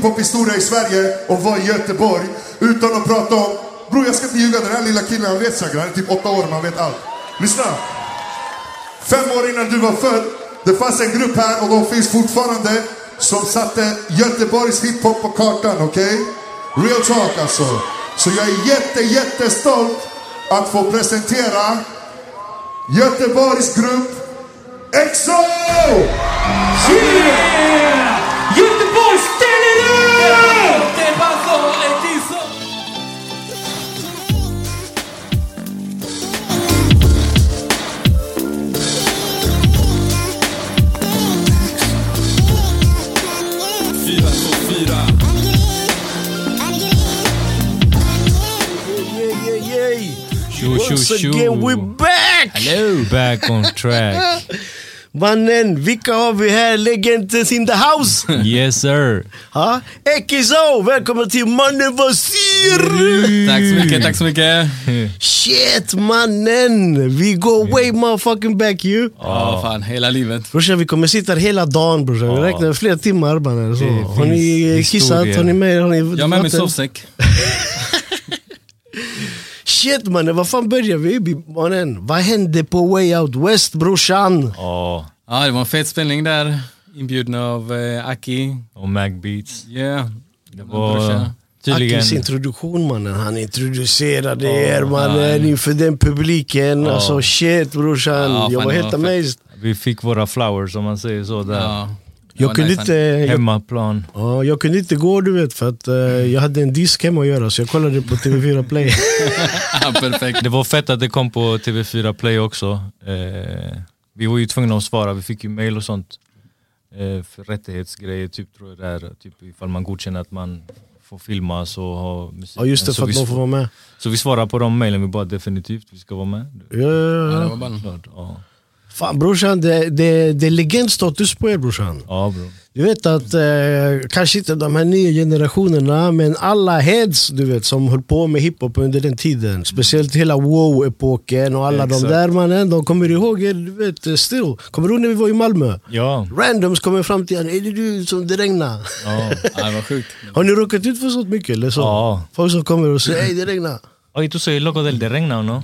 hiphop-historia i Sverige och var i Göteborg. Utan att prata om... Bror jag ska inte ljuga, den här lilla killen han vet säkert. Han är typ åtta år man han vet allt. Lyssna! Fem år innan du var född, det fanns en grupp här och de finns fortfarande som satte Göteborgs hiphop på kartan, okej? Real talk alltså. Så jag är jätte, jättestolt att få presentera Göteborgs grupp EXO! Yeah! Tjo, tjo, Once tjo. again we're back! Hello. Back on track. Mannen, vilka har vi här? Legends in the house! Yes sir. Ha? Ekizo, välkommen till Mannen Vasir! Tack så mycket, tack så mycket. Shit mannen! Vi går way motherfucking back you. Ja, fan, hela livet. Brorsan vi kommer sitta här hela dagen brorsan. Vi räknar flera timmar mannen. Så. Det Har ni finns kissat? historier. Har ni med? Har ni Jag har med mig vatten? sovsäck. Shit mannen, vad fan börjar vi? Mannen, vad hände på Way Out West brorsan? Ja, Ja, det var en fet spelning där. Inbjuden av eh, Aki. och Mac Beats. Yeah. Det var tydligen... Akis introduktion mannen, han introducerade er mannen inför den publiken. Alltså shit brorsan, fan, jag var helt var amazed. Vi fick våra flowers om man säger så där. Jag kunde, nice, inte, Hemmaplan. ja, jag kunde inte gå du vet för att eh, jag hade en disk hemma att göra så jag kollade på TV4 Play. Ja, perfekt. Det var fett att det kom på TV4 Play också. Eh, vi var ju tvungna att svara, vi fick ju mail och sånt. Eh, för rättighetsgrejer, typ tror jag det är. Typ ifall man godkänner att man får filmas och ha musik. ja just det, så, för att de får vara med. så vi svarar på de mailen, vi bara definitivt, vi ska vara med. Ja, ja, Ja, det ja. Fan brorsan, det, det, det är legendstatus på er brorsan. ja bro. Du vet att, eh, kanske inte de här nya generationerna, men alla heads du vet som höll på med hiphop under den tiden. Speciellt hela wow-epoken och alla Exakt. de där mannen, de kommer ihåg er, du vet, eh, still. Kommer du ihåg när vi var i Malmö? Ja, Randoms kommer fram till en, är det du som det regnar? ja. Det var sjukt. Har ni råkat ut för sånt mycket eller så? Ja. Folk som kommer och säger, ey det regnar. Oye, tú soy loco del de regna, no?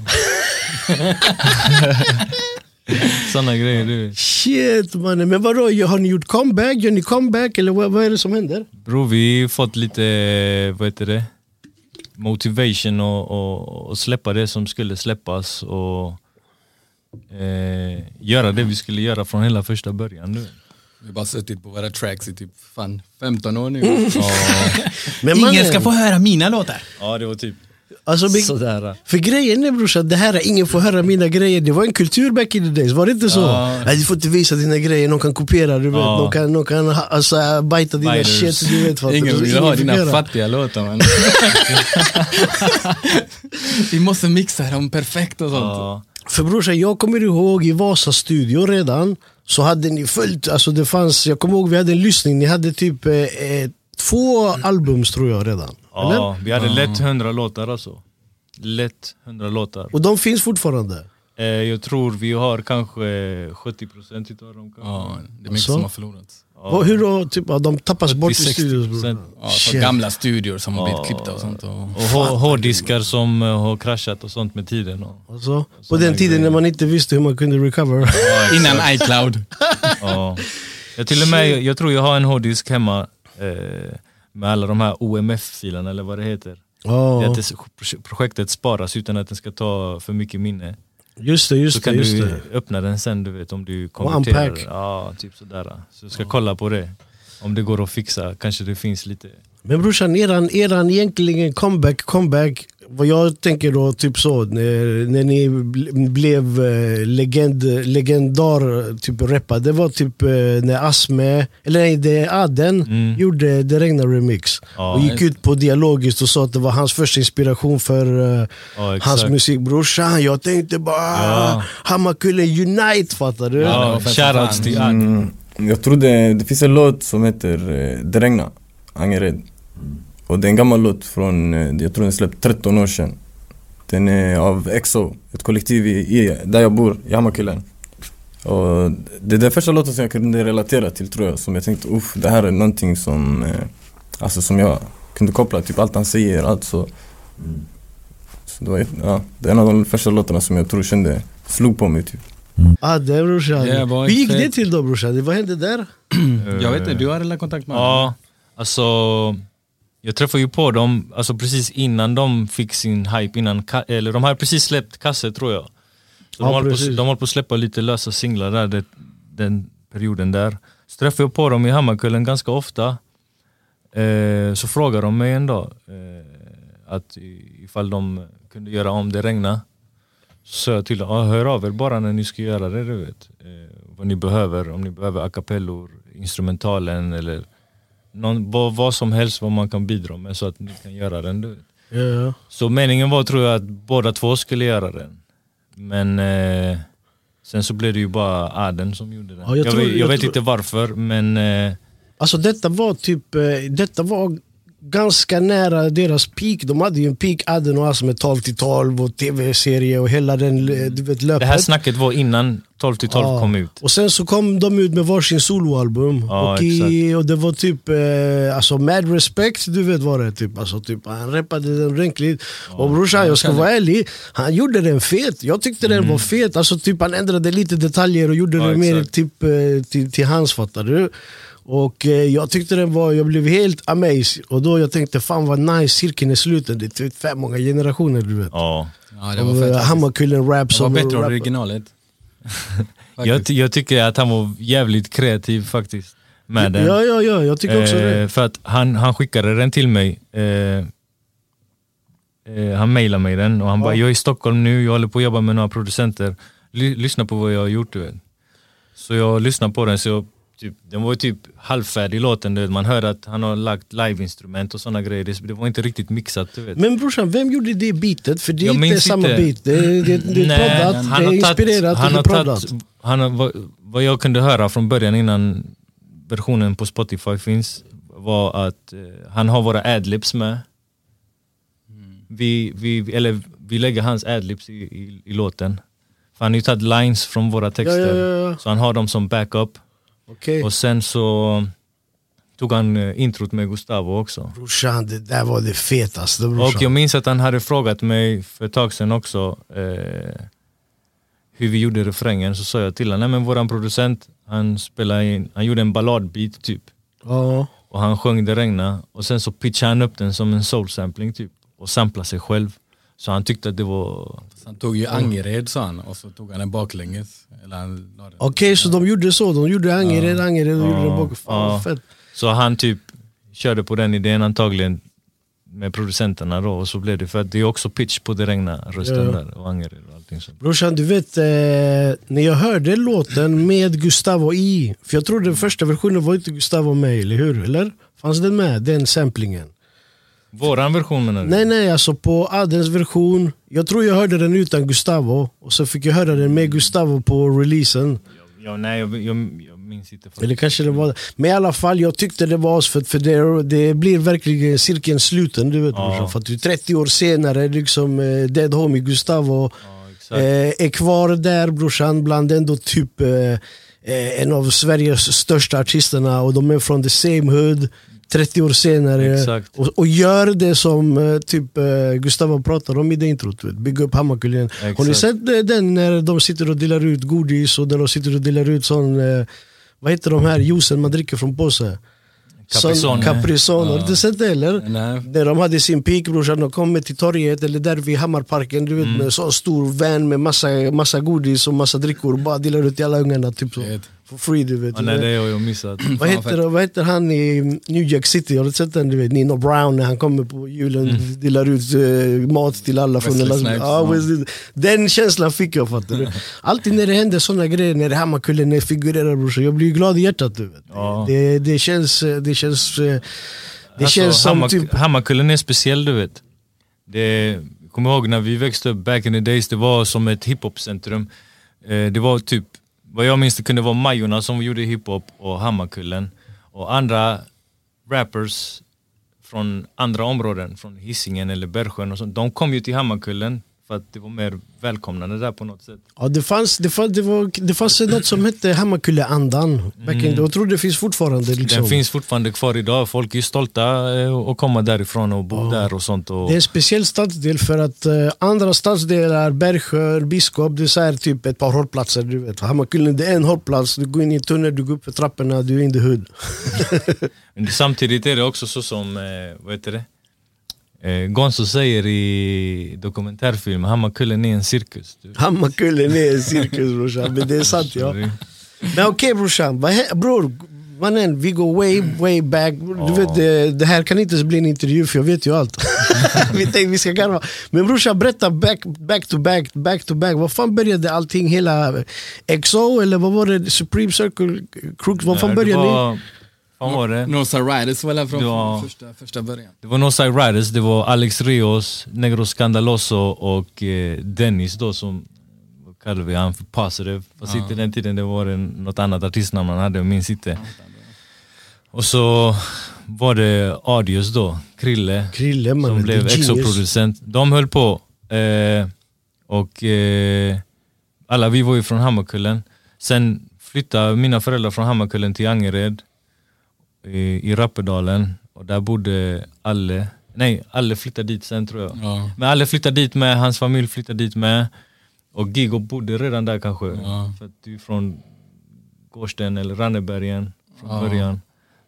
Såna grejer du. Shit mannen, men vadå, har ni gjort comeback? Gör ni comeback eller vad, vad är det som händer? Bro, vi har fått lite, vad heter det? Motivation och, och, och släppa det som skulle släppas och eh, göra det vi skulle göra från hela första början nu. Vi har bara suttit på våra tracks i typ fan 15 år nu. Men Ingen ska få höra mina låtar. Ja, det var typ Alltså, sådär. För grejen är brorsan, det här är ingen får höra mina grejer. Det var en kultur back in the days, var det inte så? Ja. Nej, du får inte visa dina grejer, någon kan kopiera, du vet. Ja. Någon kan, någon kan alltså, bajta dina Biters. shit, du vet. Ingen vill ha dina göra. fattiga låtar man. Vi måste mixa dem perfekt och sånt. Ja. För brorsan, jag kommer ihåg i Vasa studio redan, så hade ni följt, alltså det fanns, jag kommer ihåg vi hade en lyssning, ni hade typ eh, eh, två albums tror jag redan. Eller? ja, vi hade lätt hundra låtar alltså. Lätt hundra låtar. Och de finns fortfarande. Eh, jag tror vi har kanske 70% utav dem. Kanske. Ja, det är mycket Så? som har förlorats. Vad, hur då? Typ, ja, de tappas bort i 60%. studios bror. Ja, så Shit. gamla studior som har blivit klippta och sånt. Och... Och hår- hårddiskar som eh, har kraschat och sånt med tiden. Och, Alltså, på den tiden när man inte visste hur man kunde recover. Innan iCloud. ja. jag, till och med, jag tror jag har en hårddisk hemma eh, med alla de här OMF-filerna eller vad det heter. Ja. Det att det, projektet sparas utan att den ska ta för mycket minne. Just det, just Så det. kan Just du det. öppna den sen du vet om du konverterar. Ja, typ sådär. Så jag ska kolla på det. Om det går att fixa, kanske det finns lite. Men brorsan, eran, eran egentligen comeback, comeback, vad jag tänker då, typ så, när, när ni bl- blev eh, legend, legendar, typ rappa, det var typ eh, när Asme, eller nej, det Aden Mm. gjorde Det regnar remix. Ja, och gick ut på dialogiskt och sa att det var hans första inspiration för eh, Ja, hans musik. Brorsan, jag tänkte bara Ja. Hammarkullen unite, fattar du? det Ja, shoutouts till Ad. Mm, jag tror det, det finns en låt som heter Det regnar, Angered. Och det är en gammal låt från, eh, jag tror den släppt 13 år sedan. Den är av EXO, ett kollektiv i, i där jag bor, i Hammarkullen. Och det är den första låten som jag kunde relatera till tror jag, som jag tänkte uff, det här är någonting som eh, Alltså som jag kunde koppla typ allt han säger, allt så. så det, var, ja, det är en av de första låtarna som jag tror kände, slog på mig typ. Ah, det brorsan. Yeah. Hur gick det till då brorsan? Vad hände där? Jag vet inte, du har alla kontakt med honom? Ja, alltså jag träffade ju på dem alltså precis innan de fick sin hype, innan, eller de hade precis släppt kasse tror jag. Så Ja, de, håller på, precis. de håller på att släppa lite lösa singlar där, det, den perioden där. Så träffade jag på dem i Hammarkullen ganska ofta. Eh, så frågade de mig en dag eh, att ifall de kunde göra om det regna. Så sa jag till dem, ah, hör av er bara när ni ska göra det, du vet. Eh, vad ni behöver, om ni behöver a cappellor, instrumentalen eller någon, vad, vad som helst vad man kan bidra med så att ni kan göra den. Du. Ja, ja. Så meningen var tror jag att båda två skulle göra den. Men eh, sen så blev det ju bara Aden som gjorde den. Ja, jag jag, vet, jag jag vet tror- inte varför men eh, Alltså detta var typ, eh, detta var ganska nära deras peak. De hade ju en peak, Adden och med 12 till 12 och tv-serie och hela den eh, du vet, löpet. det här snacket var innan 12 till 12 Ja. kom ut. Och sen så kom de ut med varsin soloalbum. Ja, och, i, och det var typ, eh, alltså Mad Respect, du vet vad det är. Typ. Alltså, typ, han rappade den ordentligt. och brorsan, jag ska vara ärlig, han gjorde den fet. Jag tyckte den var fet. Alltså, typ, han ändrade lite detaljer och gjorde Mm. Ja, det mer typ, eh, till, till hans, fattar du? Och eh, jag tyckte den var, jag blev helt amazed. Och då jag tänkte, fan vad nice, cirkeln är sluten. Det är typ fem många generationer du vet. Ja. Ja, det var eh, fett. Hammarkullen rap Det som var bättre än originalet. Jag, jag tycker att han var jävligt kreativ faktiskt med den. Ja, ja, ja, jag tycker också det. Eh, för att han, han skickade den till mig. Eh, eh, han mejlade mig den och han bara, jag är i Stockholm nu, jag håller på att jobba med några producenter. Ly- lyssna på vad jag har gjort du vet. Så jag lyssnade på den, så jag, typ, den var ju typ halvfärdig låten. Du vet. Man hör att han har lagt liveinstrument och sådana grejer. Det, det var inte riktigt mixat. Du vet. Men brorsan, vem gjorde det beatet? För det är inte samma inte. beat. Det är, det, det är Nej, proddat, han det har är inspirerat han och har det är proddat. han har, vad, vad jag kunde höra från början innan versionen på Spotify finns var att eh, han har våra adlibs med. Vi, vi, eller, vi lägger hans adlibs i, i, i låten. För han har ju tagit lines från våra texter. Ja, ja, ja. Så han har dem som backup. Okej. Och sen så tog han eh, introt med Gustavo också. Brorsan, det där var det fetaste Och brorsan. jag minns att han hade frågat mig för ett tag sedan också eh, hur vi gjorde refrängen. Så sa jag till honom, men våran producent, han, spelade in, han gjorde en balladbeat typ. Ja. Och han sjöng Det regna och sen så pitchade han upp den som en soul-sampling typ. Och samplade sig själv. Så han tyckte att det var... Så han tog ju Angered sa han och så tog han den baklänges. Okej, så de gjorde så. De gjorde Angered, Angered och gjorde den bak. Fan Ja. fett. Så han typ körde på den idén antagligen med producenterna då och så blev det för att det är också pitch på Det regna rösten Ja. där och Angered och allting sånt. Brorsan, du vet, eh, när jag hörde låten med Gustavo i, för jag tror den första versionen var inte Gustavo med, eller hur? Eller? Fanns den med, den samplingen? Våran version menar du? Nej nej, alltså på Adens version, jag tror jag hörde den utan Gustavo, och så fick jag höra den med Gustavo på releasen. Ja, nej, jag, jag, jag minns inte. faktiskt. Eller kanske det var Men i alla fall, jag tyckte det var för, för det, det blir verkligen cirkeln sluten, du vet Ja. För att du 30 år senare, liksom eh, Dead Homie Gustavo Ja, eh, är kvar där brorsan, bland ändå typ eh, eh, en av Sveriges största artisterna och de är från the same hood 30 år senare och, och gör det som eh, typ eh, Gustavo pratar om i det introt. vet. Bygga upp Hammarkullen. Har ni sett eh, den när de sitter och delar ut godis och när de sitter och delar ut sån, vad heter de här juicen man dricker från påse? Caprizone. Sån- Caprizone. Har du inte sett det eller? Nej. När de hade sin peak brorsan, de kom till torget eller där vid Hammarparken du vet, Mm. med sån stor van med massa, massa godis och massa drickor och bara delar ut till alla ungarna typ så. Vet. For free du vet. Ja, nej, det har jag missat. vad, heter, vad heter han i New Jack City? Har du sett den? Du vet, Nino Brown när han kommer på julen Mm. delar ut eh, mat till alla från Wesley. Snipes. Wesley- Den känslan fick jag fattar du. Alltid när det händer såna grejer, när Hammarkullen figurerar brorsan, jag blir glad i hjärtat du vet. Ja. Det, det känns, eh, det känns, eh, det Alltså, känns som Hammar, typ Hammarkullen är speciell du vet. Det, kommer ihåg när vi växte upp back in the days, det var som ett hiphopcentrum. Eh, det var typ, vad jag minns det kunde vara Majorna som gjorde hiphop och Hammarkullen. Och andra rappers från andra områden, från Hisingen eller Bergsjön och sånt, de kom ju till Hammarkullen för att det var mer välkomnande där på något sätt. Ja, det, fanns, det, fanns, det, var, det fanns något som hette Hammarkulleandan. In, Jag tror det finns fortfarande. Liksom. Den finns fortfarande kvar idag. Folk är stolta eh, att komma därifrån och bo där och sånt. Och, Det är en speciell stadsdel för att eh, andra stadsdelar, Bergsjö, Biskop, det är så här, typ ett par hållplatser. Du vet. Hammarkullen det är en hållplats, du går in i en tunnel, du går upp för trapporna, du är in the hood. Samtidigt är det också så som, eh, vad heter det? Eh, Gonzo säger i dokumentärfilmen, Hammarkullen är en cirkus. Hammarkullen är en cirkus brorsan, men det är sant ja. Men okej brorsan, vad hä- bror, mannen vi går way way back. Du vet, det, det här kan inte bli en intervju för jag vet ju allt. vi tänkte vi ska garva. Men brorsan berätta back, back to back, back to back. Vad fan började allting? Hela XO eller vad var det? Supreme Circle Crooks? Vad fan det började ni? Var, Vad var det? Northside Riders var väl från Ja. första, första början. Det var Northside Riders, det var Alex Rios, Negro Scandaloso och eh, Dennis då som, vad kallar vi han för Positive. Fast inte den tiden det var det något annat artistnamn han hade, jag minns inte. Och så var det Adios då, Krille, Krille mannen, som blev exoproducent. De höll på. Eh, och eh, alla vi var ju från Hammarkullen. Sen flyttade mina föräldrar från Hammarkullen till Angered i, i Rappedalen. Och där bodde Alle. Nej, Alle flyttade dit sen tror jag. Ja. Men Alle flyttade dit med, hans familj flyttade dit med. Och Gigo bodde redan där kanske. Ja. För att du är från Gårdsten eller Rannebergen från Ja. början.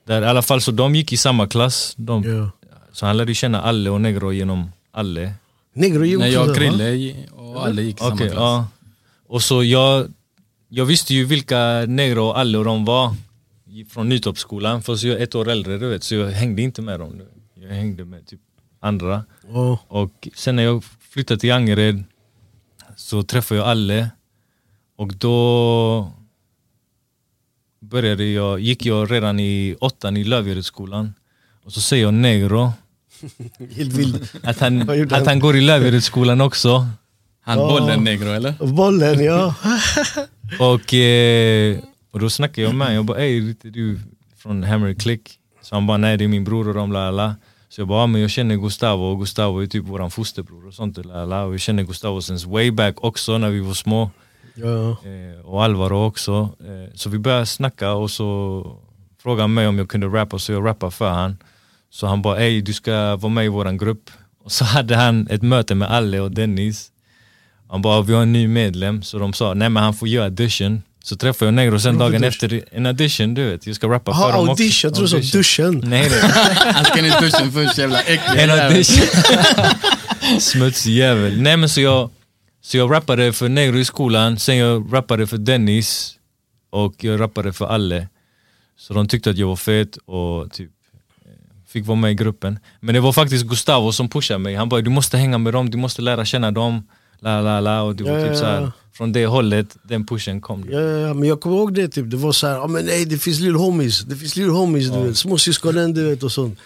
Där, I alla fall så de gick i samma klass. De, Ja. Så han lärde känna Alle och Negro genom Alle. Negro gick Nej, jag och? Krille och alla gick i samma Okej, klass. ja. Och så jag, jag visste ju vilka Negro och Alle och de var från Nytorpsskolan. Fast jag är ett år äldre du vet, så jag hängde inte med dem. Jag hängde med typ andra. Ja. Och sen när jag flyttade till Angered så träffade jag Alle. Och då började jag, gick jag redan i åttan i Lövgärdesskolan. Och så säger jag Negro, Helt vild. att han, att han? han går i Lövgärdesskolan också. Han Ja. bollen negro eller? Bollen ja. Och, eh, och då snackade jag med honom, jag bara ey, är inte du från Hammer Click? Så han bara nej det är min bror och de la la. Så jag bara, ja, men jag känner Gustavo och Gustavo är typ våran fosterbror och sånt. La, la. Och jag känner Gustavo sen way back också när vi var små. ja. Eh, och Alvaro också. Eh, så vi började snacka och så frågade han mig om jag kunde rappa så jag rappade för han. Så han bara ey du ska vara med i våran grupp. Och så hade han ett möte med Alle och Dennis. Han bara vi har en ny medlem så de sa nej men han får göra audition. Så träffade jag Negro sen dagen audition? efter en audition du vet, jag ska rappa för dem audition, också. jag tror du sa duschen. Nej nej. Han ska in i duschen först jävla äcklig En audition. Smutsig jävel. Nej men så jag, så jag rappade för Negro i skolan, sen jag rappade för Dennis och jag rappade för Alle. Så de tyckte att jag var fet och typ eh, fick vara med i gruppen. Men det var faktiskt Gustavo som pushade mig. Han bara du måste hänga med dem, du måste lära känna dem. La, la, la. Och det var Ja, typ ja, så här, ja. från det hållet, den pushen kom. Ja, ja, ja, men jag kommer ihåg det, typ. det var så här, ja, men nej, det finns lill homies, det finns lill homies, du vet, småsyskonen du vet och sånt.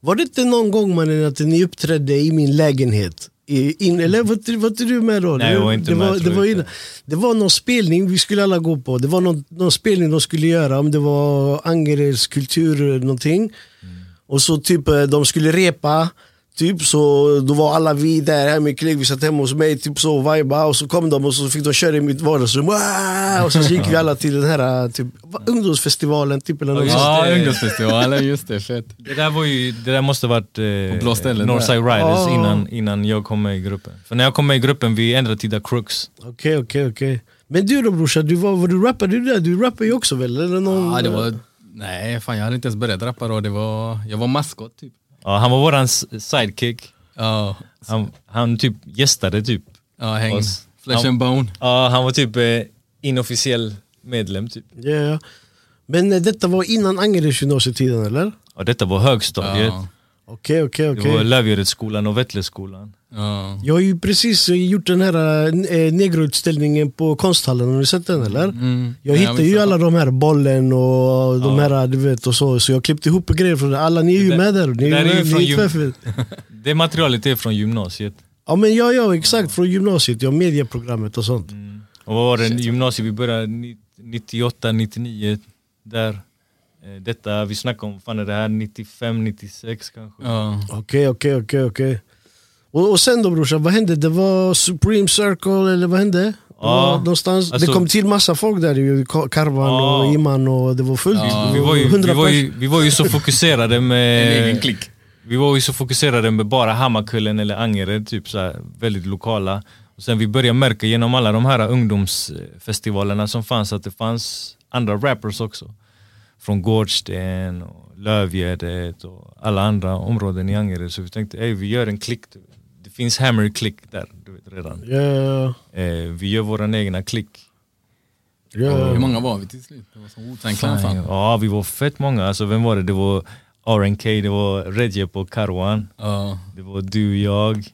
Var det inte någon gång mannen att ni uppträdde i min lägenhet? I, in, eller var, var inte du med då? Nej, jag var inte det med, Var, det, var inte. det var någon spelning vi skulle alla gå på. Det var någon, någon spelning de skulle göra, om det var Angereds kultur någonting. Mm. Och så typ eh, de skulle repa, typ så då var alla vi där, här med Klegg, vi satt hemma hos mig, typ så och viba och så kom de och så fick de köra i mitt vardagsrum. Och så gick vi alla till den här typ, ungdomsfestivalen, typ eller något. Ja, det. ungdomsfestivalen, just det. Fett. Det där var ju, det där måste varit eh, På blå ställen Northside där. Riders Ja. innan, innan jag kom med i gruppen. För när jag kom med i gruppen, vi ändrade till The Crooks. Okej, okej, okej. Men du då brorsan, du var, var du rappade du där? Du rappar ju också väl? Eller någon, Ja, det var... Nej, fan jag hade inte ens börjat rappa då. Det var, jag var maskot typ. Ja, han var våran sidekick. Ja, Han, han typ gästade typ. ja häng. Oss. Flesh Ja. and bone. Ja, han var typ eh, inofficiell medlem typ. Ja, ja. Men eh, detta var innan Angereds gymnasietiden eller? Och detta var högstadiet. Ja. Okej, okej, Det var okej. Lövgärdesskolan och Vättleskolan. Ja. Jag har ju precis gjort den här eh, negroutställningen på konsthallen, har ni sett den eller? Mm. Jag Nej, hittade ju alla de här bollen och de här du vet och så, så jag klippte ihop grejer från det. Alla ni är ju Det med där, ni är, är ju från ni är gym-. Det materialet är från gymnasiet. Ja men ja, ja exakt, från gymnasiet, ja medieprogrammet och sånt. Och vad var det, gymnasiet, vi började ni- 98, 99 där. Eh, Detta, vi snackade om, fan är det här 95, 96 kanske? Ja. Okej, okej, okej, okej. Och, och sen då brorsan, vad hände? Det var Supreme Circle eller vad hände? Ja, någonstans, alltså- det kom till massa folk där ju, Ka- Karvan Ja. och Iman och det var fullt. Ja, Vi var, ju, vi, 100 var pers. ju, vi var ju så fokuserade En med... egen klick. Vi var ju så fokuserade med bara Hammarkullen eller Angered, typ så här, väldigt lokala. Och sen vi började märka genom alla de här ungdomsfestivalerna som fanns att det fanns andra rappers också. Från Gårdsten, och Lövgärdet och alla andra områden i Angered. Så vi tänkte, ey vi gör en klick. Det finns Hammer klick där, du vet redan. Ja, Eh, vi gör våran egna klick. ja. Hur många var vi till slut? Det var som Wu-Tang. Ja, vi var fett många. Alltså, vem var det? Det var RNK, det var Recep och Karwan. Ja, Det var du, jag,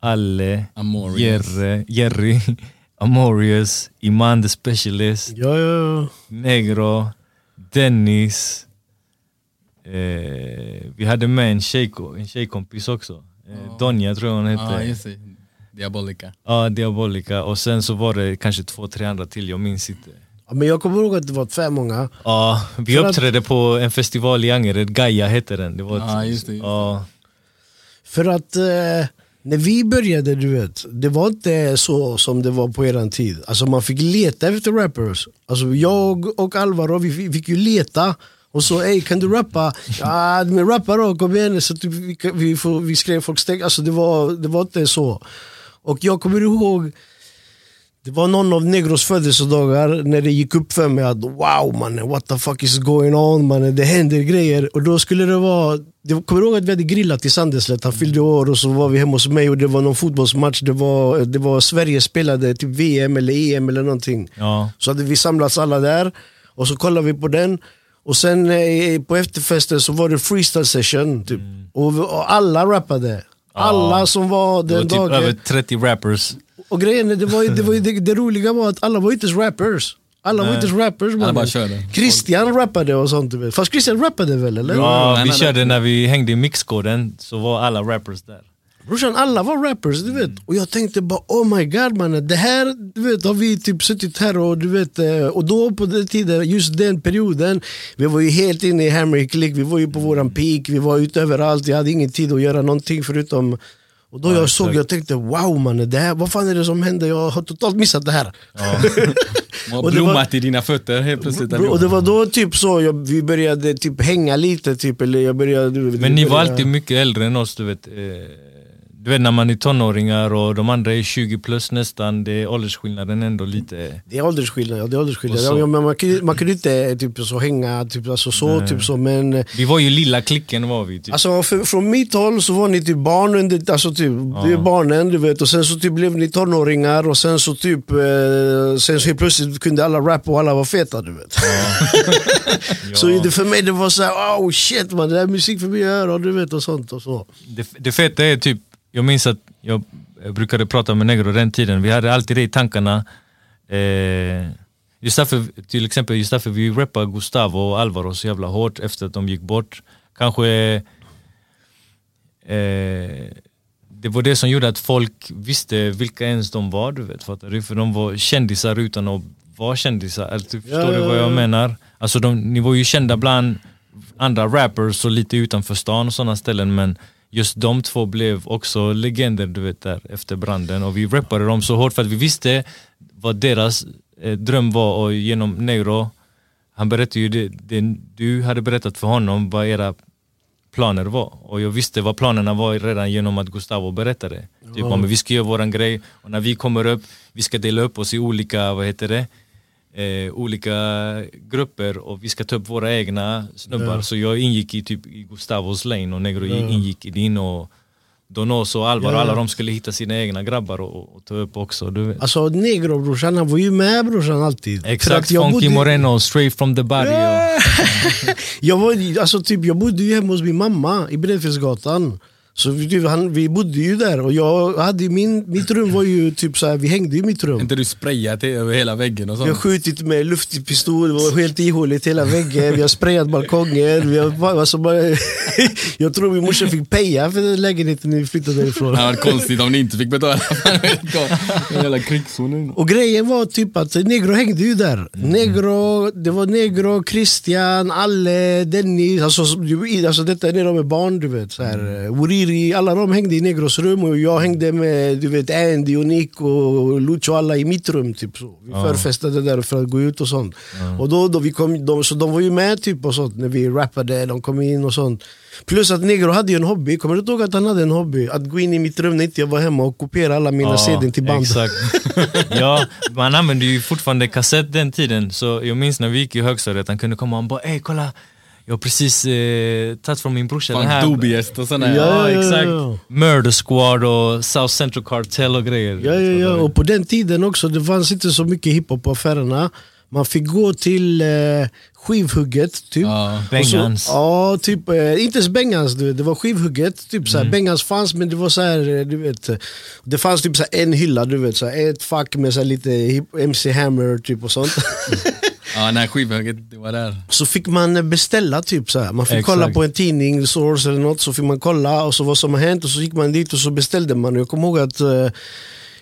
Alle, Amorius. Jerry, Jerry Amorius, Iman the Specialist, ja, ja. Negro, Dennis. Eh, vi hade med en, tjej, en tjejkompis också. Eh, Donja tror jag hon hette. Just det. Diabolica. Ja, Diabolica. Och sen så var det kanske två, tre andra till, jag minns inte. Ja, Men jag kommer ihåg att det var fem många. Ja, vi För att- uppträdde på en festival i Angered, Gaia hette den. Det var Ja, just det, just det. Ja, För att eh, när vi började, du vet, det var inte så som det var på eran tid. Alltså man fick leta efter rappers. Alltså jag och Alvaro, vi fick, ju leta. Och så, ey kan du rappa? Ja, men rappa då, kom igen. Så typ, vi, vi, vi skrev folks text. Alltså det var, det var inte så. Och jag kommer ihåg, det var någon av Negros födelsedagar när det gick upp för mig att wow mannen, what the fuck is going on mannen, det händer grejer. Och då skulle det vara, jag kommer ihåg att vi hade grillat i Sandeslätt, han fyllde år och så var vi hemma hos mig och det var någon fotbollsmatch, det var, det var Sverige spelade typ VM eller EM eller någonting. ja. Så hade vi samlats alla där och så kollade vi på den. Och sen eh, på efterfesten så var det freestyle session. Typ. Och, och alla rappade. Alla som var det var den typ dagen. över 30 rappers. Och grejen det, var, ju- det, var, ju- det, det roliga var att alla var inte rappers. Alla var Nej. inte ens rappers. Alla bara körde. Christian rappade och sånt. Fast Christian rappade väl eller? Ja, vi nej, körde när vi hängde i mixkoden så var alla rappers där. Brorsan, alla var rappers, du vet. Och jag tänkte bara oh my god mannen, det här du vet, har vi typ suttit här och du vet, eh, och då på den tiden, just den perioden, vi var ju helt inne i Hammer Click, vi var ju på våran peak, vi var ute överallt, jag hade ingen tid att göra någonting förutom och då jag såg, jag tänkte wow mannen, det här, vad fan är det som händer? Jag har totalt missat det här. Och det var- blommat i dina fötter helt plötsligt. Bro, och det var då typ så, jag, vi började typ hänga lite typ, eller jag började... Men ni var började- alltid mycket äldre än oss, du vet. Eh, Du vet när man är tonåringar och de andra är 20 plus nästan, det är åldersskillnaden ändå lite... Det är åldersskillnad, ja, det är åldersskillnad. Så- Ja, men man, kunde, man kunde inte typ, så hänga typ, alltså, så, typ så men Vi var ju lilla klicken var vi. Typ. Alltså för, från mitt håll så var ni typ barn under, alltså typ, det är barnen du vet och sen så typ blev ni tonåringar och sen så typ, eh, sen så helt plötsligt kunde alla rappa och alla var feta du vet. så det, för mig det var så här, oh shit man, det här är musik för mig att göra du vet och sånt och så. Det, det feta är typ, jag minns att jag brukade prata med Negro den tiden, vi hade alltid det i tankarna. Eh, just därför, till exempel just därför vi rappade Gustavo och Alvaro så jävla hårt efter att de gick bort. Kanske eh, det var det som gjorde att folk visste vilka ens de var, du vet, fattar du? För de var kändisar utan att vara kändisar, typ, förstår du ja, vad jag ja. menar? Alltså de, ni var ju kända bland andra rappers och lite utanför stan och sådana ställen men just de två blev också legender du vet där efter branden och vi rappade dem så hårt för att vi visste vad deras eh, dröm var och genom Neuro, han berättade ju det, det du hade berättat för honom vad era planer var. Och jag visste vad planerna var redan genom att Gustavo berättade. Typ om vi ska göra våran grej och när vi kommer upp, vi ska dela upp oss i olika, vad heter det? Eh, olika grupper och vi ska ta upp våra egna snubbar. Så jag ingick i typ i Gustavos lane och Negro ingick i din och Donoso och Alvaro, Ja. alla de skulle hitta sina egna grabbar och, och ta upp också. Du vet. Alltså negro brorsan, han var ju med brorsan alltid. Exakt, Funky bodde- Moreno, straight from the barrio. jag, var, alltså, typ, jag bodde ju hemma hos min mamma i Bredfjällsgatan. Så vi, han, vi bodde ju där och jag hade min, mitt rum var ju typ så här, vi hängde i mitt rum. inte du sprayat det över hela väggen och Vi har sånt? skjutit med luftpistol, det var helt ihåligt hela väggen, vi har sprayat balkongen. Vi har, alltså, bara, jag tror min morsa fick peja för den lägenheten när vi flyttade därifrån. Det hade varit konstigt om ni inte fick betala. En jävla krigszon. Och grejen var typ att Negro hängde ju där. Negro, det var Negro, Christian, Alle, Dennis. Alltså, alltså detta är när de är barn du vet. Så här, mm. Siri, alla de hängde i Negros rum och jag hängde med du vet, Andy och Nick och Lucho alla i mitt rum. Typ, så. Vi förfestade där för att gå ut och sånt. Och då, då vi kom, de, så de var ju med typ och sånt när vi rappade, de kom in och sånt. Plus att Negro hade ju en hobby, kommer du ihåg att han hade en hobby? Att gå in i mitt rum när inte jag var hemma och kopiera alla mina CDn till band. Exakt. ja, man använde ju fortfarande kassett den tiden, så jag minns när vi gick i högstadiet, han kunde komma och bara ey kolla, jag har precis eh, tagit från min brorsa den här. Dubiest och sådana Ja, Ja, ja, exakt. ja. Murder Squad och South Central Cartel och grejer. Ja, ja, ja. Och på den tiden också, det fanns inte så mycket hiphop på affärerna. Man fick gå till eh, skivhugget, typ. Ja. Så- Bengans. Ja, typ, eh, inte ens Bengans, du vet, det var skivhugget. Typ, såhär, Bengans fanns men det var så här, eh, du vet, det fanns typ såhär, en hylla, du vet, såhär, ett fack med såhär, lite hip- MC Hammer typ och sånt. Ja, när skivhöget det var där. så fick man beställa typ såhär. Man fick Exakt. kolla på en tidning, Source eller något, så fick man kolla och så vad som har hänt och så gick man dit och så beställde man. Jag kommer ihåg att eh,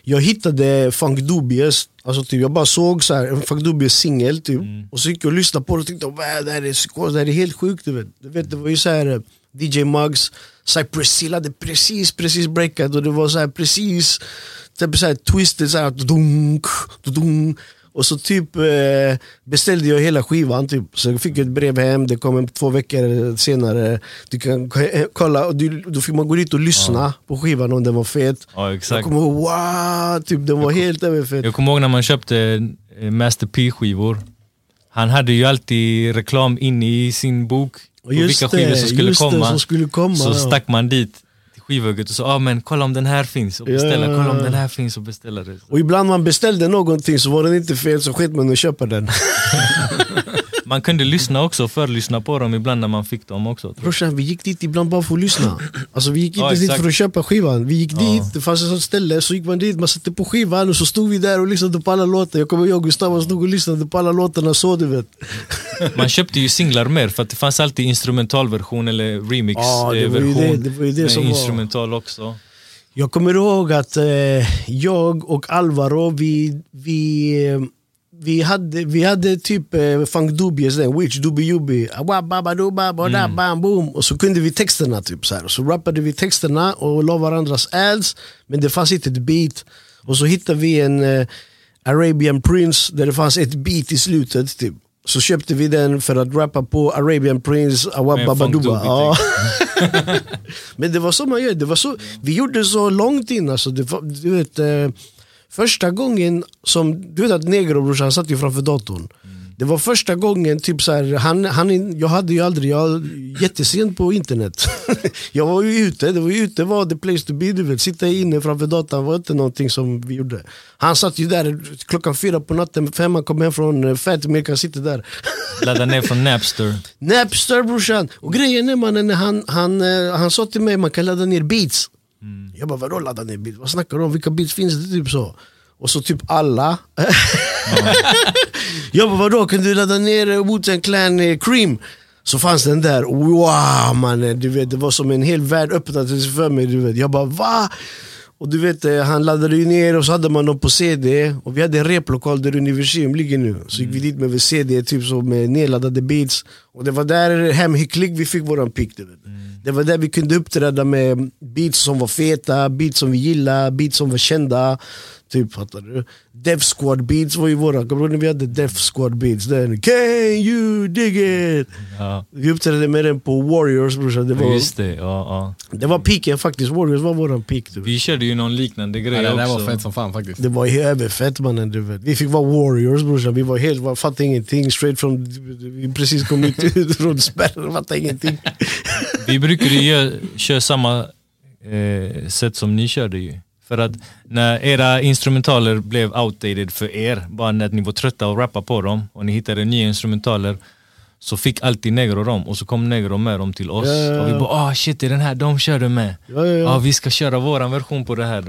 jag hittade Funk Dubious, alltså typ, jag bara såg så här, en Funk Dubious singel typ, och så gick jag och lyssnade på det och tänkte "Wow, det här är, psykos, det här är helt sjukt. Du vet. Du vet, det var ju så här, eh, DJ Muggs, Cypress Hill hade precis, precis breakat och det var så här precis typ så här twisted, så här, dunk, dunk. Och så typ eh, beställde jag hela skivan typ. Så jag fick ett brev hem, det kom en, två veckor senare. Du kan k- kolla, och du, då fick man gå dit och lyssna på skivan om den var fet. Ja, Jag exakt. kommer ihåg, wow, typ, den var helt överfett. Jag kommer ihåg när man köpte eh, Master P-skivor. Han hade ju alltid reklam inne i sin bok Och vilka skivor som skulle det, komma. som skulle komma, så ja. stack man dit skivhugget och sa ah, men kolla om den här finns och beställa, Ja. kolla om den här finns och beställa det. Och ibland man beställde någonting så var den inte fel så skit man att köpa den. Man kunde lyssna också, förlyssna på dem ibland när man fick dem också. Brorsan vi gick dit ibland bara för att lyssna. Alltså vi gick inte Ja, dit för att köpa skivan. Vi gick dit, det fanns ett sånt ställe, så gick man dit, man satte på skivan och så stod vi där och lyssnade på alla låtar. Jag kommer ihåg Gustavo stod och lyssnade på alla låtarna så du vet. Man köpte ju singlar mer för att det fanns alltid instrumentalversion eller Ja, det remixversion det- det med som var- instrumental också. Jag kommer ihåg att eh, jag och Alvaro, vi, vi, eh, vi, hade, vi hade typ eh, Funk Dubious, den, Witch Dubi Yubi, Awa, baba, duba, bada, bam, boom. Och så kunde vi texterna typ så här. Så rappade vi texterna och la varandras ads, men det fanns inte ett beat. Och så hittade vi en eh, Arabian Prince där det fanns ett beat i slutet typ. Så köpte vi den för att rappa på Arabian Prince, Awa, Med baba, Funk duba. Dubi, Ja. Men det var så man gör, det var så, vi gjorde så långt in alltså. Det var, du vet, eh, första gången som, du vet att Negro brorsan satt ju framför datorn. Det var första gången, typ så här, han, han, jag hade ju aldrig, jag jättesent på internet. jag var ju ute, det var ju ute var the place to be. Du vet. Sitta inne framför datorn var inte någonting som vi gjorde. Han satt ju där klockan fyra på natten, fem han kom hem från eh, Fatimir, han sitter där. Ladda ner från Napster. Napster brorsan! Och grejen är mannen, han, han, eh, han sa till mig man kan ladda ner beats. Jag bara vadå ladda ner beats? Vad snackar du om? Vilka beats finns det? Typ så. Och så typ alla. jag bara vadå kan du ladda ner eh, Wu-Tang Clan eh, Cream? Så fanns den där, wow mannen, du vet, det var som en hel värld öppnade sig för mig. Du vet. Jag bara va? Och du vet, eh, han laddade ju ner och så hade man dem på CD. Och vi hade en replokal där Universium ligger nu. Så gick vi dit med CD, typ så med nedladdade beats. Och det var där hemhycklig vi fick våran pick. Du vet. Det var där vi kunde uppträda med beats som var feta, beats som vi gillade, beats som var kända. Typ, fattar du? Def Squad beats var ju våra, kommer du ihåg när vi hade Def Squad beats? Den, Can you dig it? Ja, Vi uppträdde med den på Warriors brorsan. Det var, just det. Ja, ja. det var piken faktiskt, Warriors var våran peak. Du. Vi körde ju någon liknande grej Ja, det också. var fett som fan faktiskt. Det var överfett mannen du vet. Vi fick vara warriors brorsan, vi var helt, fattade ingenting. Straight from, vi precis kom ut från spärren, fattade ingenting. Vi brukade ju köra samma eh, sätt som ni körde ju. För att när era instrumentaler blev outdated för er, bara när ni var trötta att rappa på dem och ni hittade nya instrumentaler så fick alltid Negro dem och så kom Negro med dem till oss. Ja, ja, ja. Och vi bara ah shit, det är den här de körde med. Ja, vi ska köra våran version på det här.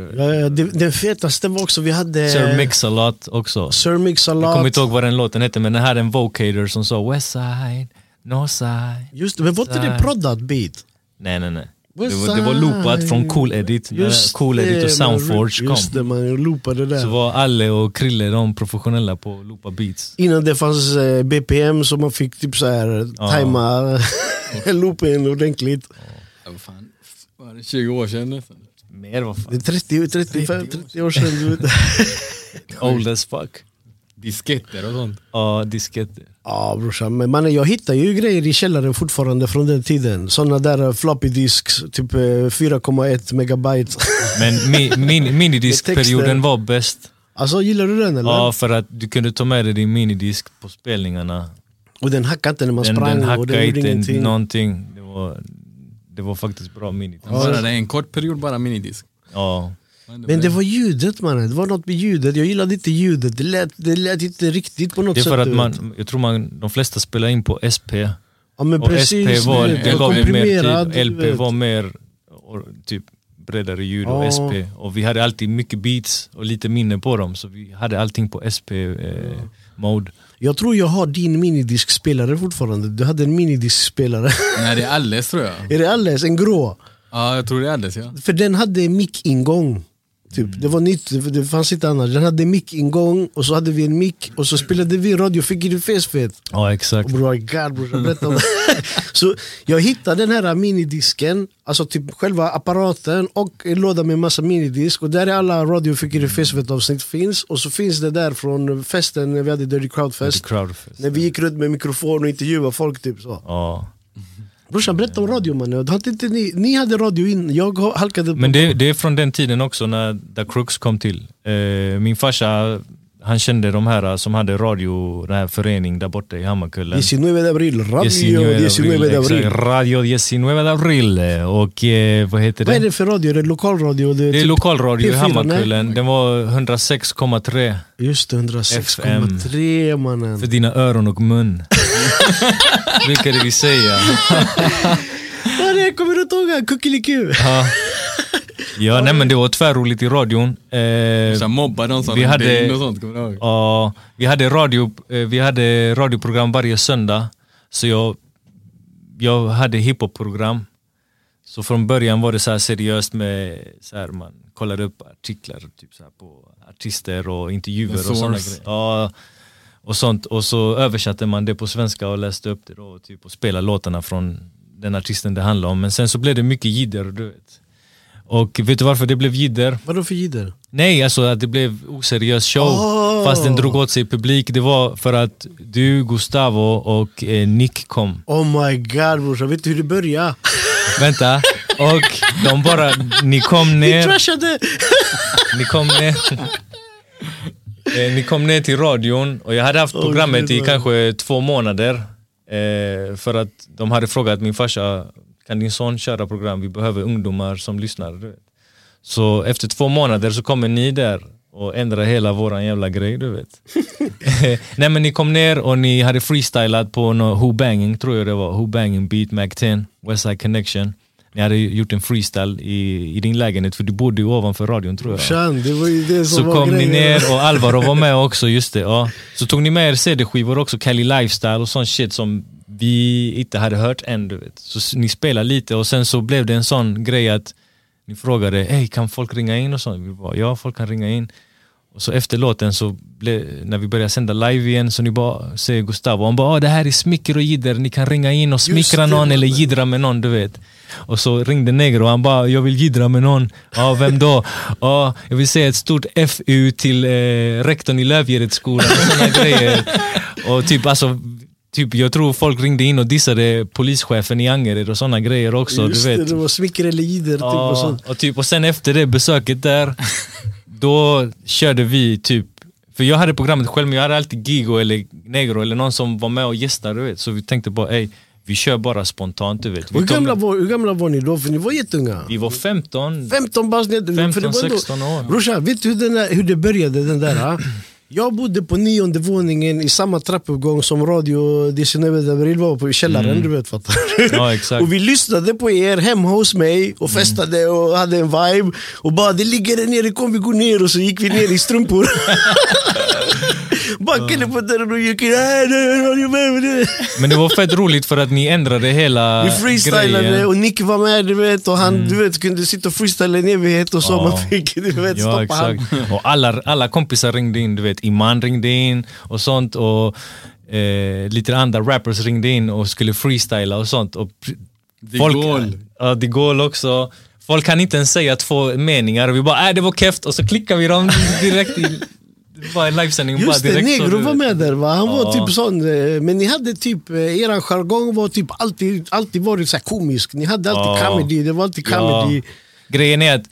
Det, den fetaste var också, vi hade Sir Mix-a-Lot också. Sir Mix a Jag kommer inte ihåg vad den låten hette men den är en vocator som sa Westside, Northside. Just det, men var inte det proddat beat? Nej nej nej. Det var, det var loopat från Cool Edit. När cool Edit och Soundforge Just kom. det, man loopade där. Så var Alle och Krille de professionella på att loopa beats. Innan det fanns eh, BPM så man fick typ så här Ja. tajma loopen ordentligt. Ja, vad fan. Var det 20 år sedan nästan? Mer vad Det är fan. 30, 35, 30 år sedan. Old as fuck. Disketter och sånt. Ja, disketter. Ja brorsan, men mannen, jag hittar ju grejer i källaren fortfarande från den tiden. Såna där eh, floppy disks, typ eh, 4,1 megabyte. Men mi, min, minidiskperioden var bäst. Alltså gillar du den eller? Ja, för att du kunde ta med dig din minidisk på spelningarna. Och den hackade inte när man Den, sprang den och hackade den gjorde inte ingenting. någonting. Det var, det var faktiskt bra minidisk. Bara det är en kort period bara minidisk. Ja. Men det var ljudet mannen, det var något med ljudet. Jag gillade inte ljudet, det lät, det lät inte riktigt på något Det är sätt. för att du vet. man, jag tror man, de flesta spelar in på SP. ja, men Och precis, SP var, det gav mer du LP var mer och, typ bredare ljud och Ja. SP. Och vi hade alltid mycket beats och lite minne på dem. Så vi hade allting på SP-mode. Jag tror jag har din minidiskspelare fortfarande. Du hade en minidiskspelare. Nej det är alldeles tror jag. är det alldeles? En grå? Ja jag tror det är alldeles ja. För den hade mick-ingång. Typ. Det var nytt, det- fanns inte annars. Den hade mick-ingång och så hade vi en mick och så spelade vi radio, fick i fet. Ja exakt. Bror, god brorsan, berätta om det. Så jag hittade den här minidisken, alltså typ själva apparaten och en låda med massa minidisk och där är alla Radio Fick i Fesvet avsnitt finns och så finns det där från festen när vi hade Dirty Crowd Fest. Crowdfest. När vi gick runt med mikrofon och intervjuade folk typ så. Ja. Brorsan berätta om radio mannen, hade inte ni, ni hade radio in, jag halkade på Men det, det är från den tiden också när The Crooks kom till. Eh, min farsa, han kände de här som hade radio, den här förening där borta i Hammarkullen. 19 de abril, radio 19 19 de abril. exakt. Radio 19 de abril. Och eh, vad heter Vad är det? det för radio? Är det lokalradio? Det är, Det är typ lokalradio i P4, Hammarkullen. Den var 106,3 Just det, 106,3 mannen. för dina öron och mun. Brukade vi säga. Vad är det? Kommer du inte ihåg? Kuckeliku? Ja. Ja, nej men det var tvärroligt i radion. Eh, mobbar de som vi hade- in och sånt, kommer du ihåg? Ja, vi hade, radio, eh, vi hade radioprogram varje söndag. Så jag, jag hade hiphop-program. Så från början var det så här seriöst med, så här, man kollade upp artiklar typ så här på artister och intervjuer och sådana grejer. Ja, och sånt. Och så översatte man det på svenska och läste upp det då, typ, och spelade låtarna från den artisten det handlar om. Men sen så blev det mycket jidder, du vet. Och vet du varför det blev jidder? Vadå för jidder? Nej, alltså att det blev oseriös show. Oh. Fast den drog åt sig publik. Det var för att du, Gustavo och eh, Nick kom. Oh my god brorsan, vet du hur det började? Vänta. Och de bara, ni kom ner. trashade! Ni kom ner. Eh, ni kom ner till radion och jag hade haft Oh, programmet i shit, kanske två månader. Eh, för att de hade frågat min farsa, kan din son köra program? Vi behöver ungdomar som lyssnar. Så efter två månader så kommer ni där och ändrar hela våran jävla grej du vet. Nej men ni kom ner och ni hade freestylat på no, Who Banging tror jag det var. Who Banging Beat Mac 10, Westside Connection. Ni hade gjort en freestyle i, i din lägenhet för du bodde ju ovanför radion tror jag. Brorsan, det var ju det som Så var kom ni grejen. ner och Alvaro var med också, just det. Ja. Så tog ni med er CD-skivor också, Cali Lifestyle och sån shit som vi inte hade hört än. Du vet. Så ni spelade lite och sen så blev det en sån grej att ni frågade, hey, kan folk ringa in och sånt? Vi bara, ja folk kan ringa in. Och så efter låten så blev, när vi började sända live igen så ni bara säger Gustavo, han bara, ah, det här är smicker och jidder, ni kan ringa in och smickra någon eller jiddra med någon du vet. Och så ringde Negro och han bara, jag vill jiddra med någon. Ja, vem då? Ja, jag vill säga ett stort FU till eh, rektorn i Lövgärdetsskolan och sådana grejer. Och typ alltså, typ, jag tror folk ringde in och dissade polischefen i Angered och sådana grejer också. Just du vet. det, det var smicker eller jidder typ och Ja, sånt. och, typ, och sen efter det besöket där, då körde vi typ för jag hade programmet själv men jag hade alltid Gigo eller Negro eller någon som var med och gästade du vet. Så vi tänkte bara ey, vi kör bara spontant du vet. Vi, Hur gamla, var, hur gamla var ni då? För ni var jätteunga. vi var 15, 15 bast ner. 15, 16 år. Brorsan, vet du hur, där, hur det började den där? Jag bodde på nionde våningen i samma trappuppgång som Radio 19 Abril var på i källaren, Mm. du vet fattar? Ja, exakt. Och vi lyssnade på er hemma hos mig och festade och hade en vibe Och bara det ligger där nere, kom vi går ner och så gick vi ner i strumpor Backade på dörren och gick in. Men det var fett roligt för att ni ändrade hela Vi freestylade grejen. Mm. och Nick var med du vet och han du vet, kunde sitta och freestyla en evighet och så Ja. man fick du vet, Ja stoppa exakt. han. Och alla, alla kompisar ringde in, du vet Iman ringde in och sånt och eh, lite andra rappers ringde in och skulle freestyla och sånt. Och De Gaulle. Ja, De Gaulle också. Folk kan inte ens säga två meningar och vi bara äh, det var keft och så klickar vi dem direkt i var en livesändning. bara Just det, direkt Negro var med där va? Han var Ja. typ sån, eh, men ni hade typ, eh, eran jargong var typ alltid, alltid varit så komisk. Ni hade alltid Ja. comedy, det var alltid Ja. comedy. Grejen är att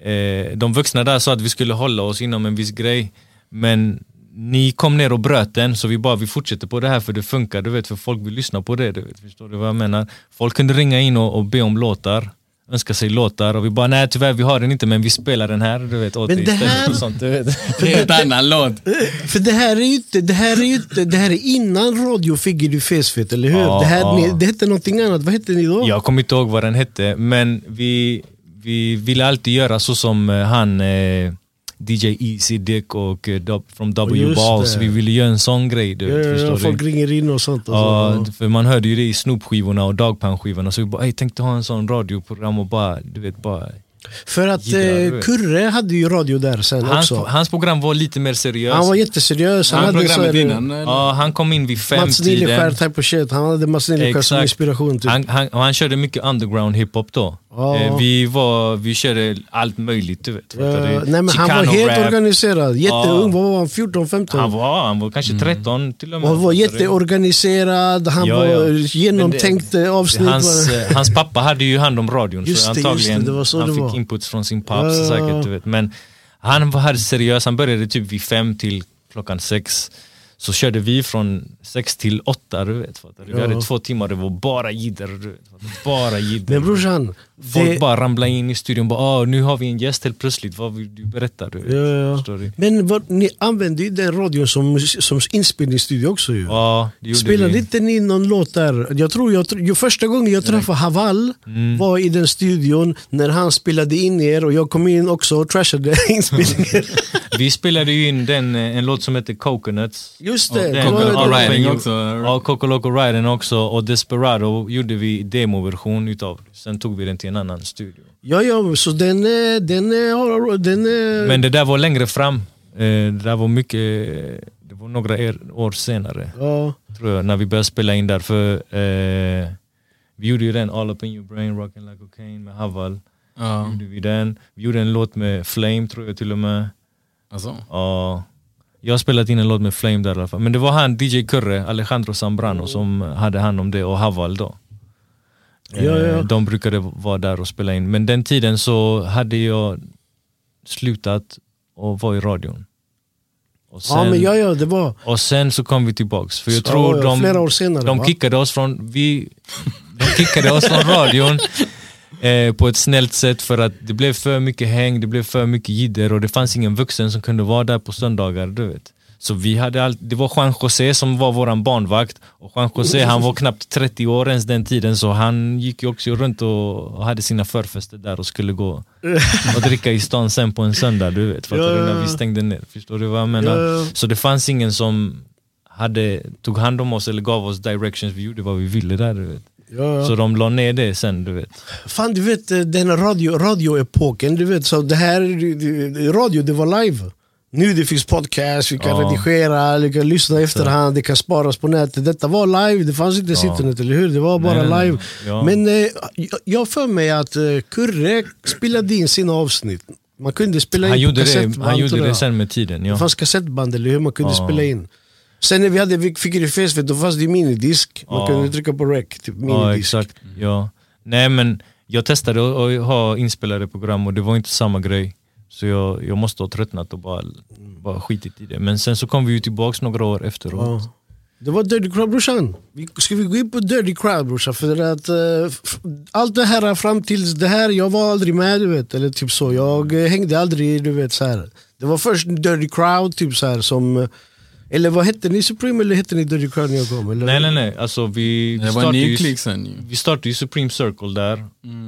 eh, de vuxna där sa att vi skulle hålla oss inom en viss grej. Men ni kom ner och bröt den så vi bara vi fortsätter på det här för det funkar, du vet för folk vill lyssna på det. Du vet, förstår du vad jag menar? Folk kunde ringa in och, och be om låtar, önska sig låtar och vi bara nej tyvärr vi har den inte men vi spelar den här du vet åt Men det här- och sånt. Du vet. Helt annan låt. För det här är ju inte, det här är ju inte, det här är innan Radio Figger du Fesfet, eller hur? Ja, det, här, ja. det hette någonting annat, vad hette ni då? Jag kommer inte ihåg vad den hette, men vi, vi ville alltid göra så som eh, han eh, DJ Easy Dick och eh, Dub- från W Balls. Vi ville göra en sån grej. Du, Ja, ja, folk du? ringer in och sånt. Och Ja, så. för man hörde ju det i Snoop-skivorna och Dagpan-skivorna. Så vi bara, "Ey, tänkte ha en sån radioprogram och bara, du vet, bara... För att eh? Kurre hade ju radio där sen Hans, också. hans program var lite mer seriöst. Han var jätteseriös. Han, Han hade så här, innan. ja, han kom in vid Mats femtiden. Nileskär type of shit. Han hade Mats Nileskär som inspiration. Typ. Han, han, han körde mycket underground hiphop då. Ja. Eh, vi, var, vi körde allt möjligt, du vet. Ja, nej, men han var helt rap. organiserad. Jätteung. Vad var han? 14, 15? Han var, han var kanske 13 till och med. han var jätteorganiserad. Han Ja, ja. var genomtänkt det- avsnitt. Hans, var eh, hans pappa hade ju hand om radion Just så det, just antagligen det, det var så det fick inputs från sin paps säkert. Du vet. Men han var seriös, han började typ vid fem till klockan sex. Så körde vi från sex till åtta, du vet. Fattar? Vi Ja. hade två timmar, det var bara jidder. Bara jidder. Men brorsan, Folk det, bara ramlade in i studion bara "Ah, nu har vi en gäst helt plötsligt, vad vill du berätta? Du vet. Ja, ja. Men vad, ni använde ju den radion som, som inspelningsstudio också ju. Ja, det Spelade vi. inte ni någon låt där? Jag tror, jag, ju första gången jag träffade Haval Mm. var i den studion när han spelade in er och jag kom in också och trashade inspelningen. Vi spelade ju in den, eh, en låt som heter Coconuts. Just det. Var Coco Riding också. Ja, Coco Loco Riding också och Desperado gjorde vi demoversion utav. Sen tog vi den till en annan studio. Ja, ja, så den, är- den, har- den, är- Men det där var längre fram. Eh, Det där var mycket, det var några er- år senare. ja. Tror jag, när vi började spela in där. För eh, Vi gjorde ju den All Up In Your Brain, Rockin' Like Cocaine med Haval. Ja. Gjorde vi den. Vi gjorde en låt med Flame tror jag till och med. Alltså. Ja, jag har spelat in en låt med Flame där i alla fall. Men det var han, DJ Kurre, Alejandro Zambrano som hade hand om det och Haval då. Ja, ja. Eh, De brukade vara där och spela in. Men den tiden så hade jag slutat och var i radion. Sen, ja, men ja, ja, det var och sen så kom vi tillbaks. För jag Ja, tror ja, de, flera år senare. de kickade oss från, vi, de kickade oss från radion eh, på ett snällt sätt för att det blev för mycket häng, det blev för mycket jidder och det fanns ingen vuxen som kunde vara där på söndagar. Du vet. Så vi hade all, det var Juan José som var våran barnvakt och Juan José han var knappt 30 år ens den tiden så han gick ju också runt och, och hade sina förfester där och skulle gå och dricka i stan sen på en söndag. Du vet, fattar Ja, du? När vi stängde ner. Förstår du vad jag menar? Ja. Så det fanns ingen som hade, tog hand om oss eller gav oss directions, vi gjorde vad vi ville där du vet. Ja, ja. Så de la ner det sen du vet. Fan du vet eh, den radio, radioepoken, du vet så det här, det- det- radio det var live. Nu det finns podcast, vi kan Ja. redigera, vi kan lyssna i efterhand, det kan sparas på nätet. Detta var live, det fanns inte Ja. internet eller hur? Det var bara Nej, live. Men eh, jag- för mig att eh, Kurre spelade in sina avsnitt. Man kunde spela Han in på gjorde, det, kassettband. han gjorde det sen med tiden. Det Ja. fanns kassettband eller hur man kunde spela in. Sen när vi hade vi fick det face då fanns det minidisk. Man Ja. kunde trycka på rec, typ Ja minidisk. exakt. Ja. Nej men jag testade att ha inspelade program och det var inte samma grej. Så jag, jag måste ha tröttnat och bara, bara skitit i det. Men sen så kom vi ju tillbaks några år efteråt. Ja. Det var Dirty Crowd brorsan. Ska vi gå in på Dirty Crowd brorsan? För att f- allt det här fram tills det här, jag var aldrig med du vet. Eller typ så. Jag eh, hängde aldrig du vet så här. Det var först Dirty Crowd typ så här som eller vad hette ni Supreme eller hette ni Dirty Crowd när jag kom? Eller? Nej nej nej, alltså vi, vi startade ju- sen. Vi startade ju Supreme Circle där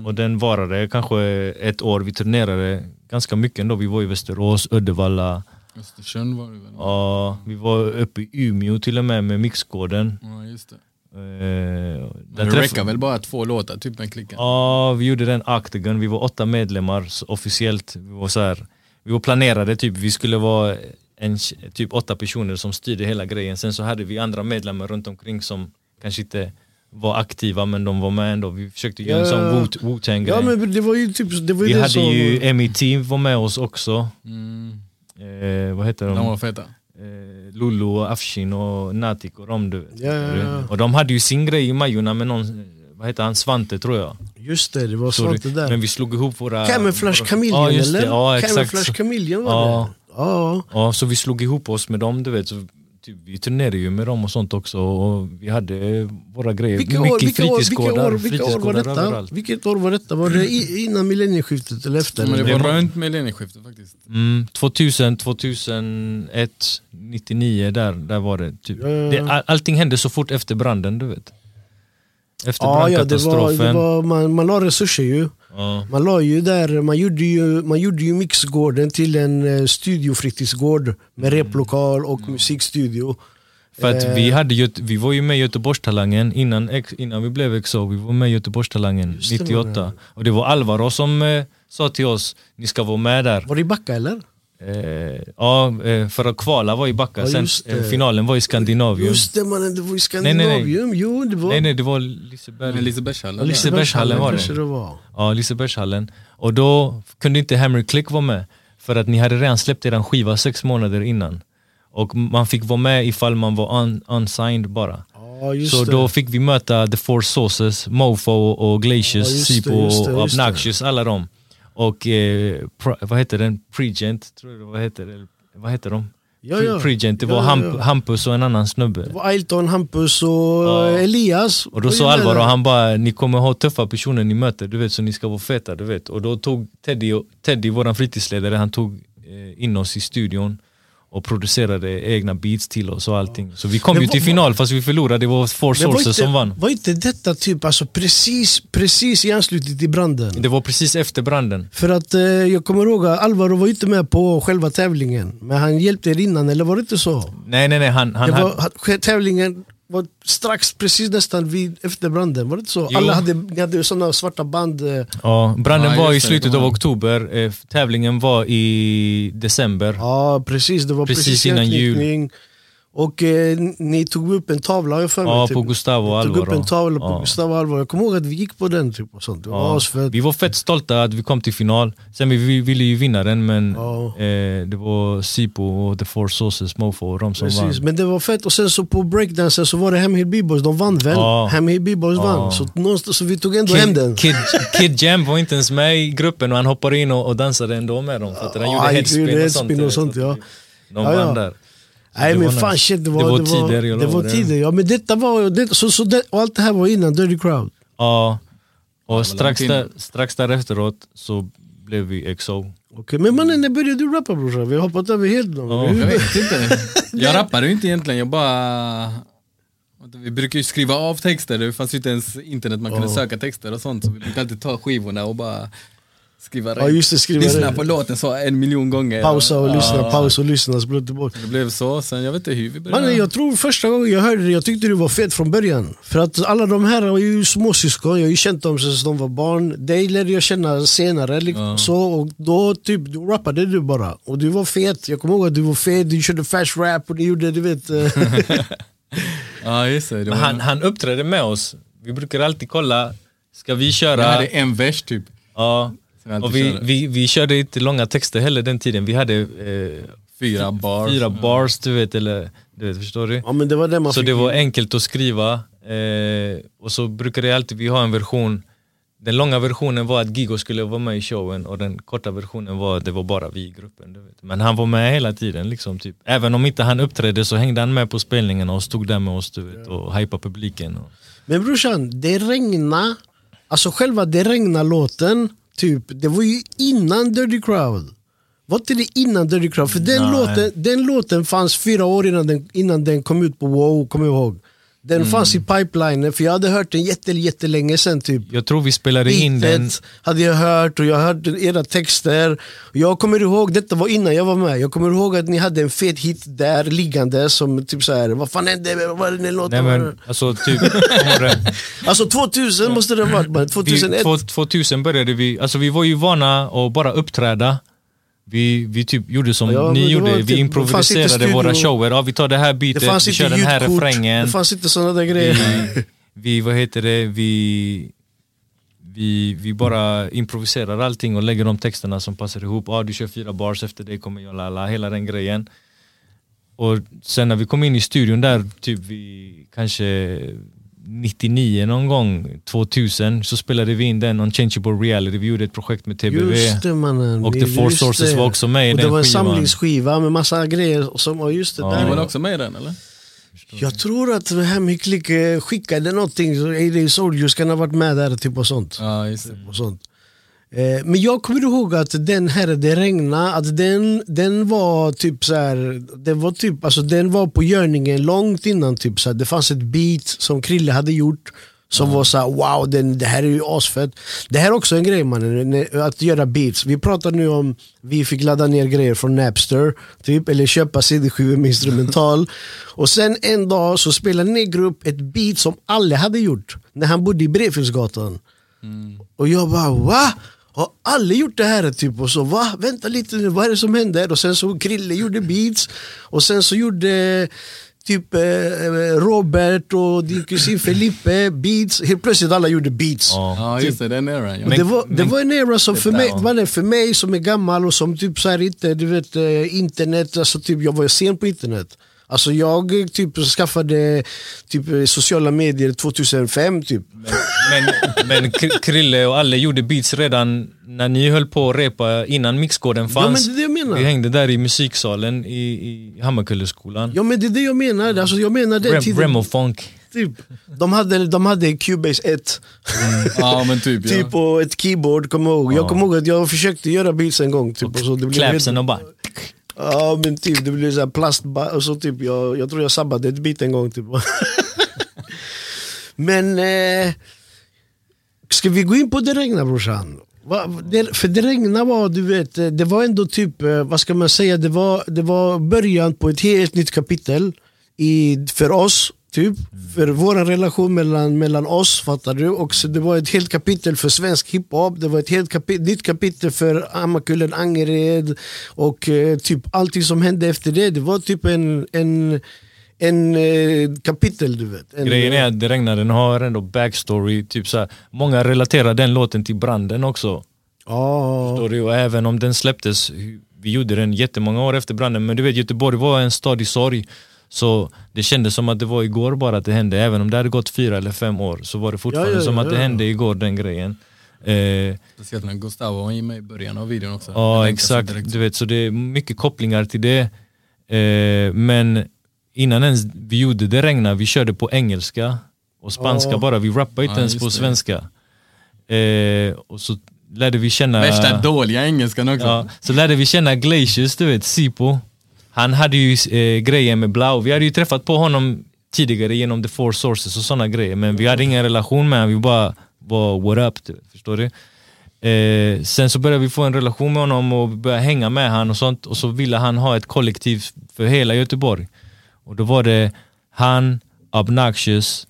och den varade kanske ett år. Vi turnerade ganska mycket ändå. Vi var i Västerås, Uddevalla, Östersund var det väl? ja, vi var uppe i Umeå till och med med mixkoden. Ja, just det. Eh, det räcker väl bara två låtar, typ med klicken? Ja, vi gjorde den Octagon. Vi var åtta medlemmar officiellt. Vi var, så här, vi var planerade, typ. vi skulle vara en, typ åtta personer som styrde hela grejen. Sen så hade vi andra medlemmar runt omkring som kanske inte var aktiva men de var med ändå. Vi försökte göra en Ja. sån Wu- Wu-Tang Ja grej. men det var ju typ, det var ju Vi det hade som... ju MET var med oss också. Mm. Eh, vad heter de? De var feta. eh, Lulu och Afshin och Natik och de du. Ja, ja, ja. Och de hade ju sin grej i Majorna med någon, vad heter han, Svante tror jag. Just det, det var det det- Men där. vi slog ihop våra... Camouflage våra- Chameleon ja, just eller? Ja exakt. Camouflage Chameleon var Ja. det? Ja. Ja, så vi slog ihop oss med dem du vet. Så, typ, vi turnerade ju med dem och sånt också och vi hade våra grejer. Vilka år, Mycket år, vilka fritidsgårdar, år, vilka år var fritidsgårdar detta? överallt. Vilket år var detta? Var det innan millennieskiftet eller efter? Men det eller? var runt millennieskiftet faktiskt. Mm, 2000, 2001, 99 där, där var det typ. Ja. Det, all, allting hände så fort efter branden du vet. Efter Ja, ja det var, brandkatastrofen. det var, man, man la resurser ju. Ja. Man la ju där, man gjorde ju, man gjorde ju Mixgården till en eh, studiofritidsgård med Mm. replokal och musikstudio. För att Eh. vi, hade, Göte- vi var ju med i Göteborgstalangen innan, innan vi blev XO, vi var med i Göteborgstalangen Just det, 98. mannen. Och det var Alvaro som eh, sa till oss, ni ska vara med där. Var det i Backa eller? Eh, ja, eh, för att kvala var i Backa, Ja, sen eh, finalen var i Skandinavium. Just det mannen, det var i nej, Skandinavium. Jo, det var... Nej nej, det var Liseberg. Lisebergshallen. Ja. Lisebergshallen var det. det var. Ja, Lisebergshallen. Och då kunde inte Hammer Click vara med. För att ni hade redan släppt er skiva sex månader innan. Och man fick vara med ifall man var un unsigned bara. Ja, just Så det. då fick vi möta The Four Sources, Mofo och Glacius, Ja, Sipo och. Obnoxious, alla dem. Och eh, pro, vad heter den? Pregent, tror jag vad heter det? Vad heter de? Ja, ja. Pregent, det var ja, ja. Hampus och en annan snubbe. Det var Ailton, Hampus och Ja. Elias. Och då sa där. han bara, ni kommer ha tuffa personer ni möter, du vet, så ni ska vara feta, du vet. Och då tog Teddy, Teddy våran fritidsledare, han tog eh, in oss i studion och producerade egna beats till oss och allting. Så vi kom Men ju till final fast vi förlorade, det var Four Men var Sources inte, som vann. Var inte detta typ alltså precis, precis i anslutning till branden? Det var precis efter branden. För att eh, jag kommer ihåg att Alvaro var inte med på själva tävlingen. Men han hjälpte er innan, eller var det inte så? Nej nej nej, han, han hade... var, han- tävlingen var strax precis nästan vid, efter branden, var det inte så? Jo. Alla hade, ni hade sådana svarta band. Eh, Ja, branden Ja, var i slutet det av oktober, eh, tävlingen var i december. ja precis, det var Precis precis, innan jul. Och eh, ni tog upp en tavla jag för mig. Ja, typ. på Gustavo och Ni tog upp Alvaro. en tavla på Ja. Gustavo och Alvaro. Jag kommer ihåg att vi gick på den typ och sånt. Det var Ja, vi var fett stolta att vi kom till final. Sen vi, vi ville ju vinna den men Ja. eh, det var Sipo och The Four Sources, Mofo och de som Precis, vann. men det var fett. Och sen så på breakdansen så var det Hem Hill B-boys, de vann väl? Ja. Hem Hill B-boys vann. Så, någonstans, så vi tog ändå hem den. Kid, Kid, Kid Jam var inte ens med i gruppen och han hoppade in och, och dansade ändå med dem. För att han gjorde headspin, gjorde och sånt. headspin och sånt, så ja. att De Ja, ja. vann där. Nej men fan shit, det var, det var det var Det var tider, ja men detta var, det, så, så det, och allt det här var innan Dirty Crowd. Ja, och strax, där, strax därefteråt så blev vi XO. Okej, men mannen när började du rappa brorsan? Vi har hoppat över helt nu. Ja. Jag vet inte. Jag rappade ju inte egentligen, jag bara... Vi brukar ju skriva av texter, det fanns ju inte ens internet man kunde Ja. söka texter och sånt. Så vi brukade alltid ta skivorna och bara skriva Ja just det, skriva Lyssna det. på låten så en miljon gånger. Pausa och Ja. lyssna, pausa och lyssna, spola tillbaka. Det blev så, sen jag vet inte hur vi började. Mannen jag tror första gången jag hörde det, jag tyckte du var fet från början. För att alla de här var ju småsyskon, jag har ju känt dem sedan de var barn. Dig lärde jag känna senare. Liksom, Ja. så, och då typ, då rappade du bara. Och du var fet, jag kommer ihåg att du var fet, du körde fast rap och du gjorde, du vet. Ja just det, det var, han, han uppträdde med oss. Vi brukar alltid kolla, ska vi köra? jag hade en vers typ. Ja. Jag Och vi, körde. vi, vi körde inte långa texter heller den tiden. Vi hade eh, Fyra bars. fyra bars, du vet, eller du vet, förstår du? ja men det var det man Så fick. det var enkelt att skriva. Eh, och så brukar det alltid, vi ha en version, den långa versionen var att Gigo skulle vara med i showen och den korta versionen var att det var bara vi i gruppen. Du vet. Men han var med hela tiden. Liksom, typ. Även om inte han uppträdde så hängde han med på spelningarna och stod där med oss du vet, och hypade publiken. Och, Men brorsan, det regna, alltså själva det regna låten, typ, det var ju innan Dirty Crowd. Var inte det innan Dirty Crowd? För den, Nej. låten, den låten fanns fyra år innan den, innan den kom ut på Wow, kommer jag ihåg. Den Mm. fanns i pipelinen, för jag hade hört den jätte, jättelänge sen typ. jag tror vi spelade in den hade jag hört och jag hörde era texter. Jag kommer ihåg, detta var innan jag var med, jag kommer ihåg att ni hade en fet hit där liggande som typ så här, vad fan hände, vad var det den låten? Nej men alltså typ, Alltså 2000 måste det ha varit, man. vi, 2001. två- 2000 började vi, alltså vi var ju vana att bara uppträda. Vi, vi typ gjorde som Ja, ni gjorde, vi typ- fanns improviserade våra shower. Ja, vi tar det här Det fanns vi kör den här ljudkort, refrängen. det fanns inte sådana där grejer. Vi, vi, vad heter det, vi, vi, vi bara improviserar allting och lägger de texterna som passar ihop. Ah, du kör fyra bars, efter det kommer jag lala, hela den grejen. Och sen när vi kom in i studion där, typ vi kanske 99 någon gång, 2000, så spelade vi in den Unchangeable Reality, vi gjorde ett projekt med TBV. Just det mannen. Och The Just Four Sources det. var också med i och den Det var en skivan. samlingsskiva med massa grejer. Som, och just det, Ja. där. Ni var också med i den eller? Jag tror att det här med klick eh, skickade någonting. Soldiers kan ha varit med där typ och sånt. Ja, just det. och sånt. Eh, Men jag kommer ihåg att den här Det regna, att den, den var typ så här, den var typ, alltså den var på görningen långt innan typ så här, det fanns ett beat som Krille hade gjort som var så här, wow den, det här är ju asfett. Det här är också en grej mannen, att göra beats. Vi pratar nu om, vi fick ladda ner grejer från Napster, typ, eller köpa CD-skivor med instrumental. och sen en dag så spelade Negro upp ett beat som alla hade gjort när han bodde i Brefilsgatan. Och jag bara va? Har alla gjort det här? Typ? Och så va? Vänta lite nu, vad är det som händer? Och sen så Krille gjorde beats och sen så gjorde typ eh, Robert och din kusin Felipe beats. Helt plötsligt alla gjorde beats. Ja. Ja, just det. Den eran. Ja. Det, var, det var en era som för mig, mannen, för mig som är gammal och som typ så här inte, du vet eh, internet, alltså typ jag var sen på internet. Alltså jag typ skaffade typ sociala medier 2005 typ. Men, men K- Krille och Alle gjorde beats redan när ni höll på att repa innan mixkoden Ja men fanns. det är det jag menar. Vi hängde där i musiksalen i, i Hammarkulleskolan. Ja men det är det jag menar. Alltså, jag menar Rem, tiden. Remo Funk. Typ. De hade, de hade Cubase 1 Ja, men typ. Ja. typ, och ett keyboard, kommer jag ihåg. Jag kommer ihåg att jag försökte göra beats en gång. Typ, och så det blev Clapsen och bara... Ja men typ, det blev så plast och så typ, jag, jag tror jag sabbade ett beat en gång. Typ. men eh, ska vi gå in på Det regnar brorsan? Va, det, för Det regnar var, du vet, eh, det var ändå typ, eh, vad ska man säga, det var, det var början på ett helt nytt kapitel i, för oss. Typ, för vår relation mellan, mellan oss, fattar du? Och så det var ett helt kapitel för svensk hiphop, det var ett helt kapi nytt kapitel för Hammarkullen, Angered och eh, typ allting som hände efter det. Det var typ en, en, en eh, kapitel du vet. En, Grejen är att Det regnar, den har ändå backstory. Typ så här, många relaterar den låten till branden också. Ja, Förstår du? Och även om den släpptes, vi gjorde den jättemånga år efter branden, men du vet Göteborg var en stad i sorg. Så det kändes som att det var igår bara att det hände, även om det hade gått fyra eller fem år så var det fortfarande Ja, ja, som ja, att det hände igår den grejen. Eh, Speciellt när Gustavo var med i början av videon också. Ja exakt, du vet, så det är mycket kopplingar till det. Eh, men innan ens vi gjorde Det regnar, vi körde på engelska och spanska Ja. bara, vi rappade inte Ja, ens på det. svenska. Eh, och så lärde vi känna... Värsta dåliga engelskan också. Ja, så lärde vi känna Glacius, du vet, Sipo. Han hade ju eh, grejer med Blau. Vi hade ju träffat på honom tidigare genom The Four Sources och sådana grejer. Men vi hade ingen relation med honom, vi bara var what up, förstår du? Eh, sen så började vi få en relation med honom och började hänga med honom och sånt. Och så ville han ha ett kollektiv för hela Göteborg. Och då var det han, Obnoxious,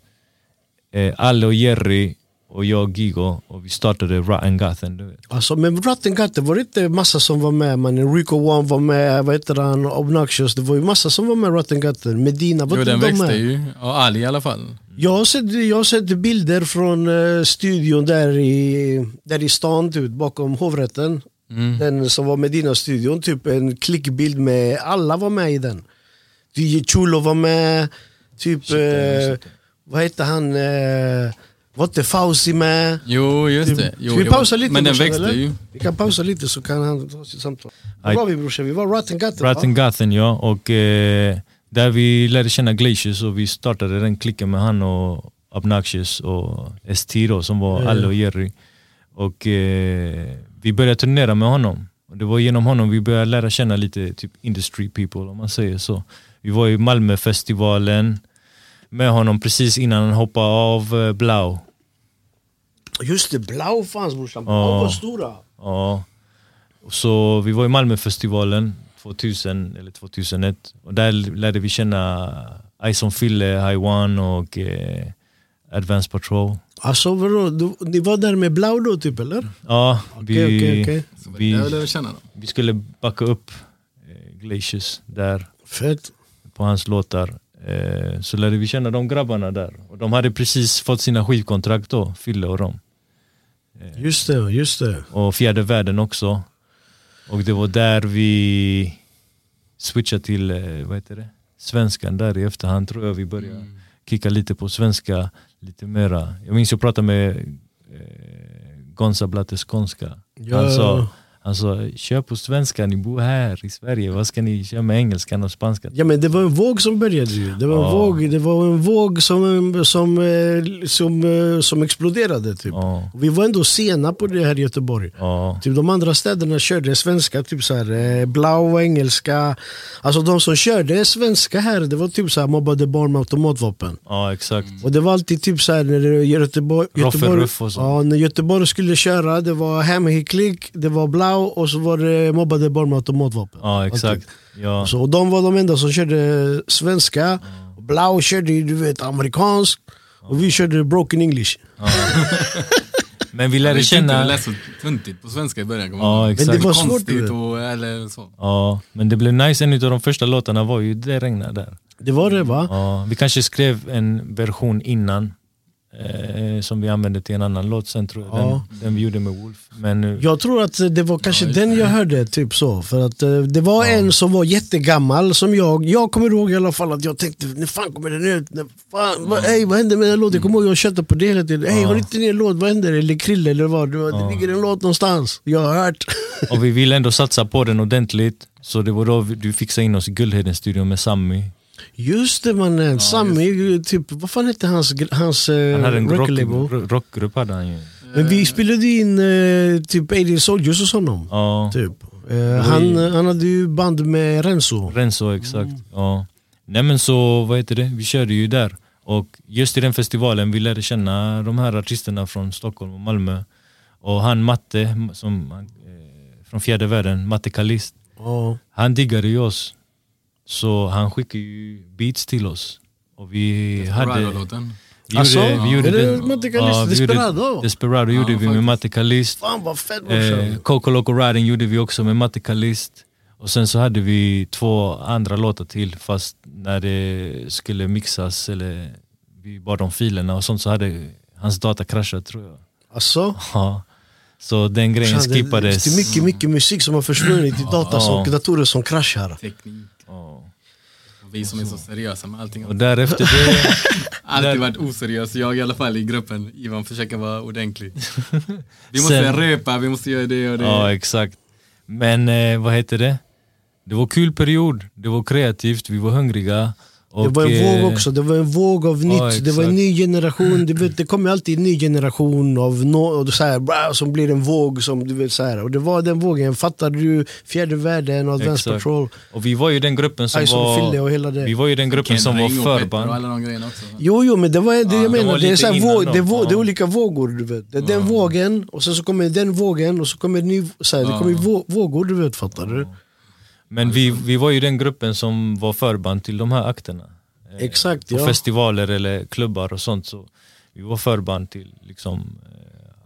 eh, Alle och Jerry och jag Gigo och vi startade Rotten. Du vet. Alltså men Rattengatte var det inte massa som var med man. Rico One var med, vad heter han, Obnoxious. Det var ju massa som var med Rattengatte. Medina var Jo, inte den de växte med. ju. Ja, Ali i alla fall. Jag har sett, jag har sett bilder från eh, studion där i, där i stan, typ, bakom hovrätten. Mm. Den som var Medina-studion, typ en klickbild med, alla var med i den. DJ Chulo var med, typ, eh, vad heter han, eh, var inte Fauzi med? Jo, just det. Jo, Ska vi pausa lite, Men den brorsan, växte eller? ju. Vi kan pausa lite så kan han ta sitt samtal. Var var vi brorsan? Vi var Rattengatten va? Rotten Gotham ja, och eh, där vi lärde känna Glacius och vi startade den klicken med han och Obnoxious och ST då som var Ja. Alle och Jerry. Och eh, vi började turnera med honom. Och det var genom honom vi började lära känna lite typ industry people om man säger så. Vi var i Malmöfestivalen med honom precis innan han hoppade av eh, Blau. Just det, Blau fanns brorsan. Blau Ja. var stora. Ja. Så vi var i Malmöfestivalen 2000 eller 2001 och där lärde vi känna Ison Fille, High One och eh, Advanced Patrol. Alltså vadå, du, ni var där med Blau då typ eller? Ja, vi, Okej, okej, okej. Så var det vi, vi skulle backa upp eh, Glacius där Fett. på hans låtar. Eh, så lärde vi känna de grabbarna där. Och de hade precis fått sina skivkontrakt då, Fille och dem. Just det, just det. Och Fjärde Världen också. Och det var där vi switchade till, eh, vad heter det? Svenskan där i efterhand tror jag vi började kicka lite på svenska lite mera. Jag minns jag pratade med eh, Gonza Blatte Skånska. Ja. Han sa, sa, kör på svenska, ni bor här i Sverige, vad ska ni köra med engelskan och spanskan? Ja men det var en våg som började ju. Det var en, Ja. våg, det var en våg som, som, eh, som, eh, som exploderade. Typ. Ja, vi var ändå sena på det här i Göteborg. ja, Typ de andra städerna körde svenska, typ så här, eh, blau engelska. Alltså de som körde svenska här, det var typ så här mobbade barn med automatvapen. ja exakt. Och det var alltid typ så här när Göteborg, Göteborg, ja, när Göteborg skulle köra, det var Hemhicklig, det var blau och så var det mobbade barn med automatvapen. Ja exakt. Ja. Så, och de var de enda som körde svenska. Blau körde du vet amerikansk. Och vi körde broken english. Men vi lärde känna... lät så tuntigt på svenska i början. Ja exakt. Men det var svårt, Konstigt vet. och, eller så. Ja, men det blev nice. En av de första låtarna var ju Det regnar där. Det var det va? Ja, vi kanske skrev en version innan eh, som vi använde till en annan låt sen tror jag. Den, Ja. den vi gjorde med Wolf. Men nu, Jag tror att det var kanske den jag hörde, typ så. För att eh, det var en som var jättegammal som jag, jag kommer ihåg i alla fall att jag tänkte, när fan kommer den ut? När fan, vad, ey, vad hände med den låten? Jag kommer ihåg jag köttade på det hela tiden. Ey, har inte ni en låt? Vad händer? Eller Krille eller vad? Det, det ligger en låt någonstans. Jag har hört. och vi ville ändå satsa på den ordentligt. Så det var då du fixade in oss i Guldheden-studion med Sammy. Just det mannen, Sammy, typ, vad fan hette hans, hans eh, Han hade en rock, rockgrupp. Hade han ju. Men vi spelade in eh, typ Alien Soldiers hos honom. Ja, Typ. Eh, han, han hade ju band med Renzo. Renzo exakt. Ja. Nej men så, vad heter det? Vi körde ju där. Och just i den festivalen vi lärde känna de här artisterna från Stockholm och Malmö. Och han Matte, som, eh, från fjärde världen, Matte Kalist. Ja. Han diggade ju oss. Så han skickade ju beats till oss. Och vi hade... Desperado-låten. Vi Alltså, gjorde, vi gjorde är det Kalist? vi gjorde- Desperado? Desperado gjorde vi med. Matte Kalist. Fan vad fett Eh. Coco Loco Riding gjorde vi också med Matte Kalist. Och sen så hade vi två andra låtar till fast när det skulle mixas eller vi bad om filerna och sånt så hade hans data kraschat tror jag. Alltså, Ja. Så den grejen fan, det, det skippades. är mycket, mycket musik som har försvunnit i data Ja. och datorer som kraschar. Teknik. Och vi som är så seriösa med allting. Och därefter det, Alltid där- varit oseriös, jag i alla fall i gruppen. Ivan försöker vara ordentlig. Vi måste Sen- repa, vi måste göra det och det. ja exakt. Men eh, vad heter det? Det var kul period, det var kreativt, vi var hungriga. Det var en eh, våg också, det var en våg av nytt, det var en ny generation. Du vet, det kommer alltid en ny generation av no, och så här, bra, som blir en våg. Som, du vet, så här. Och det var den vågen, fattar du? Fjärde världen, Advanced Exakt. Patrol, Och vi var ju den gruppen som Ison Fille var... och hela det. Vi var ju den gruppen som var förband. Jo, jo, men det var det jag det menar. var Det är, så här, våg, det, är vå, det är Ja. olika vågor. Du vet. Det är den vågen, och sen så kommer den vågen, och så kommer ny... Så här, Det kommer vågor, du vet. Fattar du? Men vi, vi var ju den gruppen som var förband till de här akterna. Eh, Exakt, På ja. festivaler eller klubbar och sånt. Så vi var förband till liksom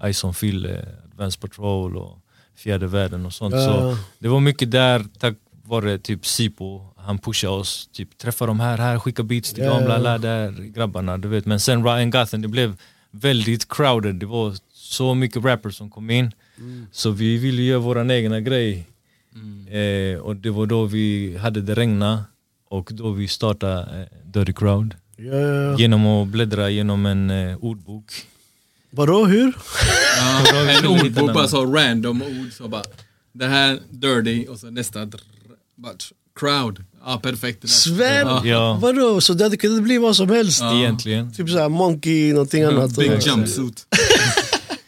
eh, Ison Fille, Advanced Patrol och Fjärde Världen och sånt. Ja. Så det var mycket där tack vare typ Sipo. Han pushade oss, typ träffa de här, här skicka beats till Ja, dem, bla, bla, där grabbarna. Du vet. Men sen Ryan Gotham, det blev väldigt crowded. Det var så mycket rappers som kom in. Mm. Så vi ville göra våran egna grej. Eh, och det var då vi hade det regna och då vi startade eh, Dirty Crowd. Ja, ja, ja. Genom att bläddra genom en eh, ordbok. Vadå, hur? Ja, en ordbok bara så random ord så bara Det här dirty och så nästa drr, bara, crowd. Ja perfekt. Svär? Ja. Ja, Vadå? Så det hade kunnat bli vad som helst? egentligen. Typ såhär monkey, någonting annat. Big jumpsuit.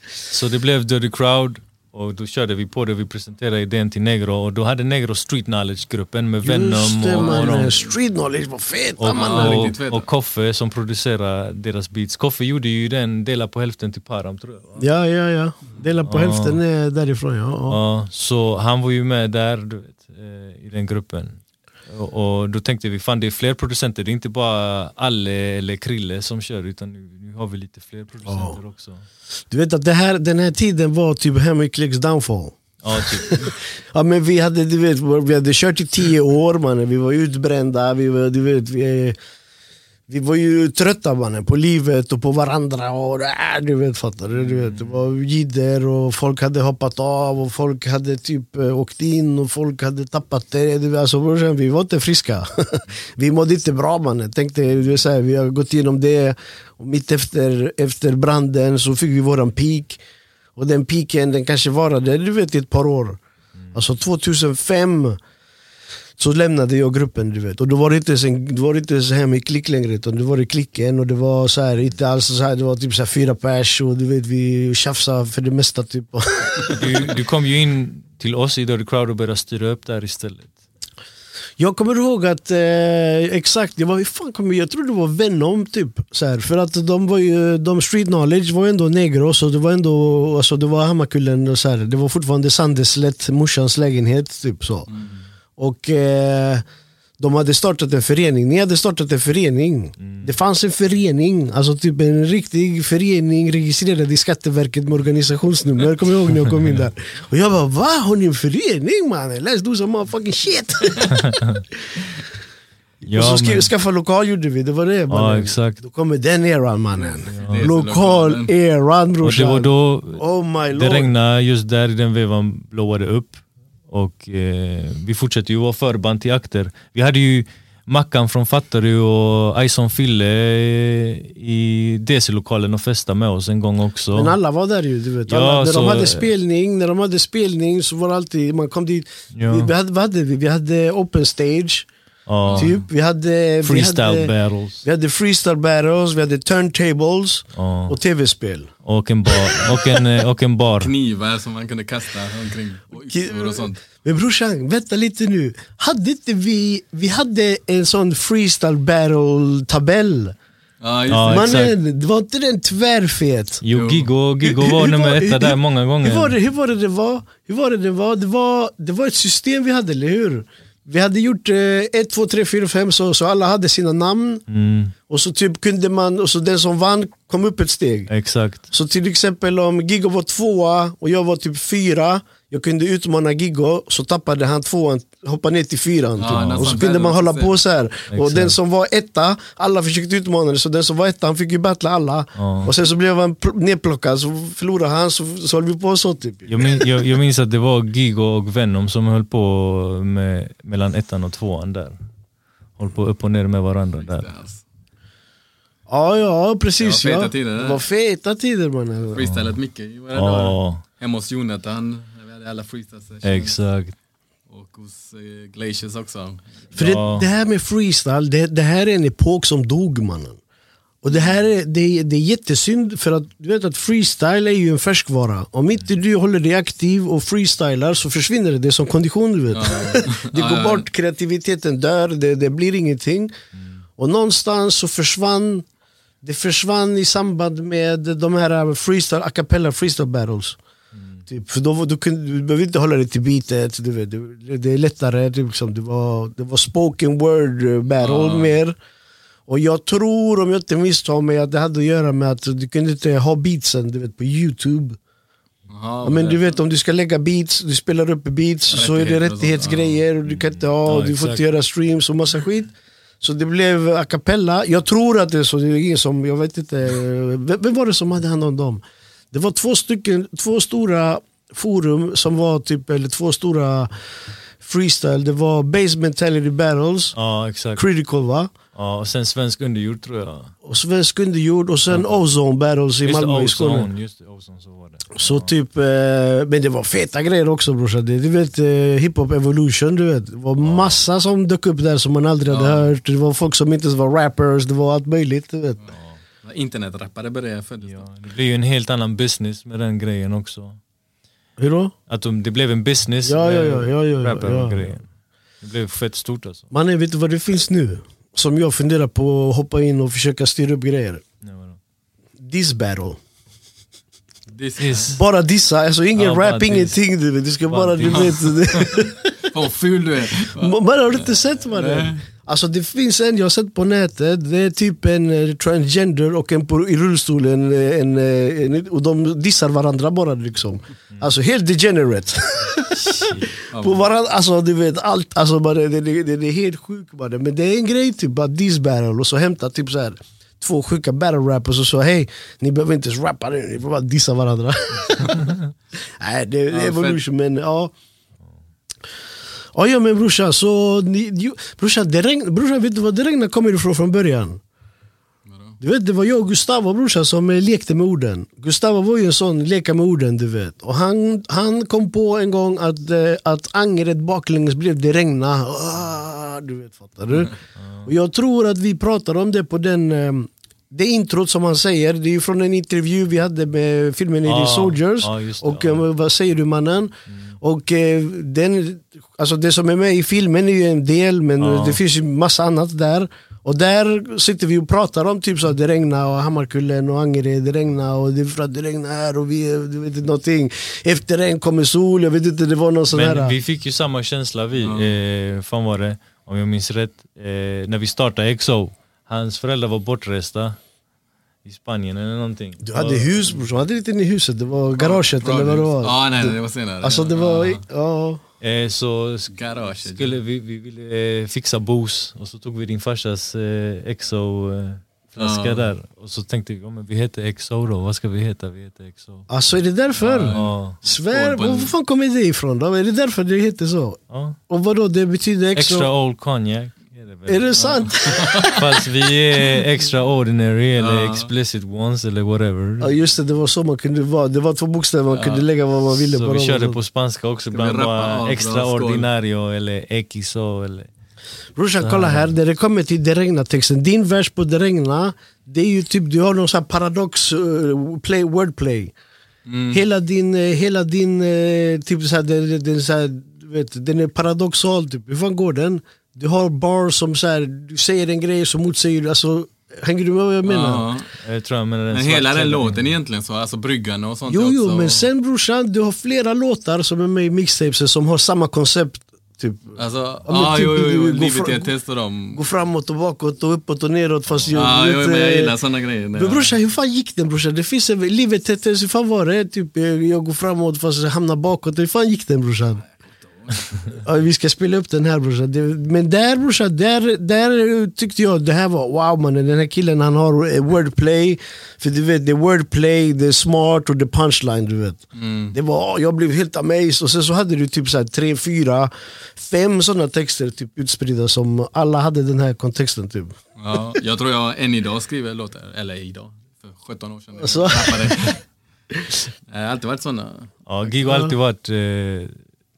Så det blev Dirty Crowd och då körde vi på det. Vi presenterade idén till Negro och då hade Negro Street Knowledge-gruppen med Venom Just det och, och, mannen, de, street knowledge var feta och, riktigt feta. och, och Koffe som producerade deras beats. Koffe gjorde ju den, dela på hälften till Param tror jag. Ja, ja, ja. Dela på Ja. hälften är därifrån ja. ja. Så han var ju med där du vet, eh, i den gruppen. Och, och då tänkte vi, fan det är fler producenter, det är inte bara Alle eller Krille som kör utan har vi lite fler producenter också. Du vet att det här, den här tiden var typ Henry Clicks downfall. Ja, typ. Ja, men vi, hade, du vet, vi hade kört i tio år mannen, vi var utbrända, vi var, du vet, vi, vi var ju trötta mannen på livet och på varandra och äh, du vet, fattar du? du vet, det var jidder och folk hade hoppat av och folk hade typ eh, åkt in och folk hade tappat det. Du vet, Alltså, brorsan, vi var inte friska. vi mådde inte bra mannen. Tänkte, du vet, så här, vi har gått igenom det mitt efter, efter branden så fick vi våran peak. Och den peaken den kanske varade du vet, i ett par år. Alltså 2005 så lämnade jag gruppen du vet. Och då var det inte, sen, då var det inte så här med klick längre utan det var det klicken och det var så här, inte alls så här, det var typ så här fyra pers och du vet vi tjafsade för det mesta typ. Du, du kom ju in till oss i Dirty Crowd och började styra upp där istället. Jag kommer ihåg att, eh, exakt, jag, var, hur fan kommer, jag tror det var Venom typ. Så här, för att de var ju, de street knowledge var ändå negros och det var ändå, alltså det var Hammarkullen och så här, det var fortfarande Sandeslätt, morsans lägenhet typ så. Och eh, de hade startat en förening, ni hade startat en förening. Det fanns en förening, alltså typ en riktig förening registrerad i Skatteverket med organisationsnummer. Kommer jag ihåg när jag kom in där? Och jag bara va? Har ni en förening mannen? Let's do some motherfucking shit! och så men- skaffa lokal gjorde vi, det var det mannen. exakt. Då kommer den eran mannen. Så Lokal eran Och det brorsan. var då Oh my det regnade just där i den vevan blåade upp. Och eh, vi fortsatte ju vara förband till akter. Vi hade ju Mackan från Fattarö och Ison Fille eh, i DC-lokalen och festa med oss en gång också. Men alla var där ju, du vet. Ja, Alla, när så- de hade spelning, när de hade spelning så var det alltid, man kom dit. Ja. Vi, hade? Vi hade open stage, ja. typ. Vi hade, Freestyle vi hade, battles. vi hade freestyle battles, vi hade turntables Ja. och tv-spel. Och en bar. Och en, eh, och en bar. Knivar som man kunde kasta omkring och sånt. Men brorsan, vänta lite nu. Hade inte vi, vi hade en sån freestyle battle tabell. Ja. Mannen, det var inte den tvärfet? Jo, Giggo, Giggo Hur- var nummer hur- där många gånger. Hur var, det, hur var det det var? Hur var det det var? Det var, det var ett system vi hade, eller hur? Vi hade gjort 1, 2, 3, 4, 5 så, så alla hade sina namn. Mm, Och så typ kunde man, och så den som vann kom upp ett steg. exakt. Så till exempel om Giggo var tvåa och jag var typ fyra, jag kunde utmana Giggo, så tappade han tvåan, hoppade ner till fyran. Ja, typ. nästan och så kunde man hålla på så här. Och den som var etta, alla försökte utmana det, så den som var etta han fick ju battla alla. Ja. Och sen så blev han pl- nedplockad, så förlorade han, så, så höll vi på så typ. Jag, min, jag, jag minns att det var Gigo och Venom som höll på med, mellan ettan och tvåan där. Höll på upp och ner med varandra där. Alltså. Ja, ja precis. Det var feta ja. tider, det var feta tider mannen. Freestylat mycket Hemma hos Jonathan, hade alla freestyle sessions. exakt. Och hos eh, Glaciers också. För Ja. det, det här med freestyle, det, det här är en epok som dog mannen. Och det här är, det, det är jättesynd för att du vet att freestyle är ju en färskvara. Om inte du håller dig aktiv och freestylar så försvinner det. Det är som kondition du vet. det Ja, går ja. bort, kreativiteten dör, det, det blir ingenting. Och någonstans så försvann det försvann i samband med de här freestyle, a cappella freestyle battles. Typ, för då, då kunde, du behöver inte hålla dig till beatet, du vet, det, det är lättare. Liksom, det, var, det var spoken word eh, battle Ja. mer. Och jag tror, om jag inte misstar mig, att det hade att göra med att du kunde inte ha beatsen du vet, på youtube. Jaha, Ja, men du vet om du ska lägga beats, du spelar upp beats så är det rättighetsgrejer och du kan inte ha, Ja, du får inte göra streams och massa skit. Så det blev a cappella. Jag tror att det är så, det är ingen som, jag vet inte, vem, vem var det som hade hand om dem? Det var två stycken, två stora forum som var typ, eller två stora freestyle. Det var Base Mentality Battles, Ja, exakt. Critical va? Ja, och sen svensk underjord tror jag. Och Svensk Underjord och sen Ozone Battles i Just Malmö i Skåne. Just det, Ozone så var det. Så typ, eh, men det var feta grejer också brorsan. Det- Du vet eh, hiphop evolution, du vet. Det var massa som dök upp där som man aldrig hade Ja. hört. Det var folk som inte ens var rappers, det var allt möjligt. Du vet. Internetrappare började föddes Ja, det blir ju en helt annan business med den grejen också. Hur då? Att de, det blev en business Ja, med ja, ja, ja, ja, rapper ja. grejen. Det blev fett stort alltså. Mannen, vet du vad det finns nu? Som jag funderar på att hoppa in och försöka styra upp grejer. Diss battle. This Is- Bara dissa, alltså ingen Ja, rap, ingenting. Du, du ska Bara bara, du vet. Vad ful du är. Man har du inte sett mannen? Alltså det finns en jag har sett på nätet, det är typ en eh, transgender och en på, i rullstolen eh, en, eh, en, och de dissar varandra bara liksom. Alltså helt degenerate. på varandra, alltså du vet allt, alltså bara, det, det, det, det är helt sjukt bara. Men det är en grej typ, att diss battle och så hämta typ så här två sjuka battle rappers och så hej, ni behöver inte ens rappa nu, ni får bara dissa varandra. Nej det, det är Ja, evolution men ja. Ja, ja men brorsan, så ni, brorsan, det regn, brorsan vet du vad det regnar kommer ifrån från början? Du vet, det var jag och Gustavo brorsan som eh, lekte med orden. Gustavo var ju en sån leka med orden du vet. Och han, han kom på en gång att, eh, att angret baklänges blev det regna. Ah, du vet, fattar du? Och jag tror att vi pratade om det på den eh, det introt som han säger, det är från en intervju vi hade med filmen Ja, The Soldiers. just det, och ja. eh, vad säger du mannen? Och eh, den, alltså det som är med i filmen är ju en del men Ja. det finns ju massa annat där. Och där sitter vi och pratar om typ så att det regnar och Hammarkullen och Angered, det regnar och det är för att det regnar här och vi, du vet inte någonting. Efter regn kommer sol, jag vet inte, det var någon sån Men här... vi fick ju samma känsla vi, eh, fan var det, om jag minns rätt, eh, när vi startade XO. Hans föräldrar var bortresta i Spanien eller någonting. Du hade hus brorsan, hade inte ni huset? Det var garaget eller vad det var? Ja, nej, nej, det var senare. Alltså det var, Ja. Eh, så Garaget. skulle vi, vi ville eh, fixa bos och så tog vi din farsas eh, XO eh, flaska Ja. där. Och så tänkte vi, ja, men vi heter XO då, vad ska vi heta? Vi heter XO. Alltså är det därför? Ja. Svär, var fan kommer det ifrån då? Är det därför det heter så? ja. Och vadå, det betyder extra... Extra old cognac. Är det, väl? Är det sant? Fast vi är extraordinary eller Ja. explicit ones eller whatever. Ja just det, det var så man kunde vara. Det var två bokstäver, man kunde lägga vad man ville så på vi dem. körde på spanska också, vi ibland bara extraordinario eller XO eller... Brorsan kolla här, när det kommer till det regna texten Din vers på det regna Det är ju typ, du har någon sån här paradox uh, play, wordplay Hela din, eh, hela din eh, typ så här, den, den, så här, vet, den är paradoxal typ. Hur fan går den? Du har bar som så här, du säger en grej som motsäger, alltså Hänger du med vad jag menar? Ja. Jag tror jag menar den Men hela den låten egentligen så, alltså bryggan och sånt Jo, är också... jo, men sen brorsan, du har flera låtar som är med i mixtapes som har samma koncept. Typ. Alltså, Ja, men typ jo, jo, du jo, går livet är ett test och dem. Gå framåt och bakåt och uppåt och neråt fast jag Ja, vet, jo, men jag gillar såna grejer. Men brorsan, hur fan gick den brorsan? Det finns en, livet heter, hur fan var det? Typ, eh, jag går framåt fast jag hamnar bakåt. Hur fan gick den brorsan? ja, vi ska spela upp den här brorsan. Men där brorsan, där, där tyckte jag det här var wow mannen. Den här killen han har eh, wordplay. För du vet, det är wordplay, det är smart och det är punchline du vet. Det var, jag blev helt amazed. Och sen så hade du typ så här, tre, fyra, fem sådana texter typ utspridda som alla hade den här kontexten typ. Ja, jag tror jag än idag skriver låtar, eller idag, för 17 år sedan. jag Alltså. har alltid varit såna. Ja, gig har alltid varit eh,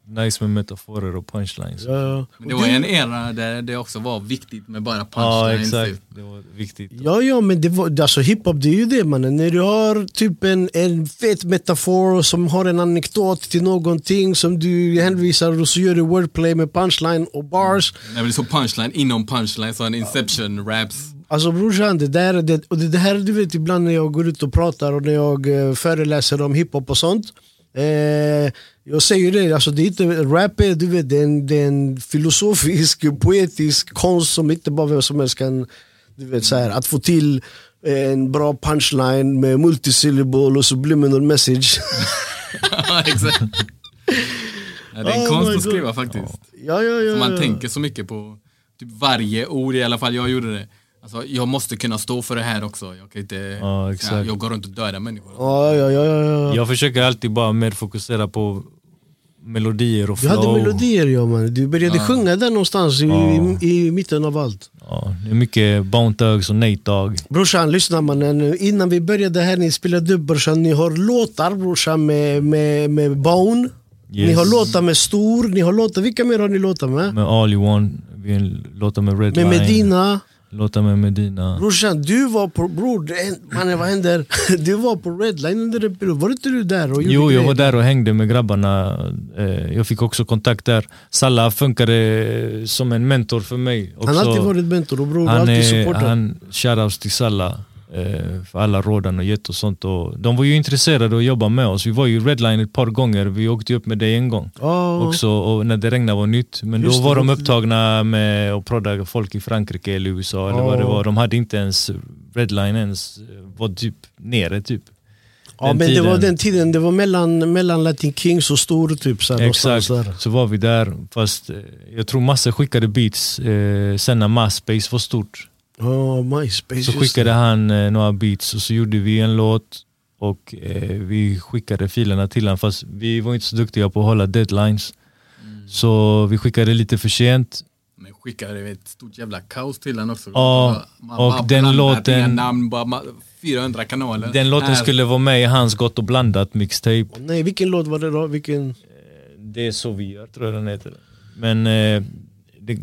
nice med metaforer och punchlines. Ja, Ja, Men det var en era där det också var viktigt med bara ja punchlines. exakt. typ. Det var viktigt. Ja, ja men det var, alltså hiphop det är ju det mannen. När du har typ en, en fet metafor som har en anekdot till någonting som du hänvisar och så gör du wordplay med punchline och bars. När det blir så punchline inom punchline, så en inception raps. Alltså brorsan, det där, det, och det, det här du vet ibland när jag går ut och pratar och när jag eh, föreläser om hiphop och sånt. Eh, jag säger det, alltså det är inte, rap är, du vet, det är, en, det är en filosofisk, poetisk konst som inte bara vem som helst kan, du vet så här, att få till en bra punchline med multisyllable och subliminal message. Ja, exakt. Ja, det är en Oh konst att skriva faktiskt. ja, ja, ja. Så man tänker så mycket på typ varje ord, i alla fall jag gjorde det. Alltså, jag måste kunna stå för det här också. Jag kan inte, Ja, exakt. Ja, jag går runt och dödar människor. Ja, ja, ja, ja, ja. Jag försöker alltid bara mer fokusera på melodier och Du flow. hade melodier ja man. Du började sjunga där någonstans i, Ja. i, i mitten av allt. Ja, det är mycket Bone Thugs och Nate Dogg. Brorsan, lyssna mannen. Innan vi började här, ni spelade upp brorsan. Ni har låtar brorsan med, med, med Bone. Ni Yes. har låtar med Stor. Ni har låtar, vilka mer har ni låtar med? Med All You Want, vi har låtar med Red Med Medina. Låtar med Medina. Brorsan, du var på, bror, mannen vad händer? Du var på Redline under en period. Var inte du där och Jo, jag var där och hängde med grabbarna. Eh, Jag fick också kontakt där. Salla funkade som en mentor för mig. Också. Han har alltid varit mentor och bror, han alltid supportat. han, shoutouts till Salla. Eh, för alla rådan och gett och sånt. Och de var ju intresserade att jobba med oss. Vi var ju Redline ett par gånger, vi åkte upp med dig en gång. Ja, Också, och när det regnade var nytt. Men Just då det, var de det- upptagna med att prodda folk i Frankrike eller USA eller vad det Ja. var. De hade inte ens Redline ens, eh, var typ nere typ. ja den men det var tiden. den tiden, det var mellan, mellan Latin Kings och Stor typ. Så Exakt, Där. så var vi där. Fast eh, jag tror Masse skickade beats eh, sen när MySpace var stort. Ja, MySpace. Så skickade han eh, några beats och så gjorde vi en låt och eh, vi skickade filerna till honom fast vi var inte så duktiga på att hålla deadlines. Så vi skickade lite för sent. Men skickade ett stort jävla kaos till den också. Ja, Man och bara den låten- namn, bara ma- 400 kanaler. Den låten Här. skulle vara med i hans Gott och blandat mixtape. Nej, vilken låt var det då? Vilken? Det är så vi gör tror jag den heter. Men eh, det,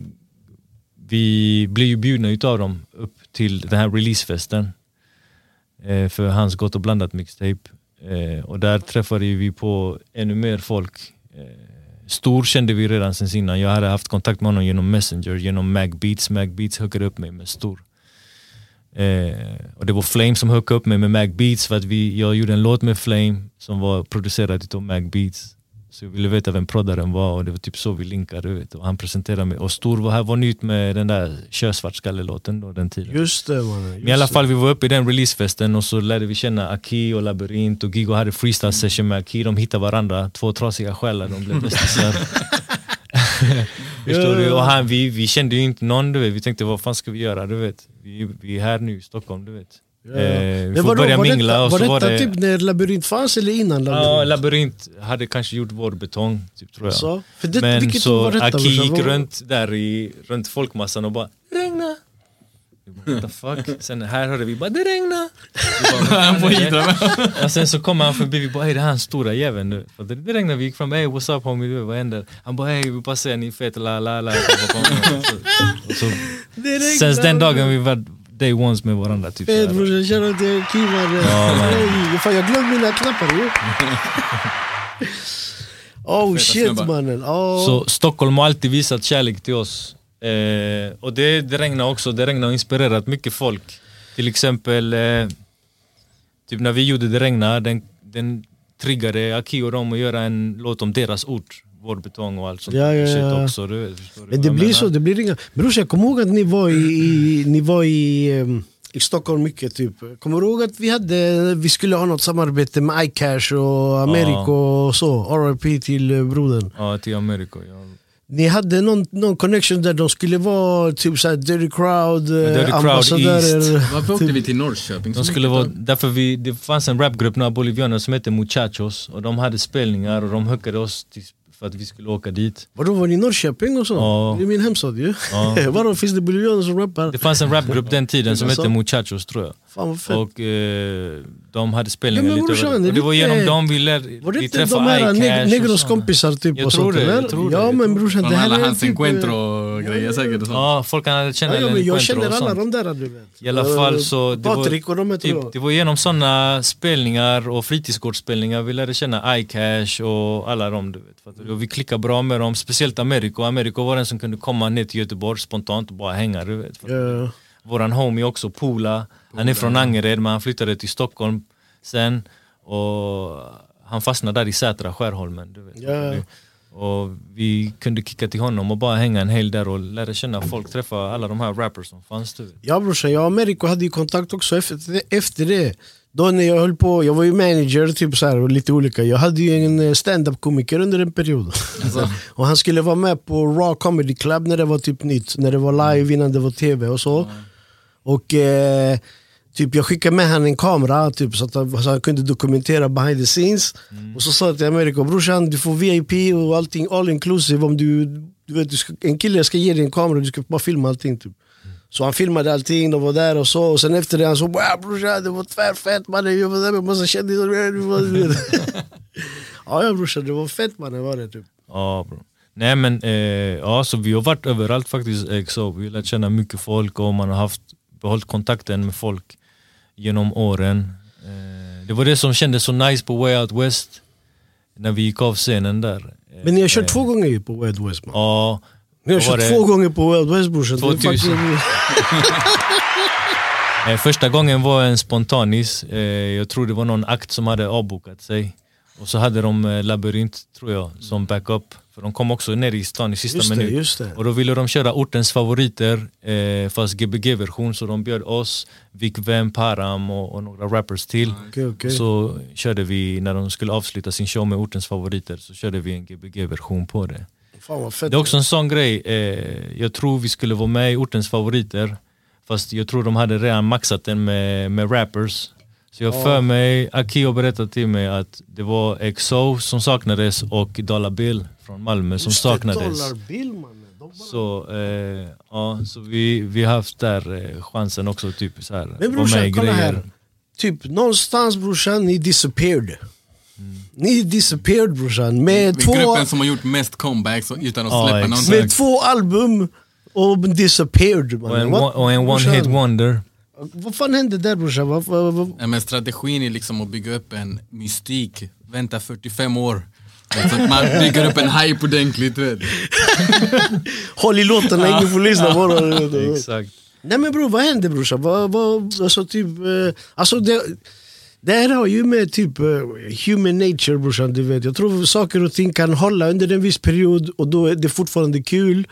vi blev ju bjudna utav dem upp till den här releasefesten. Eh, för hans Gott och blandat mixtape. Eh, och där träffade vi på ännu mer folk. Eh, Stor kände vi redan sen innan. Jag hade haft kontakt med honom genom Messenger, genom Magbeats. Magbeats hookade upp mig med Stor. Eh, och det var Flame som hookade upp mig med Magbeats för att vi, jag gjorde en låt med Flame som var producerad utav Magbeats. Så jag ville veta vem proddaren var och det var typ så vi linkade. Vet. Och han presenterade mig. Och Stor var här var nytt med den där Kör svartskalle-låten då den tiden. Just det mannen. Men i alla fall vi var uppe i den releasefesten och så lärde vi känna Aki och Labyrint och Gigo hade freestyle session med Aki. De hittade varandra, två trasiga själar, de blev bästisar. Förstår du? Och han, vi, vi kände ju inte någon, du vet. vi tänkte vad fan ska vi göra? Du vet. Vi, vi är här nu i Stockholm, du vet. Ja. Eh, vi får börja var mingla detta, och var så detta var det... typ när Labyrint fanns eller innan Labyrint? Ja, Labyrint hade kanske gjort vår betong, typ, tror jag. Så? För det, Men så var detta? Aki gick runt där i, runt folkmassan och bara regna. What the fuck? Sen här hörde vi bara det regna. Han får hidra med. Och sen så kommer han förbi, vi bara hej det här är han stora jäveln nu. Och det, det regnade, vi gick fram, hey what's up homie, du, vad händer? Han bara hej vi bara säger ni är fet, la la la. Och så, och så, Det regnar, sen den dagen vi var day ones med varandra. Typ, Fet brorsan, shoutout till mannen. Ja, man. Fan jag glömde mina knappar ju. Oh Feta shit snubbar. mannen. Oh. Så Stockholm har alltid visat kärlek till oss. Eh, och det, det regnar också, det regnar och inspirerat mycket folk. Till exempel, eh, typ när vi gjorde Det regnar, den, den triggade Aki och dem att göra en låt om deras ort. Vår betong och allt sånt Ja, ja, ja. också. Du, Men det blir menar? så, det blir inga... Brorsan jag kommer ihåg att ni var i, i, ni var i, i Stockholm mycket typ. Kommer du ihåg att vi hade, vi skulle ha något samarbete med iCash och Americo och så. RIP till eh, brodern. Ja, till Amerika. Ja. Ni hade någon, någon connection där de skulle vara typ såhär Dirty Crowd, eh, Dirty Crowd ambassadörer. Varför åkte Typ. vi till Norrköping? De skulle vara, därför vi, det fanns en rapgrupp, några bolivianer som hette Muchachos och de hade spelningar och de hookade oss till, för att vi skulle åka dit. Vadå var ni i Norrköping och så? Ja. Det är min hemstad ju. Ja. Vadå finns det bolivianer som rappar? Det fanns en rapgrupp den tiden som hette Muchachos tror jag. Fan vad fett. Och eh, de hade spelningar Ja, lite överallt. Och det var genom dem vi, lär, Var det vi inte träffade de här neg Negros kompisar typ? Jag och tror sånt, det, jag tror det, Ja jag men brorsan det här alla är hans typ... encuentro och grejer säkert. Ja, folk hade känna Ja, ja, men jag känner alla de där du vet. I alla fall Eh, så... Det Patrik var, och de typ, det var genom sådana spelningar och fritidsgårdsspelningar vi lärde känna iCash och alla dem. Du vet? Och vi klickade bra med dem, speciellt Americo. Americo var den som kunde komma ner till Göteborg spontant och bara hänga. Du vet? Ja. Våran homie också, Pola, han är från Angered men han flyttade till Stockholm sen och han fastnade där i Sätra, Skärholmen. Du vet. Ja. Och vi kunde kicka till honom och bara hänga en hel där och lära känna folk, träffa alla de här rappers som fanns. Du vet. Ja brorsan, jag och Americo hade ju kontakt också efter det. Då när jag höll på, jag var ju manager typ så här, och lite olika. Jag hade ju en eh, stand-up komiker under en period. och han skulle vara med på Raw Comedy Club när det var typ nytt. När det var live innan det var tv och så. Och eh, typ jag skickade med han en kamera typ, så att han, så han kunde dokumentera behind the scenes. Och så sa jag till Americo, brorsan du får VIP och allting all inclusive om du, du vet, du ska, en kille ska ge dig en kamera och du ska bara filma allting. Typ. Så han filmade allting, de var där och så. Och sen efter det han sa wow, brorsan det var tvärfett mannen, jag var där med massa kändisar. Ja ja brorsan, det var fett mannen var det typ. Ja bro. Nej men eh, ja, så vi har varit överallt faktiskt. XO. Vi har lärt känna mycket folk och man har haft behållit kontakten med folk genom åren. Eh, det var det som kändes så nice på Way Out West när vi gick av scenen där. Eh, Men ni har kört eh, två gånger ju på Wild West man. Ja. Ni har kört två gånger på Wild West brorsan. Det är 2000. fucking- Eh, första gången var en spontanis. Eh, jag tror det var någon akt som hade avbokat sig. Och så hade de eh, labyrint, tror jag, som backup. För de kom också ner i stan i sista Just det, minuten. just det. Och då ville de köra ortens favoriter, eh, fast Gbg-version. Så de bjöd oss, Vic Vem, Param och, och några rappers till. Okej, okej. Så körde vi, när de skulle avsluta sin show med ortens favoriter, så körde vi en Gbg-version på det. Det är också en sån grej, eh, jag tror vi skulle vara med i ortens favoriter Fast jag tror de hade redan maxat den med, med rappers. Så jag för mig, Akio berättade till mig att det var XO som saknades och Dollar Bill från Malmö som Just saknades. Bill, bara- Så, eh, ja, så vi, vi har haft där eh, chansen också typ så här, Men brorsan, kolla här. Typ någonstans brorsan, ni disappeared. Ni disappeared brorsan. Med Vi två, gruppen som har gjort mest comebacks utan att släppa någonting. med två album och disappeared. och mannen. en, What- och en one brorsan, hit wonder Vad fan hände där brorsan? Vad, vad, vad, Ja, men strategin är liksom att bygga upp en mystik, vänta 45 år. Så att man bygger upp en hype ordentligt. Vet. håll i låtarna, ingen får lyssna på dem. Exakt Nej men bror, vad hände brorsan? Vad, vad, alltså typ, eh, alltså det, det här har ju med typ eh, human nature brorsan, du vet. Jag tror saker och ting kan hålla under en viss period och då är det fortfarande kul.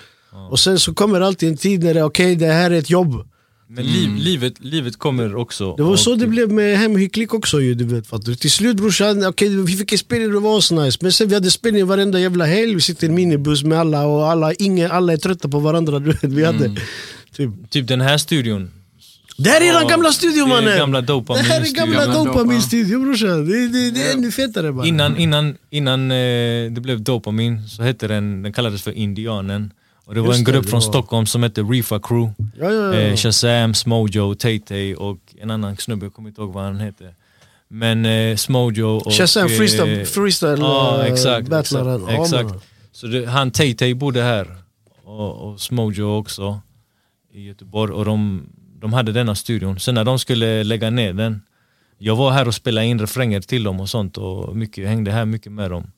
Och sen så kommer alltid en tid när det är okej, det här är ett jobb. Men liv, livet, livet kommer också Mm. Det var så det blev med Hemhycklik också ju, du vet. Fattar? Till slut brorsan, okej vi fick en spelning, det var asnice. Men sen vi hade spelning varenda jävla helg, vi sitter i en minibuss med alla och alla, ingen, alla är trötta på varandra. Du vet. Vi hade, typ. Typ den här studion Det här är Ja, den gamla studion det mannen! gamla Dopamin Det här är gamla Gamla Dopamin Dopa. studio brorsan. Det, det, det är ännu fetare bara. Innan, innan, innan eh, det blev Dopamin så hette den, den kallades för Indianen och det var Just en grupp det från var- Stockholm som hette Reefa Crew Ja, ja, ja. eh, Shazam, Smojo, Tay-Tay och en annan snubbe, jag kommer inte ihåg vad han hette Men eh, Smojo och... Shazam eh, freestyle, freestyle Ja eh, exakt, battlaren. exakt, Ja, exakt. Så det, han Tay-Tay bodde här och, och Smojo också i Göteborg och de, de hade denna studion. Sen när de skulle lägga ner den, jag var här och spelade in refränger till dem och sånt och mycket, hängde här mycket med dem.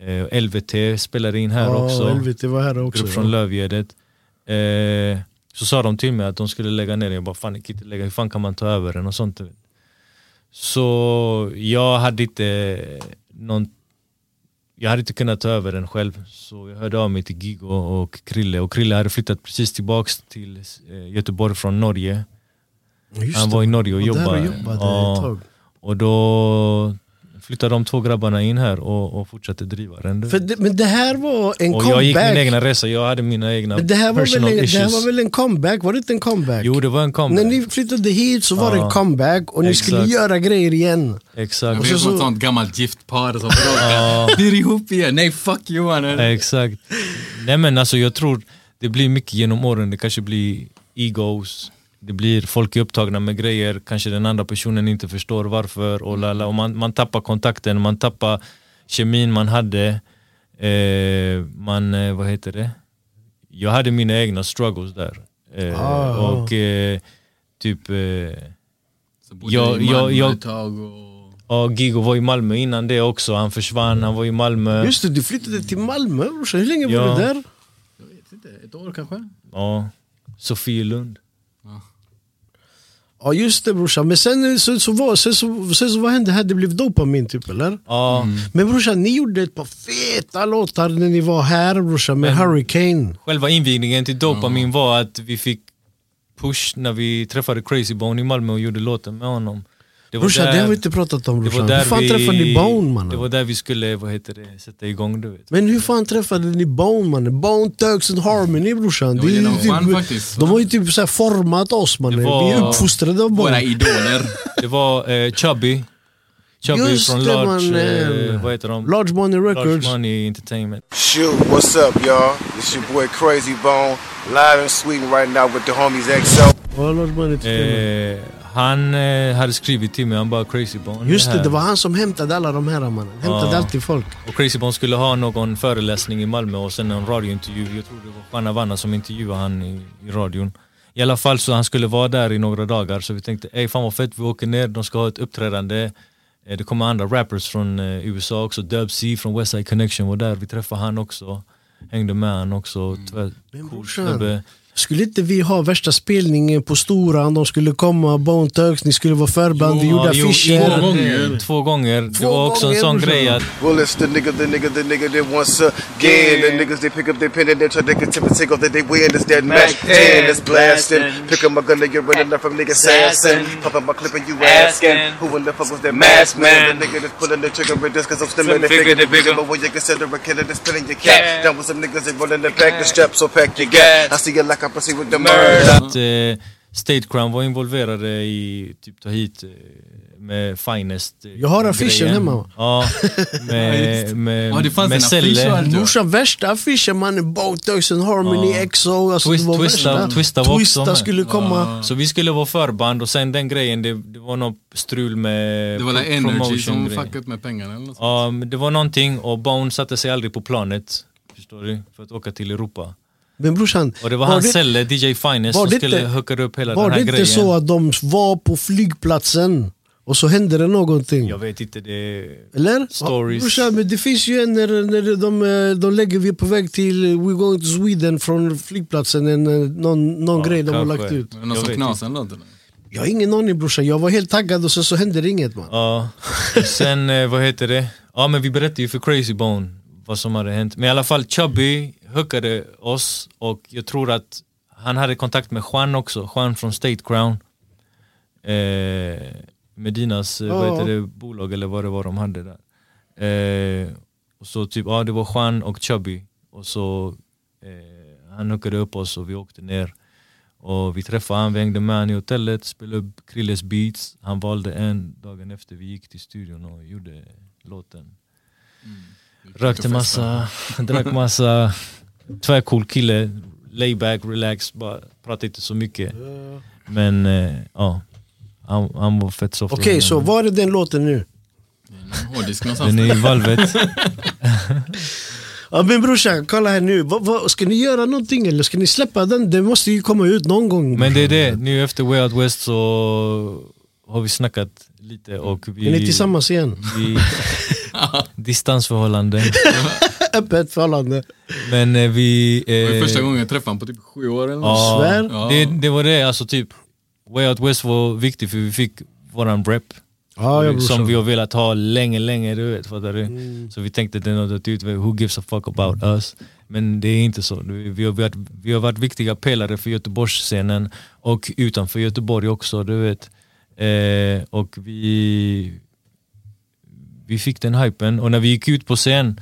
Eh, LVT spelade in här Ja, också, helvete var här också. grupp från ja. Lövgärdet. Eh, så sa de till mig att de skulle lägga ner den, jag bara fan jag kan inte lägga, hur fan kan man ta över den och sånt. Så jag hade inte någon jag hade inte kunnat ta över den själv så jag hörde av mig till Gigo och Krille och Krille hade flyttat precis tillbaks till eh, Göteborg från Norge. Just Han det. var i Norge och där jobbade. jobbade ett tag. Och då flyttade de två grabbarna in här och, och fortsatte driva den. det, men det här var en Och comeback. jag gick min egna resa, jag hade mina egna men det här, var väl personal en, det issues. här var väl en comeback? Var det inte en comeback? Jo det var en comeback. När ni flyttade hit så var det en comeback och ni Exakt. skulle göra grejer igen. Exakt. Vi är så- som ett sånt gammalt gift par som bråkar. Blir ihop igen. Nej fuck Johan. Exakt. Nej men alltså jag tror det blir mycket genom åren, det kanske blir egos, det blir folk är upptagna med grejer, kanske den andra personen inte förstår varför och, lala, och man, man tappar kontakten, man tappar kemin man hade. Eh, man, eh, vad heter det? Jag hade mina egna struggles där. Eh, Ah. och eh, typ eh, Jag- jag- och... Ja, Gigo var i Malmö innan det också, han försvann, han var i Malmö. Just det, du flyttade till Malmö brorsan. Hur länge Ja. var du där? Jag vet inte, ett år kanske? Ja, Sofielund. Ja just det brorsan, men sen så, så, var, sen, så, sen så vad hände här? Det blev dopamin typ eller? Ja, Men brorsan, ni gjorde ett par feta låtar när ni var här brorsan med Hurricane. Själva invigningen till Dopamin var att vi fick push när vi träffade Crazy Bone i Malmö och gjorde låten med honom. Det var Brorsan, där- det har vi inte pratat om det var brorsan. där Hur fan vi- träffade ni Bone Det mannen? var där vi skulle, vad heter det, sätta igång du vet. Men hur fan träffade ni Bone mannen? Bone Thugs and Harmony brorsan. Det var genom Juan faktiskt. De har ju typ så här format oss mannen. Det var- Vi är uppfostrade av Våra Bone. idoler. Det var eh, Chubby, Chubby Just från det, Large, mannen. eh, vad heter de? Large Money Records. Large Money Entertainment. Shoot, what's up, y'all? It's your boy Crazy Bone, live in Sweden right now with the homies XO. Ja, Large Money Entertainment. Eh, han eh, hade skrivit till mig, han bara Crazy Bone Just det, här." det var han som hämtade alla de här mannen. Hämtade Ja. alltid folk. Och Crazy Bone skulle ha någon föreläsning i Malmö och sen en radiointervju. Jag tror det var Juan Vanna som intervjuade han i, i radion. I alla fall så han skulle vara där i några dagar så vi tänkte ey fan vad fett vi åker ner, de ska ha ett uppträdande. Eh, Det kommer andra rappers från eh, USA också, Dub C från Westside Connection var där, vi träffade han också. Hängde med han också, tvär, Men brorsan. Skulle inte vi ha värsta spelningen på Storan? De skulle komma, Bone Thugs, ni skulle vara förband, vi gjorde jo, affischer. Två gånger. Två gånger. Det Två var också en gånger, sån grej att Well, it's the nigga, the nigga, the nigga that once again. The niggas they pick up their pen and they try to continue to take off that they win. It's that Mac 10 that's blasting. Pick up my gun and you're running up from nigga assassin. Pop up my clip and you asking who in the fuck was that mask man? The nigga that's pulling the trigger with this cause I'm still in the figure the bigger. But when you consider a killer that's spilling your cap, down with some niggas that running the back the strap, so pack your gas. I see you like Proceed with the murder. att eh, State Crown var involverade i typ ta hit eh, med Finest. eh, Jag har affischen hemma. Ja, med, med, Ja, det fanns med Selle. Brorsan, värsta affischen mannen, and Harmony, Ja. EXO. Alltså, Twist- det var Twista- värsta. Twista var också Twista med. skulle komma. Så vi skulle vara förband och sen den grejen, det, det var något strul med Det var la Energy som upp med pengarna eller något. Ja, men det var någonting och Bone satte sig aldrig på planet. Förstår du? För att åka till Europa. Men brorsan, Och det var hans det, Selle, DJ Finest, var som det skulle inte- hooka upp hela var den det här inte grejen. så att de var på flygplatsen och så hände det någonting? Jag vet inte, det... Eller? Stories. Ja, brorsan, men det finns ju en när, när de, eh, de lägger vi är på väg till We're going to Sweden från flygplatsen, en, eh, någon, någon Ja, grej de har kanske. lagt ut. Var det någon som vet knasade eller något? Jag har ingen aning brorsan, jag var helt taggad och så, så hände det inget man. Ja, sen eh, vad heter det? Ja men vi berättade ju för Crazy Bone vad som hade hänt. Men i alla fall Chubby hookade oss och jag tror att han hade kontakt med Juan också, Juan från State Crown. Eh, Medinas eh, vad heter det, bolag eller vad det var de hade där. Eh, och så typ, ja det var Juan och Chubby. Och så eh, han hookade upp oss och vi åkte ner. Och vi träffade han, vi hängde med han i hotellet, spelade upp Krilles beats. Han valde en dagen efter vi gick till studion och gjorde låten. Rökte massa, drack massa, tvärcool kille, layback, relax, bara pratade inte så mycket. Men eh, ja, han, han var fett soft. Okej, så var är den låten nu? En Hårddisk någonstans. Den är i valvet. Ja men brorsan, kolla här nu. Vad, vad, ska ni göra någonting eller ska ni släppa den? Den måste ju komma ut någon gång. Men det är det, nu efter Way Out West så har vi snackat lite och vi... Är ni tillsammans igen? Vi, distansförhållande. Öppet förhållande. Men eh, vi... Det var Eh, första gången jag träffade honom på typ sju år eller något. ja, Svär? Ja. det, det var det, alltså typ Way Out West var viktigt för vi fick våran rep. Ja, ja som vi har velat ha länge, länge, du vet, fattar du? Mm. Så vi tänkte det är något att ut, who gives a fuck about us? Men det är inte så. Vi vi har varit, vi har varit viktiga pelare för Göteborgsscenen och utanför Göteborg också, du vet. Eh, och vi, vi fick den hypen och när vi gick ut på scen,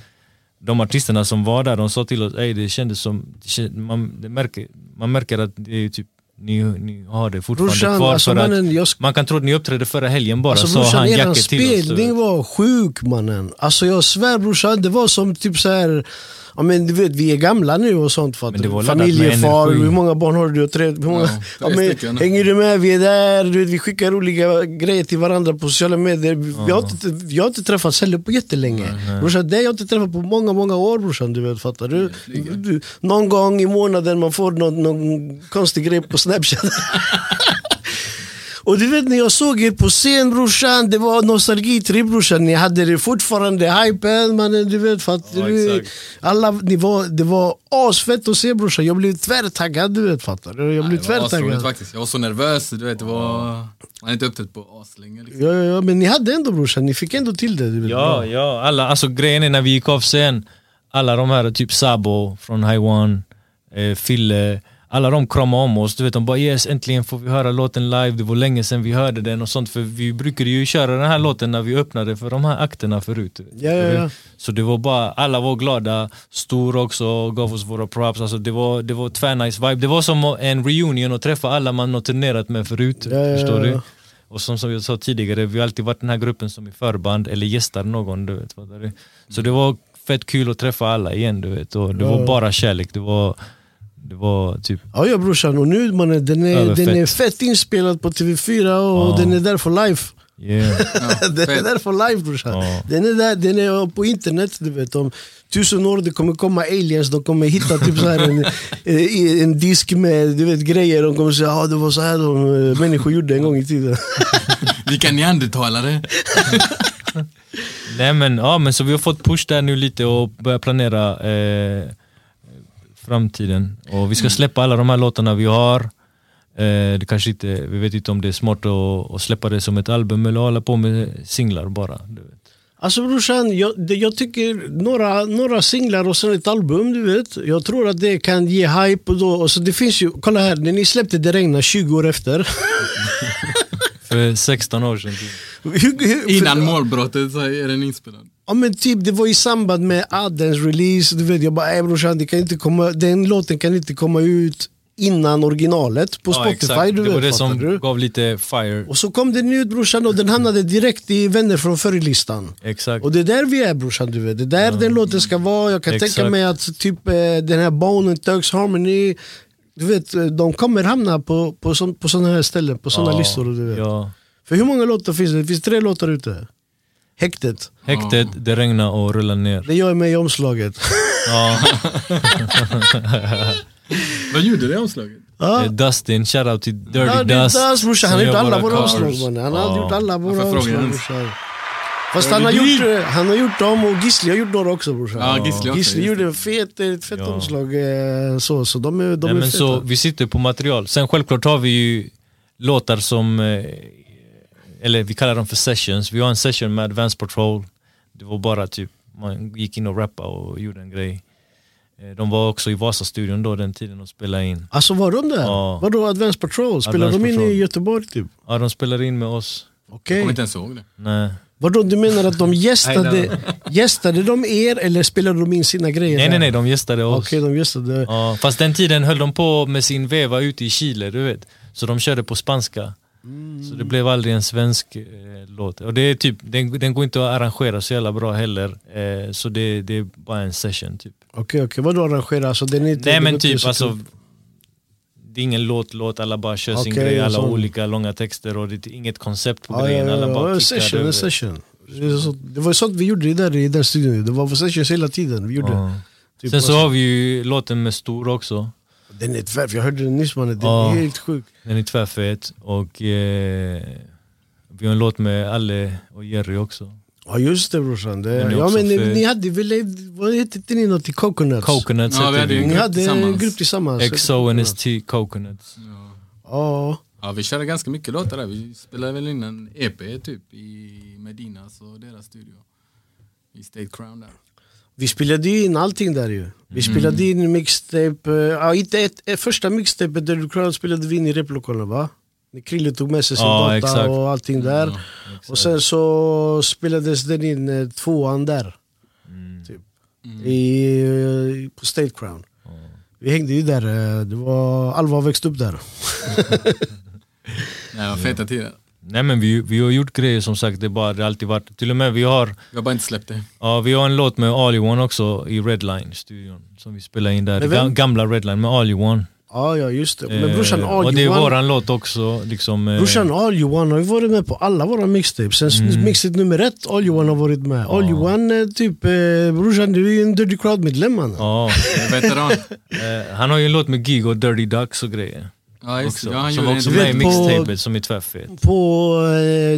de artisterna som var där, de sa till oss, det kändes som, man, märker, man märker att det är typ ni, ni har det fortfarande Brorsan, kvar alltså mannen, jag man kan tro att ni uppträdde förra helgen bara, Alltså sa brorsan, han Jacke till oss. spelning var sjuk mannen. Alltså jag svär brorsan, det var som typ så här. Ja, men du vet, vi är gamla nu och sånt. För att Men det var laddat med Familjefar, hur många barn har du? Tre, hur många, Ja, ja, men, hänger du med? Vi är där, du vet, vi skickar roliga grejer till varandra på sociala medier. Vi har inte, vi har inte träffats heller på jättelänge. Brorsan, det har jag inte träffat på många, många år brorsan. Du vet, fattar du? du? Någon gång i månaden man får någon, någon konstig grej på snapchat. Och du vet när jag såg er på scen brorsan, det var nostalgitripp brorsan. Ni hade det fortfarande hypen mannen, du vet. För att, Ja, du, exakt. alla, ni var, det var asfett att se brorsan. Jag blev tvärtaggad du vet fattar du? Jag blev Det var asroligt tvärtaggad. faktiskt. Jag var så nervös, du vet. Det var... Man har inte uppträtt på aslänge liksom. Ja, ja, ja, men ni hade ändå brorsan, ni fick ändå till det. Du vet, Ja, ja, alla, alltså grejen är när vi gick av scen, alla de här, typ Sabo från Haiwan, eh, Fille, alla de kramade om oss, du vet de bara yes äntligen får vi höra låten live, det var länge sedan vi hörde den och sånt för vi brukade ju köra den här låten när vi öppnade för de här akterna förut. Ja, ja, ja. Så det var bara, alla var glada, Stor också gav oss våra props, alltså det var, det var tvärnice vibe. Det var som en reunion att träffa alla man har turnerat med förut, förstår du? Och som, som jag sa tidigare, vi har alltid varit den här gruppen som är förband eller gästar någon. Du vet, fattar du? Så det var fett kul att träffa alla igen. Du vet. Och det var bara kärlek. Det var, det var typ... Ja, ja brorsan, och nu mannen, den är, Överfett. den är fett inspelad på TV4 och Ja. den är där för live. Yeah. den är där för live brorsan. Ja. Den är där, den är på internet du vet. Om tusen år det kommer komma aliens, de kommer hitta typ så här en, eh, en disk med du vet, grejer. De kommer säga att ah, det var så här de eh, människor gjorde en gång i tiden. Vilka neandertalare. Nej men, ja, men så vi har fått push där nu lite och börja planera eh, framtiden. Och vi ska släppa alla de här låtarna vi har. Eh, det kanske inte, vi vet inte om det är smart att, att släppa det som ett album eller hålla på med singlar bara. Du vet. Alltså brorsan, jag, jag tycker några, några singlar och sen ett album, du vet. Jag tror att det kan ge hype. Och då, och så det finns ju, kolla här, när ni släppte Det regnar 20 år efter. För 16 år sedan. Typ. hur, hur, Innan för, målbrottet så är den inspelad. Ja men typ, det var i samband med Addens release. Du vet, jag bara, äh, brorsan, det kan inte komma, den låten kan inte komma ut innan originalet på Spotify. exakt. Du det vet, var det som du? gav lite fire. Och så kom den ut brorsan och den hamnade direkt i vänner från förr-listan. Exakt. Och det är där vi är brorsan, du vet. Det är där den låten ska vara. Jag kan tänka Exakt. mig att typ eh, den här Bone Thugs Harmony, du vet, eh, de kommer hamna på, på, sån, på sådana här ställen, på sådana Ja, listor. Du vet. Ja. För hur många låtar finns det? Det finns tre låtar ute. Häktet, Häktet, det regnar och rullar ner. det gör jag med i omslaget. Ja. Vad gjorde det omslaget? Ja. Eh, Dustin, shoutout till Dirty Ja, det är Dust. Dust brorsan, han har gjort alla våra omslag mannen. Han har gjort alla våra omslag brorsan. Fast han har, gjort, eh, han har gjort dem och Gisli har gjort några också brorsan. Ja, Gisli också, Gisli gjorde ett fet, ett fett Ja. omslag. eh, Så, så de är, de Nej, är men feta. så, vi sitter på material. Sen självklart har vi ju låtar som, eh, eller vi kallar dem för sessions. Vi har en session med Advance Patrol. Det var bara typ, man gick in och rappade och gjorde en grej. Eh, De var också i Vasa-studion då den tiden och spelade in. Alltså var de där? Ja. Vadå Advance Patrol? Spelar Advance de in Patrol. i Göteborg typ? Ja, de spelade in med oss. Okej. Jag kommer inte ens ihåg det. Nej, Vadå du menar att de gästade, gästade de er eller spelade de in sina grejer nej, nej, nej de gästade oss. Okej de gästade. Ja, fast den tiden höll de på med sin veva ute i Chile, du vet. Så de körde på spanska. Så det blev aldrig en svensk eh, låt. Och det är typ, den, den går inte att arrangera så jävla bra heller. Eh, så det, det är bara en session typ. Okej okej, vadå arrangera? Alltså, den är inte, Nej men typ så alltså, det är ingen låt, låt, alla bara kör sin Okej, grej, alla sån. olika långa texter och det är inget koncept på Ja, grejen. Alla ja, bara ja, en session, över. en session. Det, var sånt vi gjorde där i den studion. Det var sessions hela tiden. Vi gjorde. Ja. Typ, Sen så alltså, har vi ju låten med Stor också. Den är tvär, jag hörde den nyss mannen. Den Ja. är helt sjuk. Den är tvärfet. Och eh, vi har en låt med Alle och Jerry också. Ja just det brorsan. Det, ja, men ni, ni hade väl, vad hette ni något i Coconuts? Coconuts Ja, vi hade en grupp hade en tillsammans. grupp tillsammans. XO and ST Coconuts. Ja. Ja, vi körde ganska mycket låtar där. Vi spelade väl in en EP typ i Medinas och deras studio. I State Crown där. Vi spelade ju in allting där ju. Vi spelade in mixtape, eh, ja, inte ett, ett, första mixtapet där Crowd spelade vi in i replokalen va? När Krille tog med sig sin Ja, data exakt. och allting där. och sen så spelades den in eh, tvåan där. Typ. I, eh, på State Crown. Vi hängde ju där, eh, det var, Alva växte upp där. Nej, det var feta tider. Nej men vi, vi har gjort grejer som sagt, det, bara, det har alltid varit, till och med vi har, Vi har bara inte släppt det. ja, vi har en låt med All You Want också i Redline-studion. Som vi spelar in där, vem? Gamla Redline med All You Want. Ja, ja just det. Men brorsan Eh, All och det är våran låt också. Liksom, eh, brorsan All You Want har ju varit med på alla våra mixtapes. Sen Mm. mixtape nummer ett, All You Want har varit med. All You Want, eh, typ, eh, brorsan du är ju en Dirty Crowd-medlem mannen. ja, Jag är veteran. eh, han har ju en låt med Gig och Dirty Ducks och grejer. Ja, just Också. Ja, han som också en- med i mixtapet som är tvärfet. På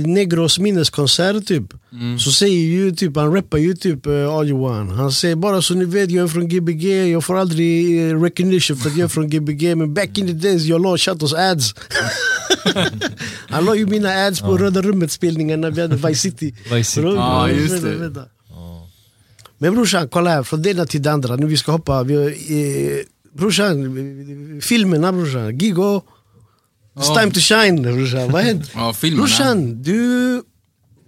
eh, Negros minneskonsert typ, Mm. så säger ju typ, han rappar ju typ eh, All You Want. Han säger bara så ni vet, jag är från Gbg, jag får aldrig eh, recognition för att jag är från Gbg, men back in the days jag la Chatos ads. han la ju mina ads på Röda rummet spelningen när vi hade Vice City. Vice City. Bro, Ja, bro, just vänta, det. vänta. Men brorsan, kolla här, från det ena till det andra, nu vi ska hoppa. Vi, eh, brorsan, filmerna brorsan, Gigo, It's Ja. time to shine brorsan, vad hände? Ja, filmerna. Brorsan, du...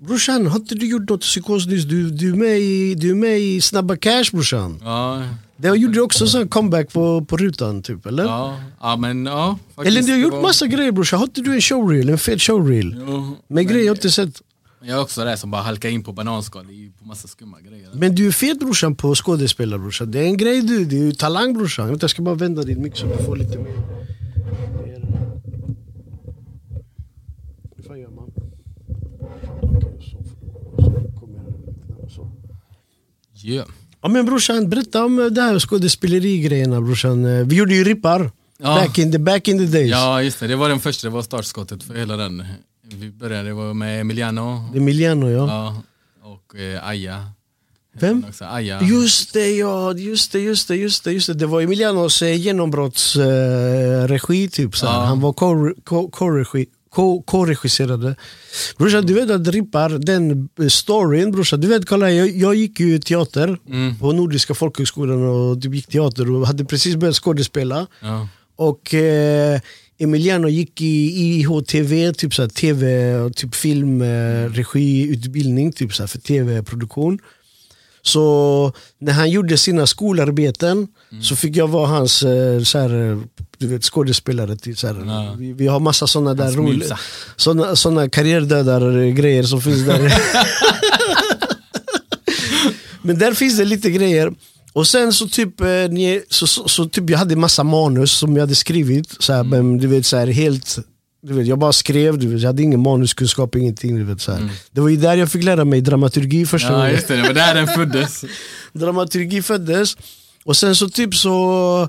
Brorsan, har inte du gjort något psykos nyss? Du, du, är med i, du är med i Snabba Cash brorsan. Ja, Det gjorde du också en comeback på, på rutan typ, eller? ja, ja, men ja. faktiskt, eller du har gjort var- massa grejer brorsan, har inte du en showreel? En fet showreel? Jo, Med men grejer jag inte sett. Jag är också där som bara halkar in på bananskal i, på massa skumma grejer. Men du är fet brorsan på skådespelare brorsan. Det är en grej du, det är ju talang brorsan. Jag ska bara vända din mick så du får lite mer. Hur fan gör man? Yeah. Ja men brorsan, berätta om det här skådespelerigrejerna brorsan. Vi gjorde ju rippar. Ja. Back, in the, back in the days. Ja just det, det var den första, det var startskottet för hela den. Vi började, med Emiliano, Emiliano ja. ja, och eh, Aja Vem? Aja. Just det, ja, just det, just det, just det, just det. Det var Emilianos eh, genombrottsregi eh, typ så. Ja. Han var co- co- co-regi- co- co-regisserade. Brorsan, du vet att Rippar, den eh, storyn, brorsan, du vet kolla jag, jag gick ju teater Mm. på Nordiska folkhögskolan och typ gick teater och hade precis börjat skådespela. Ja. Och eh, Emiliano gick i IHTV, typ så här, tv och typ film, eh, typ så här, för tv-produktion. Så när han gjorde sina skolarbeten så fick jag vara hans eh, så här, du vet, skådespelare. Till, så Ja. vi, vi har massa sådana där roliga såna, såna karriärdödar-grejer som finns där. Men där finns det lite grejer. Och sen så typ, eh, så, så, så typ jag hade massa manus som jag hade skrivit. Så här, Mm. men, du vet, så här, helt, du vet, jag bara skrev, du vet, jag hade ingen manuskunskap, ingenting. Du vet, så här. Det var ju där jag fick lära mig dramaturgi första Mm. ja, gången just det. Det var där den föddes. dramaturgi föddes. Och sen så typ så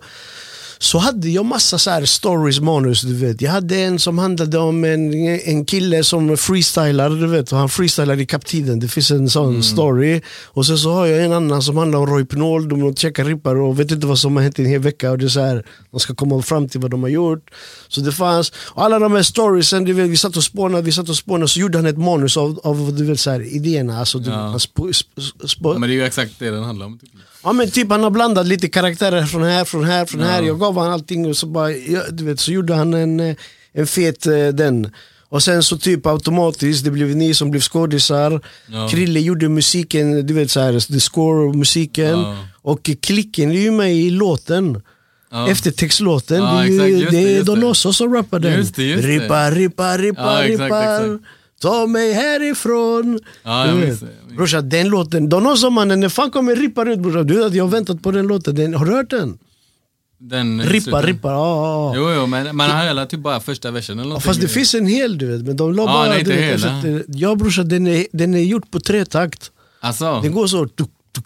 så hade jag massa så här stories, manus du vet. Jag hade en som handlade om en, en kille som freestylar, du vet. Och han freestylar i kaptiden, det finns en sån story. Och sen så har jag en annan som handlar om Rohypnol, de checkar rippar och vet inte vad som har hänt i en hel vecka. Och det är så här, de ska komma fram till vad de har gjort. Så det fanns, och alla de här storiesen, du vet, vi satt och spånade, vi satt och spånade, så gjorde han ett manus av, av du vet, så här, idéerna. Alltså, du, Ja. sp- sp- sp- Men det är ju exakt det den handlar om. typ. Ja men typ han har blandat lite karaktärer från här, från här, från här. Jag gav han allting och så bara, ja, du vet, så gjorde han en, eh, en fet eh, den. Och sen så typ automatiskt, det blev ni som blev skådisar. Ja. Krille gjorde musiken, du vet såhär, the score musiken. Ja. Och Klicken är ju med i låten. Ja. Eftertextlåten, Ja, det är, ju, exakt, det det, det. Donoso som rappar den. Just det, just det. rippa, rippa, rippa, Ja, rippa. Ta mig härifrån. Ja, Brorsan, den låten, Donoso mannen, när fan kommer Rippa ut brorsan? Du vet att jag har väntat på den låten, den, har du hört den? Den Rippa, rippa, ja. Jo, jo, men man hör hela typ bara första versen eller Ja. Fast det finns en hel du vet, men de la Ja, bara... nej, inte vet, hela. efter- Ja brorsan, den är, den är gjord på tretakt. Alltså, Den går så... Tuk, tuk,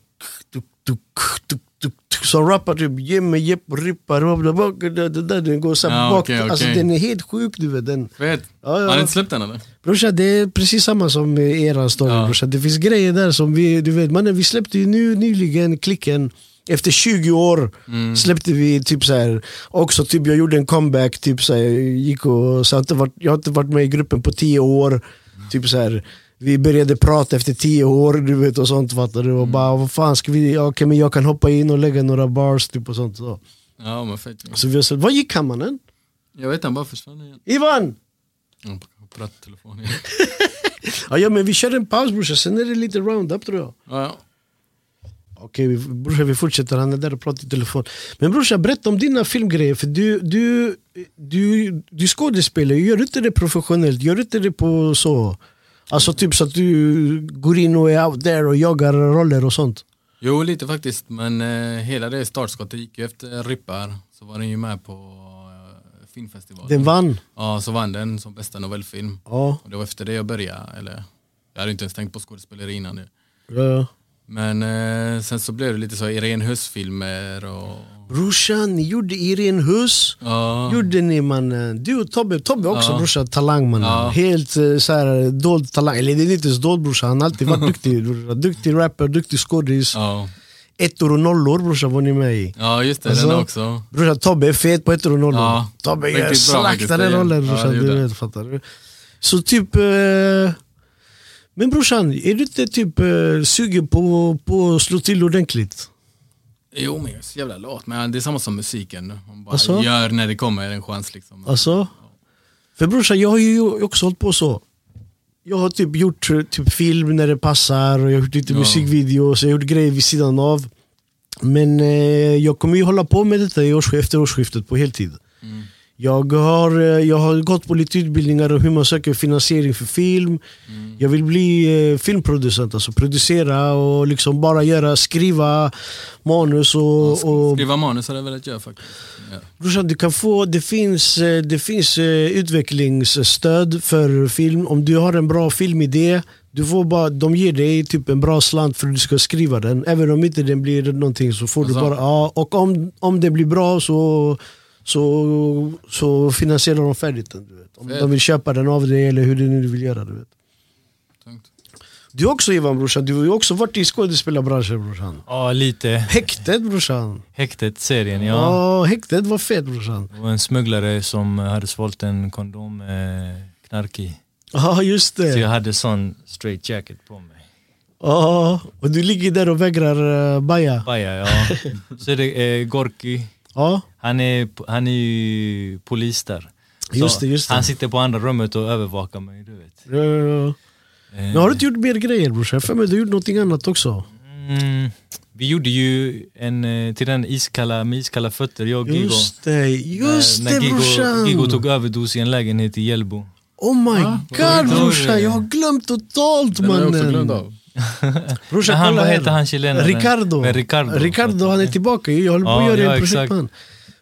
tuk, tuk, tuk, tuk, tuk. Så rappar typ Jimmy, Jepp, Rippa, Den går så Ja, bak. okej, Alltså okej. den är helt sjuk du vet. Den. vet. Ja, ja. Har ni inte släppt den eller? Brorsan det är precis samma som eran story Ja. brorsan. Det finns grejer där som vi, du vet mannen vi släppte ju nu nyligen klicken efter 20 år Mm. släppte vi typ så här också typ jag gjorde en comeback, typ så här, gick och, så jag, har inte varit, jag har inte varit med i gruppen på 10 år. Typ så här, vi började prata efter 10 år du vet och sånt fattar du. Och Mm. bara vad fan ska vi, ja, okej men jag kan hoppa in och lägga några bars typ och sånt. Så, Ja, men fett. så vi har sett, vad gick han mannen? Jag vet han bara försvann igen. Ivan! Jag pratar telefon igen. Ja, ja men vi kör en paus brorsan, sen är det lite roundup tror jag. Ja, ja. Okej brorsan vi fortsätter, han är där och pratar i telefon. Men brorsan berätta om dina filmgrejer, för du, du, du, du skådespelar, gör du inte det professionellt? Gör du inte det på så? Alltså typ så att du går in och är out there och jagar roller och sånt? Jo, lite faktiskt. Men eh, hela det startskottet gick ju efter Rippar. Så var den ju med på eh, filmfestivalen. Den vann? Ja, så vann den som bästa novellfilm. Ja. Och det var efter det jag började. Eller, jag hade inte ens tänkt på skådespeleri innan det. ja. Men eh, sen så blev det lite så Irene Huss-filmer och... Brorsan, ni gjorde Irene Huss. Ja, Gjorde ni mannen. Du och Tobbe, Tobbe också Ja. brorsan, talang mannen. Ja. Helt eh, så här, dold talang. Eller det är inte så dold brorsan, han har alltid varit duktig. Duktig rapper, duktig skådis. ja. Ettor och nollor brorsan var ni med i. ja just det, Alltså, den också. Brorsan Tobbe är fet på ettor och nollor. Ja, Tobbe det- rollen ja, brorsan. det du vet, fattar du? Så typ... Eh, men brorsan, är du inte typ eh, sugen på, på att slå till ordentligt? Jo men jag är så jävla lat. Men det är samma som musiken. Man bara Alltså? gör när det kommer en chans liksom. Alltså? För brorsan, jag har ju också hållit på så. Jag har typ gjort eh, typ film när det passar, och jag har gjort lite Ja. musikvideos, jag har gjort grejer vid sidan av. Men eh, jag kommer ju hålla på med detta i årsskift, efter årsskiftet på heltid. Mm. Jag, har, eh, jag har gått på lite utbildningar om hur man söker finansiering för film. Mm. Jag vill bli eh, filmproducent, alltså producera och liksom bara göra, skriva manus och, och Skriva manus hade jag velat göra faktiskt. Ja. Brorsan, du kan få, det finns, eh, det finns utvecklingsstöd för film. Om du har en bra filmidé, du får bara, de ger dig typ en bra slant för att du ska skriva den. Även om inte den blir någonting så får du Alltså? bara... Ja, och om, om det blir bra så, så, så finansierar de färdigt den. Du vet. Om Fett. de vill köpa den av dig eller hur det nu vill göra. Du vet. Tungt. Du också Ivan brorsan, du har ju också varit i skådespelarbranschen brorsan. Ja, lite. Häktet brorsan. Häktet, serien, Ja, ja. häktet var fet brorsan. Det var en smugglare som hade svalt en kondom med knark i. Ja just Så jag det. hade sån straight jacket på mig. Ja, och du ligger där och vägrar uh, baja. Baja, ja. Så är det eh, Gorki. Ja, Han är, han är ju polis där. Just det, just det. Han sitter på andra rummet och övervakar mig, du vet. ja, ja, ja. Eh, Men har du inte gjort mer grejer brorsan? Jag du gjort någonting annat också. Mm, vi gjorde ju en eh, till den iskalla, med iskalla fötter, jag och Gigo. Just det, just när det Gigo, brorsan! Gigo tog överdos i en lägenhet i Hjällbo. Oh my Ja, god brorsan, jag har glömt totalt Den har jag också glömt mannen. Brorsan, han, vad här. heter han chilenaren? Ricardo. Men Ricardo. Ricardo han är tillbaka jag håller på att Ja, göra ja, en projekt med.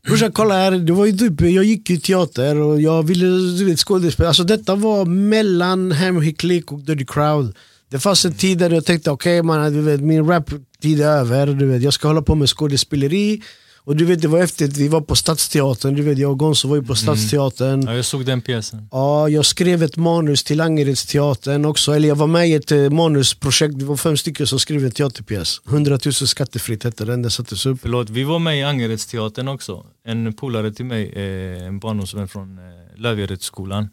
Brorsan kolla här, det var ju typ, jag gick ju teater och jag ville du vet, skådespela. Alltså detta var mellan Hit Click och Dirty Crowd. Det fanns en tid där jag tänkte okej man, du vet, min rap-tid är över. Du vet, jag ska hålla på med skådespeleri. Och du vet det var efter att vi var på Stadsteatern, du vet jag och Gonzo var ju på Stadsteatern. Ja, jag såg den pjäsen. Ja, jag skrev ett manus till Angeredsteatern också. Eller jag var med i ett eh, manusprojekt, vi var fem stycken som skrev en teaterpjäs. 100 000 skattefritt hette den, den sattes upp. Förlåt, vi var med i Angeredsteatern också. En polare till mig, eh, en barndomsvän från eh, Lövjeredsskolan.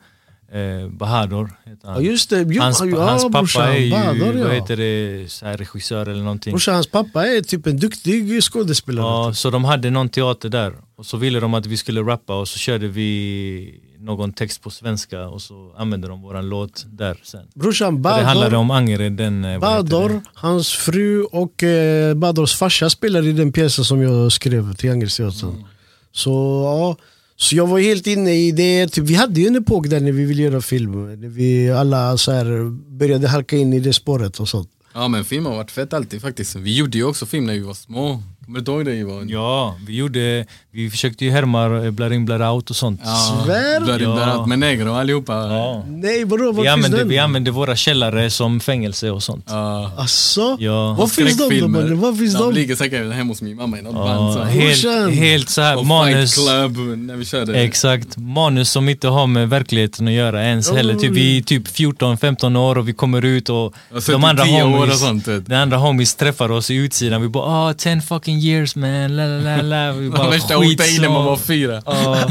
Eh, Bahadur heter Ja han. just det, jo, hans, ja, hans pappa brorsan, är ju, Badar, ja. vad heter det, så här regissör eller någonting. Brorsan, hans pappa är typ en duktig skådespelare. Ja, så de hade någon teater där och så ville de att vi skulle rappa och så körde vi någon text på svenska och så använde de våran låt där sen. Brorsan Så det handlade om Angered, den... eh, det? hans fru och eh, Badars farsa spelade i den pjäsen som jag skrev till Angeredsteatern. Mm. Så ja, så jag var helt inne i det. Typ, vi hade ju en epok där när vi ville göra film. När vi alla så här, började halka in i det spåret och sånt. Ja men film har varit fett alltid faktiskt. Vi gjorde ju också film när vi var små. Kommer du ihåg det Ivan? Ja, vi gjorde, vi försökte ju härma eh, Blur In Blur Out och sånt. Svär? Bloody Ja. Blood med negro allihopa. Ja. Nej vadå, var Vi, finns använde, den? vi använde våra källare som fängelse och sånt. Ja. Asså? Ja. Var finns de då mannen? Var finns de de? ligger säkert hemma hos min mamma i något band. Ja, Så. helt, helt så här, Och manus, Fight Club när vi körde. exakt, manus som inte har med verkligheten att göra ens Oj. heller. Typ, vi är typ 14-15 år och vi kommer ut och och sånt. vet du. de andra homies träffar oss i utsidan. Vi bara ah 10 fucking years man, la la la la. Vi Det bara var värsta. OT när man var fyra. Ja.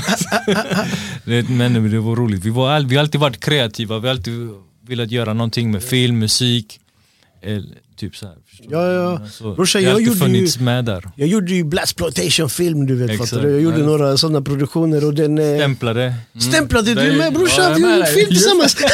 men det var roligt. Vi, var vi har alltid varit kreativa, vi har alltid velat göra någonting med film, musik. Eller, typ så här, Ja, ja. Alltså, Brorsan, jag gjorde ju- med där. Jag gjorde ju Blaxploitation film du vet. Exakt. Fattar du? Jag gjorde Ja. några sådana produktioner och den... Eh, Stämplade. stämplade Det du är- med brorsan? Vi gjorde film tillsammans.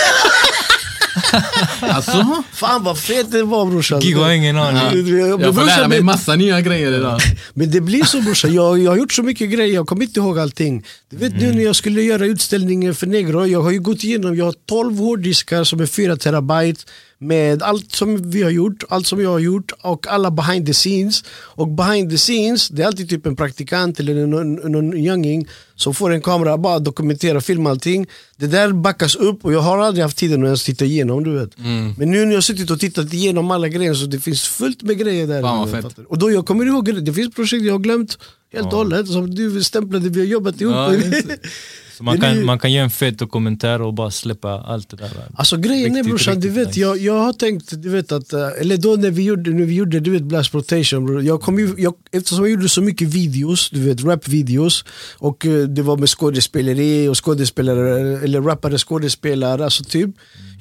Alltså? Fan vad fet det var brorsan. Gigo har ingen aning. Men Jag får lära mig massa nya grejer idag. Men det blir så brorsan, jag, jag har gjort så mycket grejer, jag kommer inte ihåg allting. Du vet nu när jag skulle göra utställningen för Negro, jag har ju gått igenom, jag har 12 hårddiskar som är 4 terabyte med allt som vi har gjort, allt som jag har gjort och alla behind the scenes. Och behind the scenes, det är alltid typ en praktikant eller någon, någon younging som får en kamera, bara dokumentera, filma allting. Det där backas upp och jag har aldrig haft tiden att ens titta igenom du vet. Mm. Men nu när jag suttit och tittat igenom alla grejer så det finns fullt med grejer där. Fan? Och då jag kommer ihåg, det finns projekt jag har glömt helt och hållet som du stämplade, vi har jobbat ihop. Ja. Så man kan, man kan göra en fet dokumentär och bara släppa allt det där. Alltså grejen är brorsan, du vet, jag, jag har tänkt, du vet att, eh, eller då när vi gjorde, när vi gjorde du vet Blast Rotation, bror, jag kom ju, jag, eftersom jag gjorde så mycket videos, du vet rap-videos och eh, det var med skådespeleri och skådespelare, eller rappare skådespelare, alltså typ.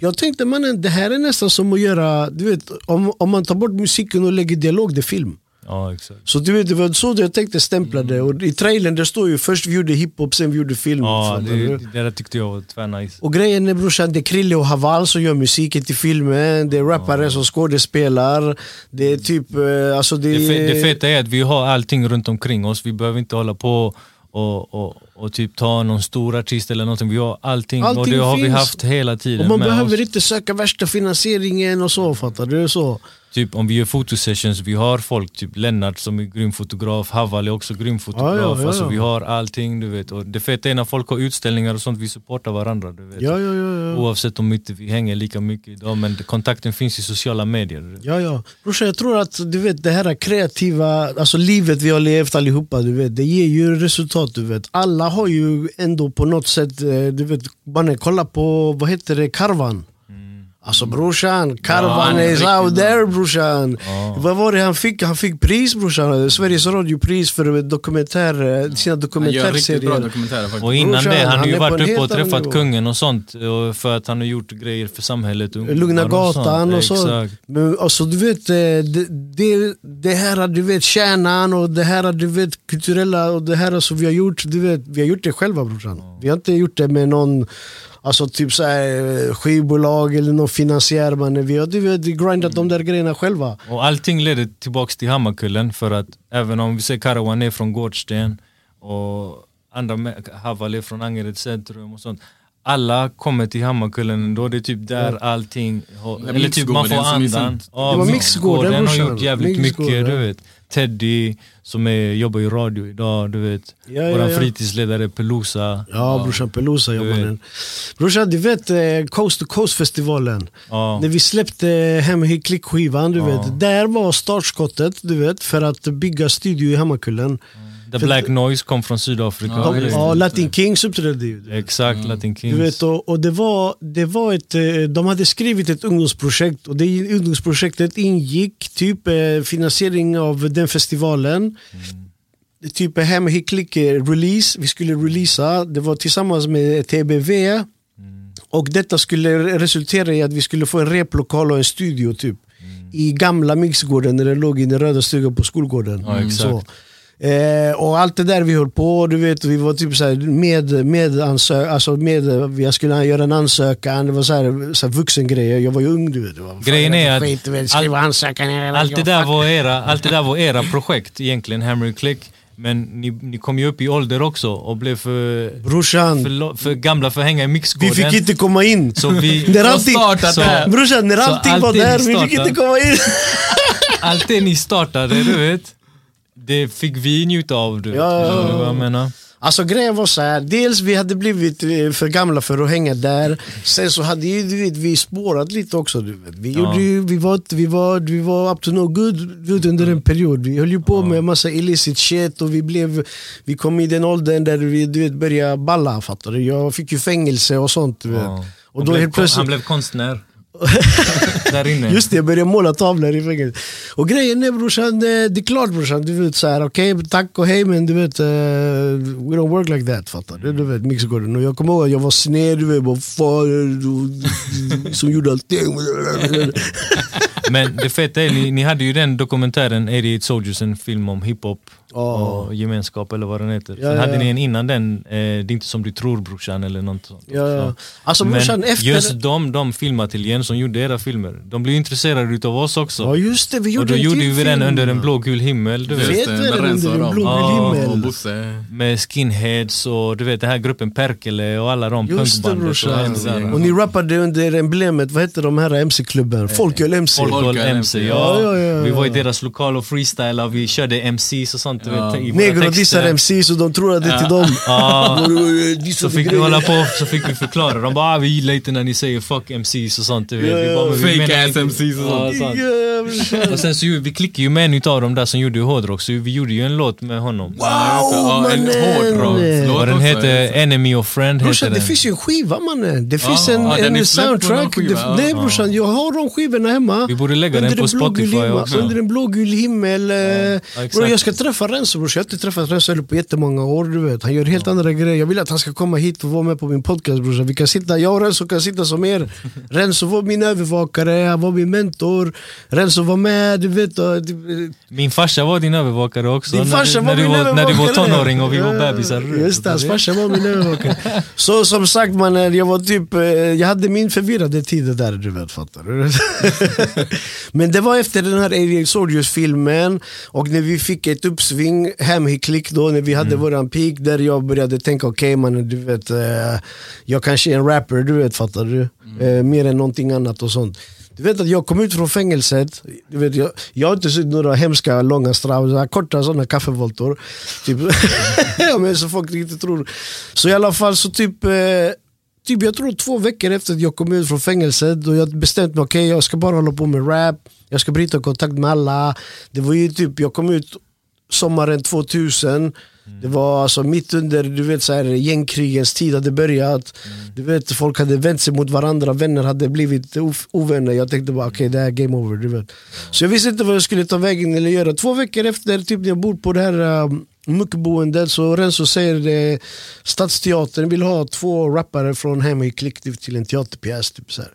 Jag tänkte mannen, det här är nästan som att göra, du vet, om, om man tar bort musiken och lägger dialog, det är film. Ja, exakt. Så du vet, det var så jag tänkte stämpla det. Och I trailern det står ju först vi gjorde hiphop, sen vi gjorde film. Ja, det, det där tyckte jag var tvärnice. Och grejen är brorsan, det är Krille och Haval som gör musiken till filmen, det är rappare som skådespelar, det är typ, eh, alltså det, Det, fe, det feta är att vi har allting runt omkring oss. Vi behöver inte hålla på och, och, och typ ta någon stor artist eller någonting. Vi har allting, och Allting det har vi haft hela tiden Och man behöver oss. inte söka värsta finansieringen och så, fattar du? Så. Typ om vi gör fotosessions, vi har folk, typ Lennart som är grym fotograf, Haval är också grym fotograf. Ja, ja, ja, Alltså, vi har allting du vet. Och det feta är när folk har utställningar och sånt, vi supportar varandra. Du vet. Ja, ja, ja. Oavsett om inte vi hänger lika mycket idag, men kontakten finns i sociala medier. Ja, ja. Brorsan, jag tror att du vet, det här kreativa, alltså livet vi har levt allihopa, du vet, det ger ju resultat. Du vet. Alla har ju ändå på något sätt, eh, du vet, mannen kolla på, vad heter det, Karvan. Alltså brorsan, Karvan är is out there brorsan. Vad var det han fick? Han fick pris brorsan. Sveriges radiopris för dokumentär, sina Han gör riktigt bra dokumentärserier. faktiskt. Och innan Brorsan, det, han har ju varit uppe och träffat nivå. kungen och sånt. Och för att han har gjort grejer för samhället. Lugna och gatan och så. Exakt. Men alltså du vet, eh, det, det, det här du vet kärnan och det här du vet kulturella och det här som vi har gjort, du vet, vi har gjort det själva brorsan. Vi har inte gjort det med någon Alltså typ så här, eh, skivbolag eller någon finansiär man, vi har du vet, grindat de där grejerna själva. Och allting leder tillbaka till Hammarkullen för att även om vi säger Karawan är från Gårdsten och andra Havali Haval är från Angered centrum och sånt. Alla kommer till Hammarkullen ändå, det är typ där allting, har- eller typ man får andan. Ja, Det var Mixgården har gjort jävligt mycket, du vet. Teddy som är, jobbar i radio idag, du vet. Ja, ja, Våran ja. fritidsledare Pelusa. Ja brorsan Pelusa jobbar den. Brorsan du vet eh, Coast to Coast festivalen. Ja. När vi släppte Hem Hit Klick skivan, du vet. Där var startskottet du vet, för att bygga studio i Hammarkullen. The Black Noise kom från Sydafrika. Ja, De, ja, Latin Kings uppträdde ju. Exakt, Latin Kings. Du vet, och, och det var, det var ett, eh, de hade skrivit ett ungdomsprojekt och det ungdomsprojektet ingick typ eh, finansiering av den festivalen. Typ Hem Klick eh, release, vi skulle releasa, det var tillsammans med TBV. Och detta skulle resultera i att vi skulle få en replokal och en studio typ. I gamla Mixgården när det låg i den röda stugan på skolgården. Ja, exakt. Så. Eh, och allt det där vi höll på, du vet, vi var typ så här med, med, ansö- alltså med jag skulle göra en ansökan, det var så här, så här vuxengrejer, jag var ju ung du vet. Fan, Grejen är att skit, vet, allt- ansökan. Allt det, där var era, allt det där var era projekt egentligen, Hammer Click. Men ni, ni kom ju upp i ålder också och blev för, Brorsan, för, för gamla för att hänga i vi mixgården. fick inte komma in. Så vi, När allting, så, där. brorsan, när allting allt var där, vi fick inte komma in. allt det ni startade, du vet. Det fick vi njuta av. Du. Ja, ja, ja. Förstår du vad jag menar? Alltså grejen var så här, dels vi hade blivit eh, för gamla för att hänga där. Sen så hade ju, du vet, vi spårat lite också. Du vet. Vi, gjorde ju, vi, var, vi, var, vi var up to no good good under en period. Vi höll ju på med massa illicit shit och vi, blev, vi kom i den åldern där vi du vet, började balla. Fattar du? Jag fick ju fängelse och sånt. Du vet. Ja. Och då blev helt plötsligt... Han blev konstnär. Där inne. Just det, jag började måla tavlor i fängelse. Och grejen är brorsan, eh, det är klart brorsan, du vet såhär, okej tack och hej men du vet, eh, we don't work like that fattar du? Du vet, Mixgården. Och jag kommer ihåg att jag var sned, du vet, bara du- som gjorde allting. Men det feta är, ni, ni hade ju den dokumentären 88 Soldiers, en film om hiphop Ja. och gemenskap eller vad den heter. Ja, Sen ja, hade ja. ni en innan den, eh, Det är inte som du tror brorsan eller något sånt. Ja, ja. Så. Alltså Men brorsan, efter... just de, de filmateljén som gjorde era filmer, de blev intresserade utav oss också. Ja just det, vi gjorde och då en gjorde vi den under en blågul himmel, du Vet med under en blågul Ja, himmel. Och. Med skinheads och du vet den här gruppen Perkele och alla de Just det punkbandet. det. Och ni rappade under emblemet, vad heter de här MC-klubben? Folköl MC. Folköl MC, MC, ja. ja, ja, ja. Vi var i deras lokal och freestylade, vi körde MCs och sånt. Du Ja. vet, Negro dissar MC så de tror att det är till dem. Ja. Så fick vi hålla på, så fick vi förklara. De bara ah, vi gillar inte när ni säger fuck MCs och sånt. Du vet. Ja, Vi bara, Fake ass inte- MCs och sånt. brorsan. Och sen så vi klickade ju med en utav dem där som gjorde hårdrock, så vi gjorde ju en låt med honom. Ja, en hårdrockslåt Och den heter Enemy of Friend. Brorsan det finns ju en skiva mannen. Det finns en, soundtrack. skiva, Det, ja. nej brorsan, jag har de skivorna hemma. Vi borde lägga den på Spotify också. Under en blågul himmel. eh, jag ska träffa Renzo brorsan. Jag har inte träffat Renzo på jättemånga år. Du vet. Han gör helt andra grejer. Jag vill att han ska komma hit och vara med på min podcast brorsan. Vi kan sitta, jag och Renzo kan sitta som er. Renzo var min övervakare, han var min mentor. Renzo var med, du vet. Du- Min farsa var din övervakare också. Din farsa när, var du, min när, du, när du var tonåring och vi var Ja, bebisar. Just det, hans farsa var min övervakare. Så som sagt mannen, jag var typ, eh, jag hade min förvirrade tid där du vet, fattar du? Men det var efter den här Alien Soldiers filmen och när vi fick ett uppsving, hem i klick då, när vi hade våran peak där jag började tänka okej mannen du vet, eh, jag kanske är en rapper du vet, fattar du? Eh, mer än någonting annat och sånt. Du vet att jag kom ut från fängelset, du vet, jag, jag har inte sett några hemska långa straff, så här korta sådana kaffevoltor. Typ. men så folk inte tror. Så i alla fall så typ, eh, typ jag tror två veckor efter att jag kom ut från fängelset och jag bestämt mig, okej jag ska bara hålla på med rap, jag ska bryta kontakt med alla. Det var ju typ, jag kom ut sommaren 2000 Det var alltså mitt under du vet, så här, gängkrigens tid hade börjat. Du vet, folk hade vänt sig mot varandra, vänner hade blivit ovänner. Jag tänkte bara okej, det här är game over. Du vet. Så jag visste inte vad jag skulle ta vägen eller göra. Två veckor efter, typ när jag bor på det här um, muckboendet, så Renzo säger det, Stadsteatern vill ha två rappare från Hemma Collective till en teaterpjäs. Typ så här.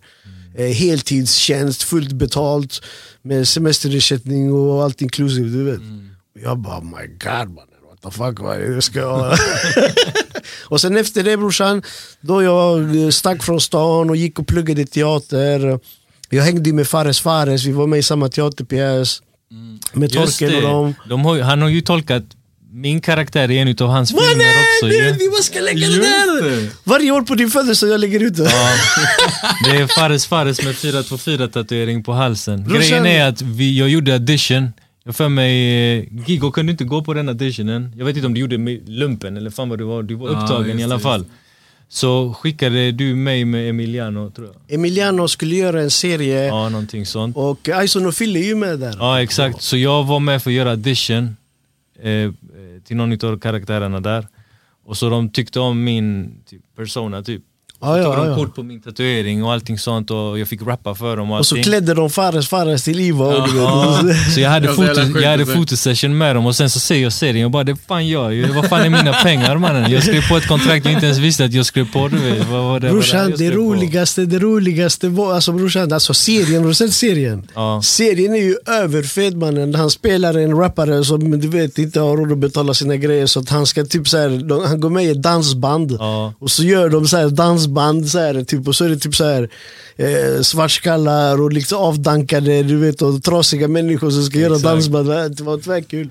Eh, heltidstjänst, fullt betalt, med semesterersättning och allt inklusive. Du vet. Och Jag bara, oh my god man, what the fuck, jag ska göra? och sen efter det brorsan, då jag eh, stack från stan och gick och pluggade teater. Jag hängde med Fares Fares, vi var med i samma teaterpjäs. Med Just Torkel och dem. De har, han har ju tolkat min karaktär i en av hans filmer Mannen! också. du, ju. Vi måste lägga det där! Varje år på din födelsedag jag lägger ut det. Ja, det är Fares Fares med 424 tatuering på halsen. Brorsan- Grejen är att vi, jag gjorde audition, jag för mig, eh, Gigo kunde inte gå på den auditionen. Jag vet inte om du gjorde med lumpen eller fan vad du var, du var Ja, upptagen just i alla fall. Så skickade du mig med Emiliano tror jag. Emiliano skulle göra en serie Ja, någonting sånt. och Ison och Fille är ju med där. Ja exakt, så jag var med för att göra audition eh, till någon av karaktärerna där. Och så de tyckte om min typ, persona typ. Ja, ja, tog de ja. kort på min tatuering och allting sånt och jag fick rappa för dem och Och så allting. klädde de Fares Fares till Iva. vet. Ja, så jag hade, foto, jag hade fotosession med dem och sen så ser jag serien och bara det fan jag ju. Vad fan är mina pengar mannen? Jag skrev på ett kontrakt jag inte ens visste att jag skrev på. Du vet. Vad var det, Brorsan, det roligaste, det roligaste var, alltså brorsan, alltså serien, har du sett serien? Ja. Serien är ju överfet mannen, han spelar en rappare som du vet inte har råd att betala sina grejer så att han ska typ så här, han går med i ett dansband Ja. och så gör de så här dansband så här, typ, och så är det typ så här eh, svartskallar och liksom avdankade du vet och trasiga människor som ska göra Exakt. dansband. Det var tvärkul.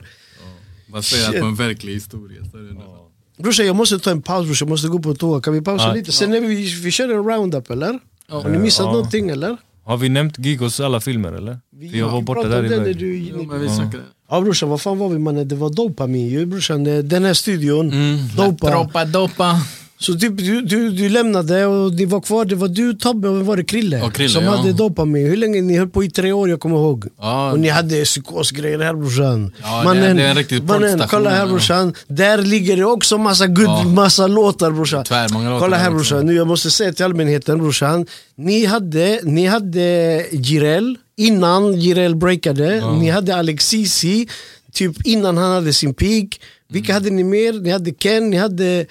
Baserat Shit. på en verklig historia. Så är det nästan. Brorsan jag måste ta en paus brorsan, jag måste gå på toa. Kan vi pausa Ja. lite? Sen när vi, vi kör en roundup eller? Har ni missat Ja. någonting eller? Har vi nämnt Gigos alla filmer eller? För jag var borta där om det när iväg. du Jo, men vi snackade. Ja brorsan, vad fan var vi mannen? Det var dopamin ju brorsan. Den här studion, Mm. dopa. Droppa, doppa. Så typ, du, du, du lämnade och det var kvar, det var du Tobbe och var det Krille? Ja, Krille, som ja. hade dopamin. Hur länge ni höll på i tre år, jag kommer ihåg. Ja. Och ni hade psykosgrejer här brorsan. Ja, är- det är en riktig mannen, kolla här ja. brorsan. Där ligger det också massa good, Ja. massa låtar brorsan. Tvärmånga låtar Kolla här brorsan, nu jag måste säga till allmänheten brorsan. Ni hade, ni hade Jireel innan Jireel breakade. Ni hade Alex Sisi, typ innan han hade sin peak. Vilka Mm. hade ni mer? Ni hade Ken, ni hade...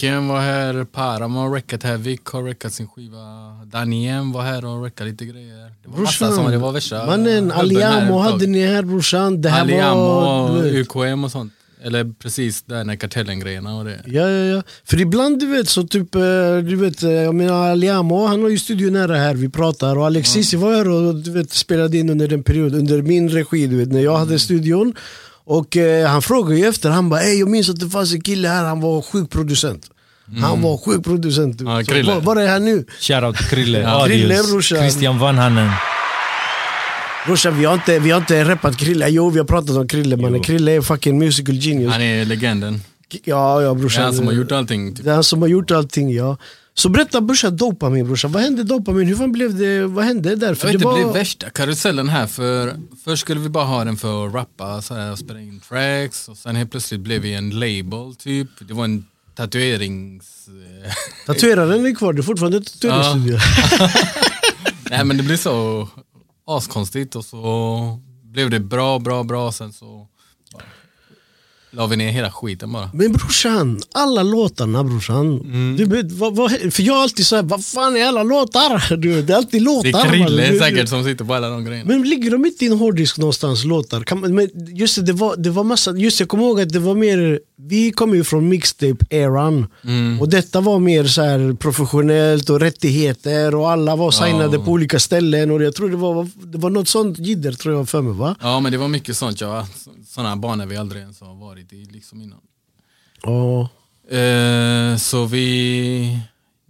Ken var här, Param har reckat här, Vic har reckat sin skiva, Daniem var här och reckat lite grejer. Det var massa som det var värsta Mannen, här Aliamo hade ni här brorsan. Det här Aliamo var... UKM och sånt. Eller precis där när kartellen-grejerna och det. Ja, ja, ja. För ibland du vet så typ, eh, du vet, eh, jag menar Aliamo han har ju studion nära här, vi pratar och Alex Sisi var här och du vet, spelade in under den perioden, under min regi du vet, när jag Mm. hade studion. Och eh, han frågade ju efter, han bara "Ey, jag minns att det fanns en kille här, han var sjuk producent. Han var sjuk producent. du Mm. Ja. Så var, var är han nu? Shoutout till Krille, Ja. Krille, brorsan. Christian Vanhanen. Brorsan vi har inte, vi har inte rappat Krille, jo vi har pratat om Krille mannen. Krille är fucking musical genius. Han är legenden. Ja, ja Det brorsan. är han som har gjort allting. Typ. Det är han som har gjort allting ja. Så berätta brorsan, dopamin brorsan. Vad hände dopamin? Hur fan blev det? Vad hände där? Jag vet, det det var... blev värsta karusellen här för först skulle vi bara ha den för att rappa så här, och spela in tracks och sen helt plötsligt blev vi en label typ. Det var en tatuerings... Tatueraren är kvar, det är fortfarande tatueringsstudio. Nej men det blev så askonstigt och så blev det bra, bra, bra sen så ja, la vi ner hela skiten bara. Men brorsan, alla låtarna brorsan. Mm. Du vad, vad, för jag är alltid såhär, vad fan är alla låtar? Du, det är alltid låtar. Det är man. Krille Du- säkert som sitter på alla de grejerna. Men ligger de inte i en hårddisk någonstans, låtar? Kan man, men just det, det var, det var massa, just jag kommer ihåg att det var mer, vi kommer ju från mixtape-eran. Mm. Och detta var mer så här professionellt och rättigheter och alla var signade på olika ställen. Och jag tror det var, det var något sånt jidder tror jag för mig va? Ja men det var mycket sånt ja. Sådana banor vi aldrig ens har varit i liksom innan. Ja. Eh, så vi,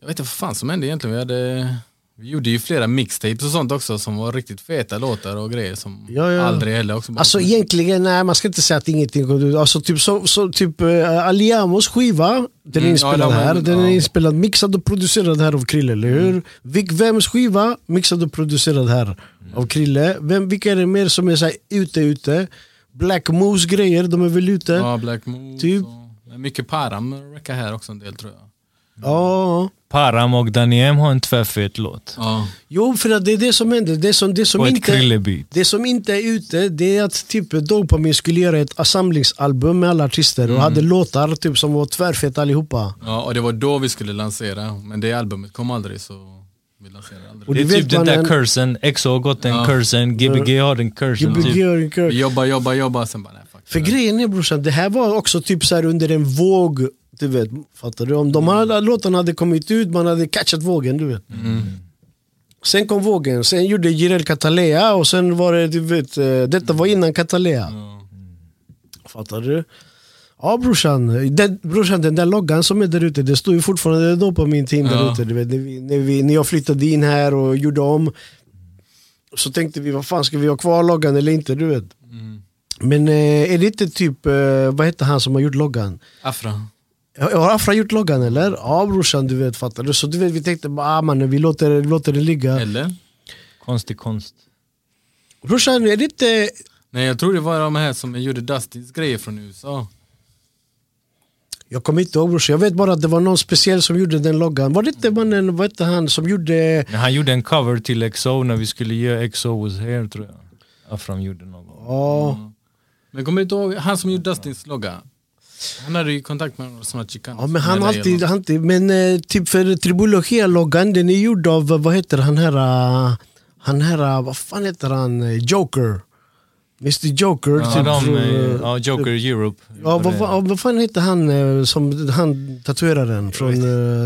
jag vet inte vad fan som hände egentligen. Vi, hade, vi gjorde ju flera mixtapes och sånt också som var riktigt feta låtar och grejer som Ja, ja. aldrig heller också Alltså egentligen, nej man ska inte säga att ingenting kom ut. Alltså typ, så, så, typ uh, Aliamos skiva, den är Mm, inspelad ja, här. Den är inspelad, mixad och producerad här av Krille, eller hur? Vic Vems skiva, mixad och producerad här av Krille. Vem, vilka är det mer som är så här ute ute? Black Moose grejer, de är väl ute? Ja, Black Moose. Typ. Och, mycket Param räcker här också en del tror jag. Ja. Param och Daniem har en tvärfet låt. Ja. Jo, för att det är det som händer. Det som, det som Och inte... Det som inte är ute, det är att typ Dopamin skulle göra ett samlingsalbum med alla artister och hade låtar typ som var tvärfeta allihopa. ja, och det var då vi skulle lansera. Men det albumet kom aldrig så vi lanserade aldrig. Och Det är typ den där en- cursen, EXO har gått den Ja. cursen, Gbg har den cursen. Gbg Typ. gör en kör. Vi jobbar, jobbar, jobbar, sen bara nej fuck. För det grejen är brorsan, det här var också typ så här under en våg. Du vet, fattar du? Om de här låtarna hade kommit ut, man hade catchat vågen. Du vet. Sen kom vågen, sen gjorde Jireel Catalea och sen var det, du vet, eh, detta var innan Catalea. Fattar du? Ja brorsan, den, brorsan, den där loggan som är där ute, det står ju fortfarande då på min team där ute. Du vet, när, vi, när, vi, när jag flyttade in här och gjorde om, så tänkte vi vad fan ska vi ha kvar loggan eller inte? Du vet. Men eh, är det inte typ, eh, vad heter han som har gjort loggan? Afra. Har Afra gjort loggan eller? Ja brorsan, du vet, fattar du? Så du vet, vi tänkte bara, ah, man, vi låter, låter det ligga. Eller? Konstig konst. Brorsan, är det inte... Nej jag tror det var de här som gjorde Dustins grejer från USA. Jag kommer inte ihåg brorsan, jag vet bara att det var någon speciell som gjorde den loggan. Var det inte mannen, vad hette han, som gjorde... Han gjorde en cover till EXO när vi skulle göra EXO was here tror jag. Afram gjorde någon gång. Ja, Men kommer inte ihåg han som gjorde Dustins logga? Han hade ju kontakt med sådana chicaner. ja men han alltid, alltid, men eh, typ för Tribologia-loggan, den är gjord av, vad heter han här, eh, han här, eh, vad fan heter han, Joker. Mr Joker. Ja, typ, de, eh, ja, Joker Europe. Ja, vad, vad, vad fan heter han som han tatueraren från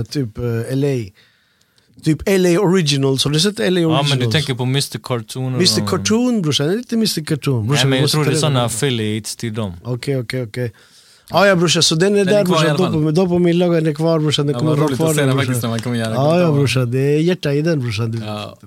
typ LA? Typ LA Originals, har du sett LA Originals? Ja men du tänker på Mr Cartoon Mr Cartoon brorsan, inte Mr Cartoon? Nej Brorsan, men vi jag tror det är sådana affiliates till dem. Okej, okej, okej. Ja, ja brorsan, så den är Den är där i brorsan. alla fall. Dopamin, dopamin loggan är kvar brorsan. Den Ja, kommer vara roligt kvar att se där, den brorsan. faktiskt när man kommer göra Ja, ja brorsan, det är hjärta i den brorsan. Ja.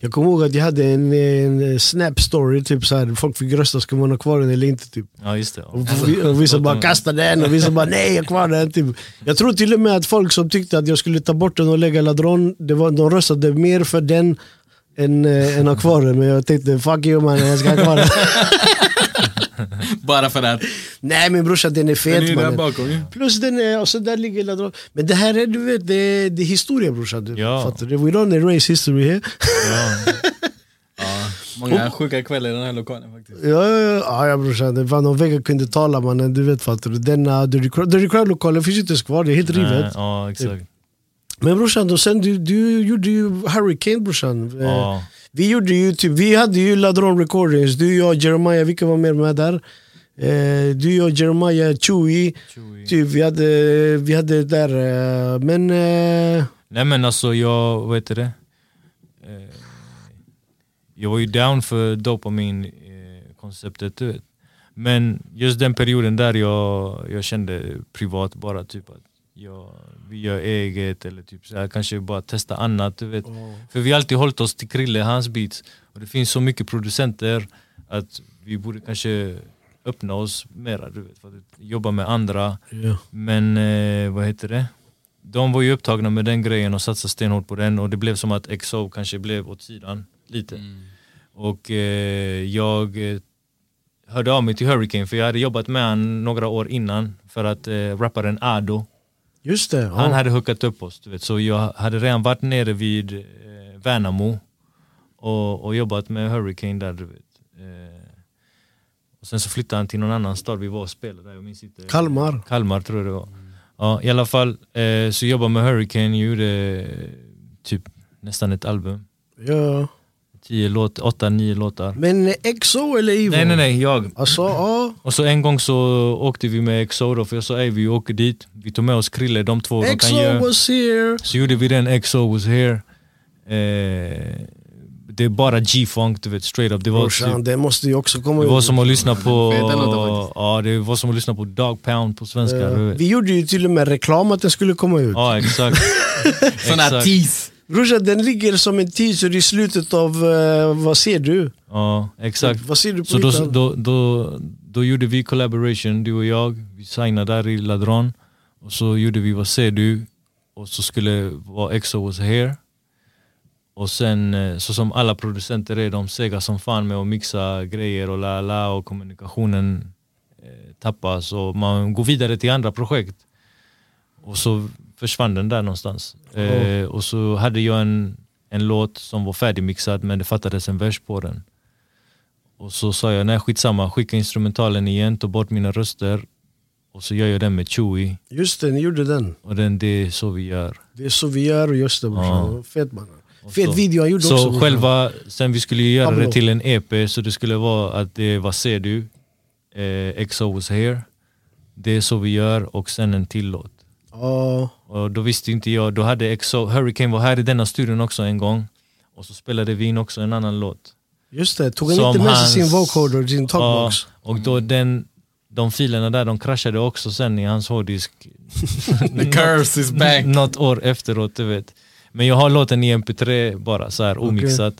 Jag kommer ihåg att jag hade en, en snap story, typ så här, folk fick rösta, ska man ha kvar den eller inte? Typ. Ja just det. Och, vi, och vissa bara kasta den och vissa bara nej, jag kvar den. Typ. Jag tror till och med att folk som tyckte att jag skulle ta bort den och lägga ladron, det var, de röstade mer för den än, äh, än ha kvar den. Men jag tänkte fuck you man, jag ska ha kvar den. Bara för att. nej min brorsa den är Den är fet ju där mannen. bakom ju. Plus den är, och så där ligger ladron. Men det här är du vet, det, är- det är historia brorsan. Du Ja. fattar du? We don't erase history here. Ja. Ja, många sjuka kvällar i den här lokalen faktiskt. Ja, ja, ja, ja, ja brorsan. Det var någon vecka kunde tala mannen, du vet fattar du. Denna Dirty Crowd- Dirty Crowd-lokalen finns inte ens kvar, det är helt rivet. Ja exakt. Men brorsan, och sen du, du gjorde ju Hurricane brorsan. Eh, Ja. Vi gjorde ju typ, vi hade ju Ladron Recordings, du, jag, Jeremiah, vilka var mer med där? Eh, du, jag, Jeremiah, Chewy. Chewy. Typ, vi hade, vi hade där, eh, men... Eh, Nej men alltså jag, vad heter det? Eh, jag var ju down för dopamin eh, du vet. Men just den perioden där jag, jag kände privat bara typ att jag, vi gör eget eller typ så här, kanske bara testa annat du vet. För vi har alltid hållit oss till Krille, hans beats. Och det finns så mycket producenter att vi borde kanske öppna oss mera du vet. För att jobba med andra. ja. Men eh, vad heter det? De var ju upptagna med den grejen och satsade stenhårt på den och det blev som att XO kanske blev åt sidan lite. Och eh, jag eh, hörde av mig till Hurricane för jag hade jobbat med han några år innan för att eh, rapparen Ado, Just det. han Ja. hade hookat upp oss. Du vet. Så jag hade redan varit nere vid eh, Värnamo och, och jobbat med Hurricane där. Du vet. Eh, och sen så flyttade han till någon annan stad vi var och spelade där, jag minns inte. Kalmar. Kalmar tror jag det var. Ja, I alla fall, eh, så jobbade med Hurricane, gjorde eh, typ nästan ett album. Ja. Tio låt, åtta, nio låtar. Men eh, XO eller Ivo? Nej nej nej, jag. Alltså, ja. Och så en gång så åkte vi med XO då, för jag sa ey vi åker dit, vi tog med oss Krille, de två. De kan XO göra. was here. Så gjorde vi den, XO was here. Eh, det är bara G-funk, du vet, straight up. Det var, Brorsan, typ, det måste ju också komma det var ut. som att lyssna på, ja, det var som att lyssna på Dog Pound på svenska. Vet. Vi gjorde ju till och med reklam att den skulle komma ut. Ja exakt. Sån här Exakt. tease. Brorsan, den ligger som en teaser i slutet av eh, Vad ser du? Ja exakt. Vad ser du på Så då, ytan? då, då, då gjorde vi collaboration, du och jag. Vi signade där i Ladron. Och så gjorde vi Vad ser du? Och så skulle vara EXO was here. Och sen eh, så som alla producenter är, de segar som fan med att mixa grejer och la la och kommunikationen eh, tappas och man går vidare till andra projekt. Och så försvann den där någonstans. Eh, och så hade jag en, en låt som var färdigmixad men det fattades en vers på den. Och så sa jag, nej skitsamma, skicka instrumentalen igen, ta bort mina röster och så gör jag den med Chewie. Just det, ni gjorde den. Och den, det är så vi gör. Det är så vi gör, just det brorsan. Ja. Fet. Och Fet så- video han gjorde Så också. brorsan. själva, sen vi skulle göra Pablo. det till en EP, så det skulle vara att det var ser du, eh, XO was here, det är så vi gör och sen en till låt. Ja, Och då visste inte jag, då hade XO, Hurricane var här i denna studion också en gång och så spelade vi in också en annan låt. just det. Tog han Som inte med sig sin vocoder, sin talkbox? Ja, och då den, de filerna där, de kraschade också sen i hans hårddisk. The curse is back. Något år efteråt, du vet. Men jag har låten i mp3 bara så här omixat.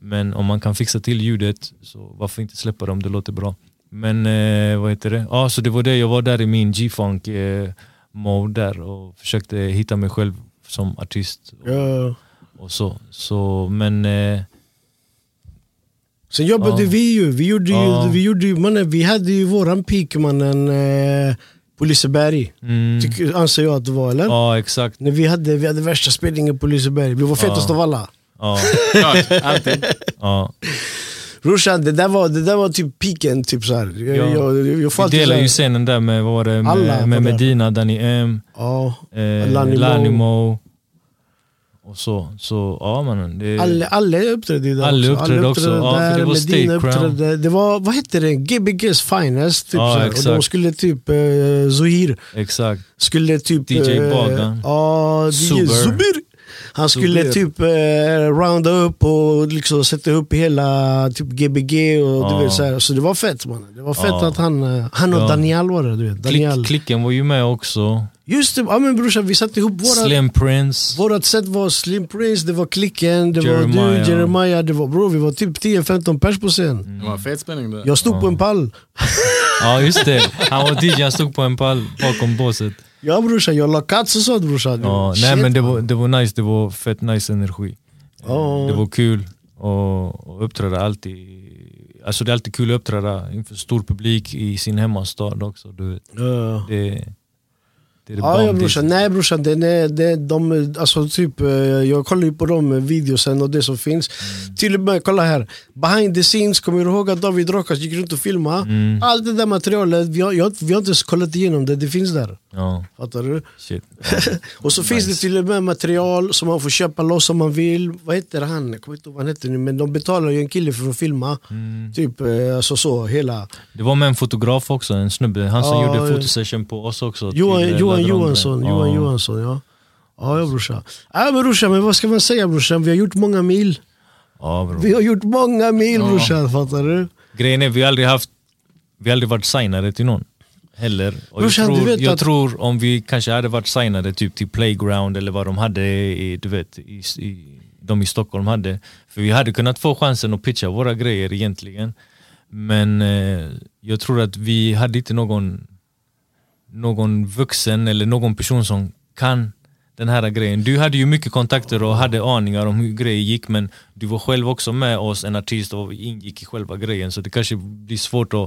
Men om man kan fixa till ljudet, så varför inte släppa det om det låter bra. Men eh, vad heter det? Ja, så det var det, jag var där i min G-funk eh, mode där och försökte hitta mig själv som artist. Och, Ja. och så. så. Men eh, Sen jobbade Ja. vi ju. Vi gjorde ju, Ja. vi gjorde ju mannen, vi hade ju våran peak mannen eh, på Liseberg. mm, Tycker, anser jag att det var eller? ja exakt. När vi hade, vi hade värsta spelningen på Liseberg. Vi var fetast Ja. av alla. Ja, Klart, alltid. ja. Brorsan, det där var, det där var typ peaken. Typ så här. Jag, Ja. jag, jag, jag Vi delar ju scenen där med, var det, Alla med, med där. Medina, Danny M, Ja, eh, Lanimo. Lanimo. Och så, så ja mannen. Det, alla, alla uppträdde ju där Alla också. uppträdde också. Ja, för det var Medina uppträdde. Det var, vad hette det? Gbgs Finest. Typ Ja. Och de skulle typ, eh, Zohir Exakt. skulle typ... DJ eh, Bagan. Ja, DJ Zuber. Han skulle Zubir. typ eh, rounda upp och liksom sätta upp hela typ Gbg och du Ja. vet så här. Så det var fett man. Det var fett Ja. att han, eh, han och Ja. Daniel var det. Du vet. Daniel. Klick, klicken var ju med också. Just det, ja men brorsan vi satte ihop våra... Slim Prince. Vårat set var Slim Prince, det var Klicken, det var Jeremiah. du, Jeremiah, det var bro, vi var typ 10-15 pers på scen. Det var fet spänning där. Jag stod på en pall. Ja just det. Han var DJ, han stod på en pall bakom båset. Ja brorsan, jag la kats och sånt brorsan. Ja, nej men det var, det var nice, det var fett nice energi. Ja. Det var kul och, och uppträda alltid. Alltså det är alltid kul att uppträda inför stor publik i sin hemmastad också. Du vet. Ja. Det, det är det Ja, brorsan, nej brorsan, det, det, det, de, alltså, typ, eh, jag kollar ju på de videosen och det som finns. Mm. Till och med, kolla här, behind the scenes, kommer du ihåg att David Rokas gick runt och filmade? Mm. Allt det där materialet, vi har, jag, vi har inte ens kollat igenom det, det finns där. Ja, Fattar du? shit. och så finns det till och med material som man får köpa loss om man vill. Vad heter han? Jag kommer inte ihåg vad han heter nu, men de betalar ju en kille för att filma. Mm. Typ eh, alltså så, hela. Det var med en fotograf också, en snubbe. Han som Ja, gjorde fotosession på oss också. Johan, eh, Johan. Johansson, Ja. Johan Johansson ja. Ja, ja brorsan. Ja, men brorsan, men vad ska man säga brorsan? Vi har gjort många mil. Ja, bro. Vi har gjort många mil brorsan, fattar du? Grejen är, vi har aldrig haft, vi har aldrig varit signade till någon. Heller. Och Brorsan, jag tror, jag att- tror om vi kanske hade varit signade typ till Playground eller vad de hade i, du vet, i, i, de i Stockholm hade. För vi hade kunnat få chansen att pitcha våra grejer egentligen. Men eh, jag tror att vi hade inte någon, någon vuxen eller någon person som kan den här grejen. Du hade ju mycket kontakter och hade aningar om hur grejer gick men du var själv också med oss, en artist och ingick i själva grejen så det kanske blir svårt att dra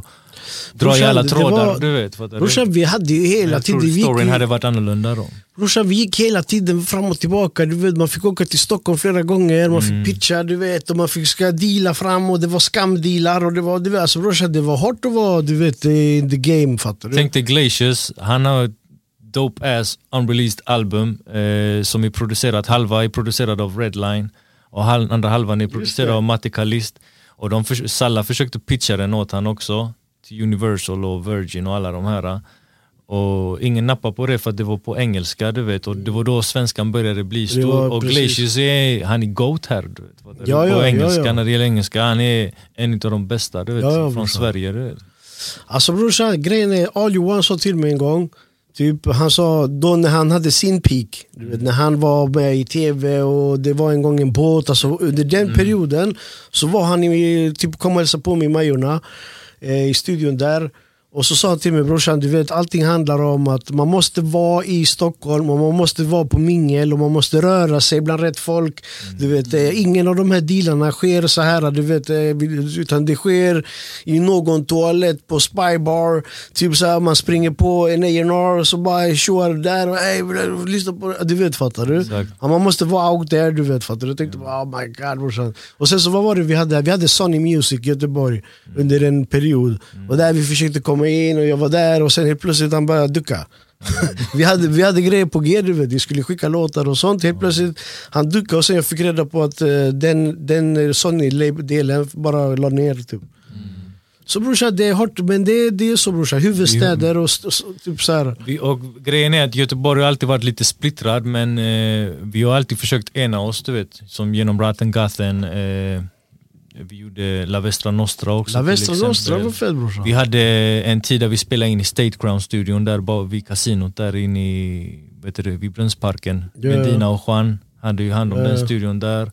i Brorsan, alla det trådar. var- du vet? Brorsan vi hade ju hela tiden, vi gick, storyn ju- hade varit annorlunda då. brorsan, vi gick hela tiden fram och tillbaka. Du vet, man fick åka till Stockholm flera gånger, man Mm. fick pitcha du vet, och man fick ska deala fram och det var skamdealar. Och det var, du vet, alltså, brorsan, det var hårt att vara du vet, in the game. Fattar du? Tänk dig Glaciers, han har dope ass unreleased album eh, som är producerat, halva är producerad av Redline och hal, andra halvan är producerad av Matti Kalist. Och de förs- Salla försökte pitcha den åt han också, till Universal och Virgin och alla de här. Och ingen nappade på det för att det var på engelska du vet och det var då svenskan började bli stor och. Glaciers är, han är GOAT här du vet. Ja, på ja, engelska, ja. när det gäller engelska, han är en av de bästa du vet, från brorsan. Sverige. Du vet. Alltså brorsan, grejen är, All Johan sa till mig en gång, typ, han sa då när han hade sin peak, vet, när han var med i tv och det var en gång en båt, alltså, under den perioden så var han i, typ, kom och hälsade på mig i Majorna, eh, i studion där. Och så sa han till mig brorsan, du vet allting handlar om att man måste vara i Stockholm och man måste vara på mingel och man måste röra sig bland rätt folk. Du vet, eh, ingen av de här dealarna sker så här, du vet, eh, utan det sker i någon toalett på Spybar. Typ så här, man springer på en A&R och så bara tjoar där och ey, lyssna på. Du vet, fattar du? Exakt. Ja, man måste vara out there, du vet. Fattar du? Jag tänkte bara, oh my god brorsan. Och sen så vad var det vi hade? Vi hade Sony Music i Göteborg under en period. Och där vi försökte komma in och jag var där och sen helt plötsligt han började ducka. vi, hade, vi hade grejer på G, du vet. vi skulle skicka låtar och sånt. Helt plötsligt han duckade och sen jag fick reda på att eh, den, den Sony-delen bara la ner. Typ. Så brorsan, det är hårt, men det, det är så brorsan. Huvudstäder och, st- så, typ så här. Vi, och grejen är att Göteborg har alltid varit lite splittrad men eh, vi har alltid försökt ena oss du vet. Som genom Rattengathen, eh, vi gjorde La Vestra Nostra också La Vestra. Nostra var fett brorsan. Vi hade en tid där vi spelade in i State Crown-studion där vid kasinot där inne i, vet du, vid Brunnsparken. Ja. Medina och Juan hade ju hand om Ja, den studion där.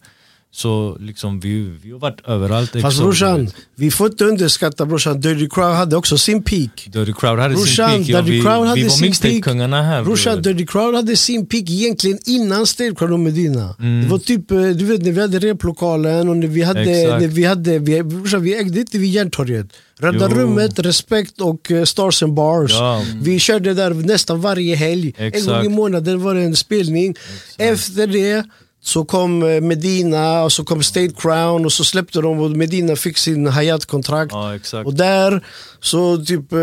Så liksom vi, vi har varit överallt. Fast brorsan, vi får inte underskatta brorsan. Dirty Crowd hade också sin peak. Dirty Crowd hade Brorsan, sin peak. Ja, Dirty vi, Crowd hade vi var mixtape-kungarna här. Brorsan, bror. Dirty Crowd hade sin peak egentligen innan State Crowd och Medina. Mm. Det var typ, eh, du vet när vi hade replokalen och när vi hade, Exakt. när vi hade vi, brorsan, vi ägde inte vid Järntorget. Röda Jo. rummet, Respekt och eh, Stars and Bars. Ja. Vi körde där nästan varje helg. En Exakt. gång i månaden var det en spelning. Efter det så kom eh, Medina och så kom State Crown och så släppte de och Medina fick sin Hayat-kontrakt. Ja. Och där så typ eh,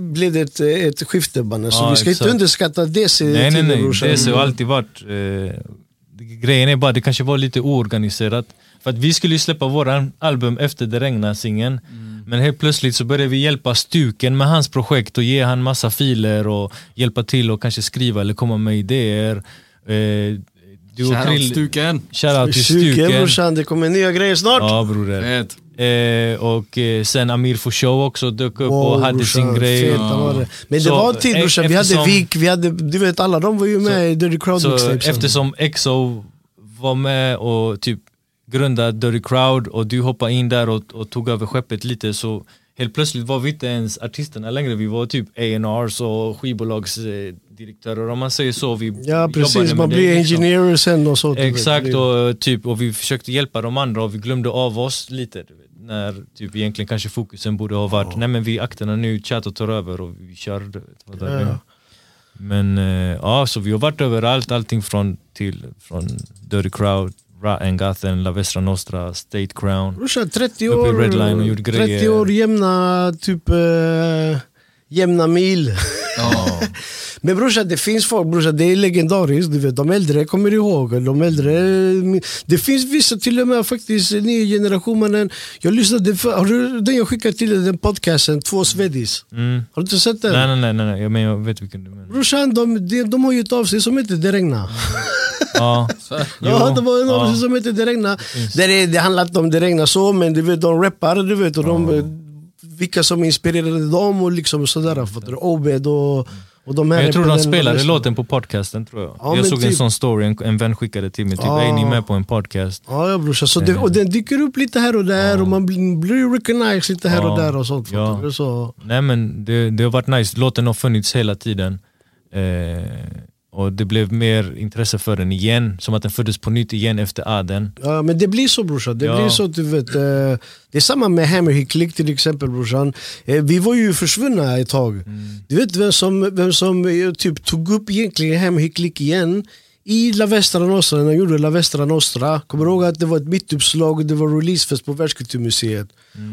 blev det ett, ett skifte. Så Ja, vi ska exakt. inte underskatta DC Nej nej nej, brorsan. det har alltid varit... Eh, grejen är bara det kanske var lite oorganiserat. För att vi skulle släppa våran album efter Det regnar singeln. Men helt plötsligt så började vi hjälpa Stuken med hans projekt och ge han massa filer och hjälpa till och kanske skriva eller komma med idéer. Eh, du och Shoutout Krill, Stuken. Shoutout till Stuken Stuken. brorsan, det kommer nya grejer snart. Ja broder. Fett. Eh, och eh, sen Amir for show också dök upp Wow, och hade brorsan, sin grej. det. Men det Så, var en tid brorsan, vi hade Vik, vi hade, du vet alla de var ju med i Dirty Crowd Så eftersom EXO var med och typ grundade Dirty Crowd och du hoppade in där och, och tog över skeppet lite så helt plötsligt var vi inte ens artisterna längre, vi var typ A&Rs och skivbolagsdirektörer om man säger så. Vi Ja precis, man det, blir liksom. engineer sen och så. vet. Exakt Det- och, typ, och vi försökte hjälpa de andra och vi glömde av oss lite. När typ egentligen kanske fokusen borde ha varit, nej men vi akterna nu, Chato tar över och vi kör. Vet, vad det är. Ja. Men eh, ja, så vi har varit överallt, allting från, till, från Dirty Crowd, Rattengathen, La Vestra Nostra, State Crown. Brorsan 30 Uppe i år, Redline och gjort 30 grejer. år jämna, typ eh, jämna mil. Ja. Men brorsan det finns folk, brorsan det är legendariskt, du vet, de äldre kommer ihåg. De äldre, det finns vissa till och med faktiskt, ny generation mannen. Jag lyssnade, för, har du den jag skickade till dig, den podcasten, Två Svedis? Mm. Har du inte sett den? Nej, nej, nej, nej, nej. Jag, men, jag vet vilken du menar. Brorsan, de, de, de har ju ett avsnitt som heter Det regnar. Ja, det var en avsnitt som heter Det regnar. Där är, det handlar inte om Det regnar så, men du vet, de rappar, du vet, och de, vilka som inspirerade dem och liksom sådär. Obed och, och de här Men jag tror de spelade resten. låten på podcasten tror jag. Ja, jag såg en typ- sån story, en, en vän skickade till mig, typ Ja. är ni med på en podcast? Ja, ja brorsan. Så det, och den dyker upp lite här och där och man blir, recognized lite här och där och sånt. Ja. Så, Nej men det, det har varit nice, låten har funnits hela tiden. Eh, och det blev mer intresse för den igen, som att den föddes på nytt igen efter Aden. ja, men det blir så brorsan. Det Ja. blir så, du vet. Eh, det är samma med Hammerhit Click till exempel brorsan. Eh, vi var ju försvunna ett tag. Du vet vem som, vem som eh, typ tog upp egentligen Hammerhit Click igen? I La Vestra Nostra, när de gjorde La Vestra Nostra. Kommer du ihåg att det var ett mittuppslag och det var releasefest på Världskulturmuseet?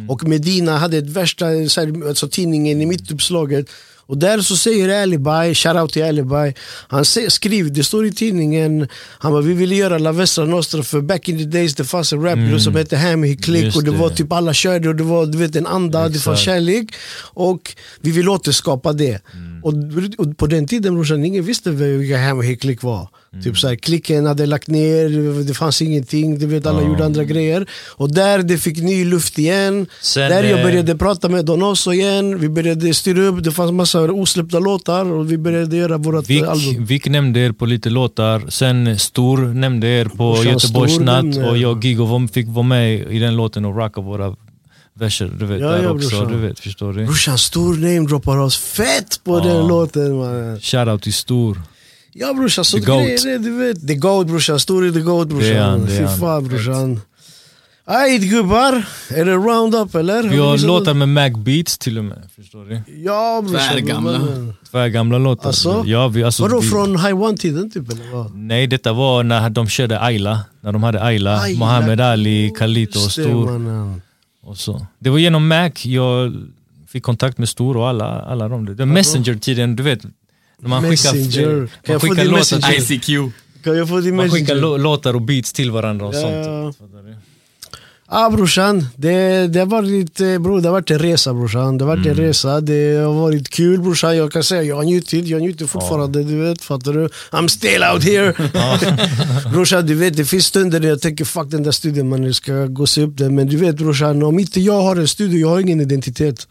Och Medina hade ett värsta, så här, alltså tidningen i mittuppslaget. Och där så säger Alibi, shoutout till Alibi, han säger, skriver, det står i tidningen, han bara vi ville göra La Vestra Nostra för back in the days det fanns en rapgrupp som hette Hammy Click Just och det det. var typ alla körde och det var du vet, en anda, det fanns Exakt. kärlek. Och vi vill återskapa det. Och, och på den tiden brorsan, ingen visste vilka Hammy Click var. Typ så här, klicken hade lagt ner, det fanns ingenting, du vet alla gjorde andra grejer. Och där det fick ny luft igen, Sen, där jag eh, började prata med Donoso igen, vi började styra upp, det fanns massa osläppta låtar och vi började göra vårt Vik, album. Vik nämnde er på lite låtar, sen Stor nämnde er på Brorsan Göteborgs Stor natt nämnde- och jag och Gigo fick vara med i den låten och rocka våra verser du vet, Ja, där ja, också. brorsan. Du vet, förstår du? Brorsan, stor namedroppar oss fett på den låten mannen. Shoutout till Stor. Ja brorsan, så grejer är du vet. The Goat brorsan, stor är The Goat Det är han, brorsan. Fy fan brorsan. Ajt gubbar, är det roundup eller? Vi har låtar med Mac Beats till och med. Förstår du? det? Ja brorsan. Tvärgamla. Tvärgamla låtar. Alltså? Ja, vi, alltså, Vadå vi, från High One-tiden typ eller vad? Nej, detta var när de körde Ayla. När de hade Ayla, Ayla. Mohammed Ali, Khalito och Stor. Och så. Det var genom Mac jag fick kontakt med Stor och alla, alla de. Var Messenger-tiden, du vet. När man skickar, Messenger. man skickar din låtar, ICQ. Kan jag få din man skickar messenger? lå- låtar och beats till varandra och Ja, sånt. Ja. Ja brorsan, det, det, har varit, eh, bro, det har varit en resa brorsan. Det har varit en resa, det har varit kul brorsan. Jag kan säga jag har njutit, jag njuter fortfarande. Du vet, fattar du? I'm still out here! brorsan du vet det finns stunder när jag tänker fuck den där studion man ska gå och se upp den. Men du vet brorsan, om inte jag har en studio, jag har ingen identitet.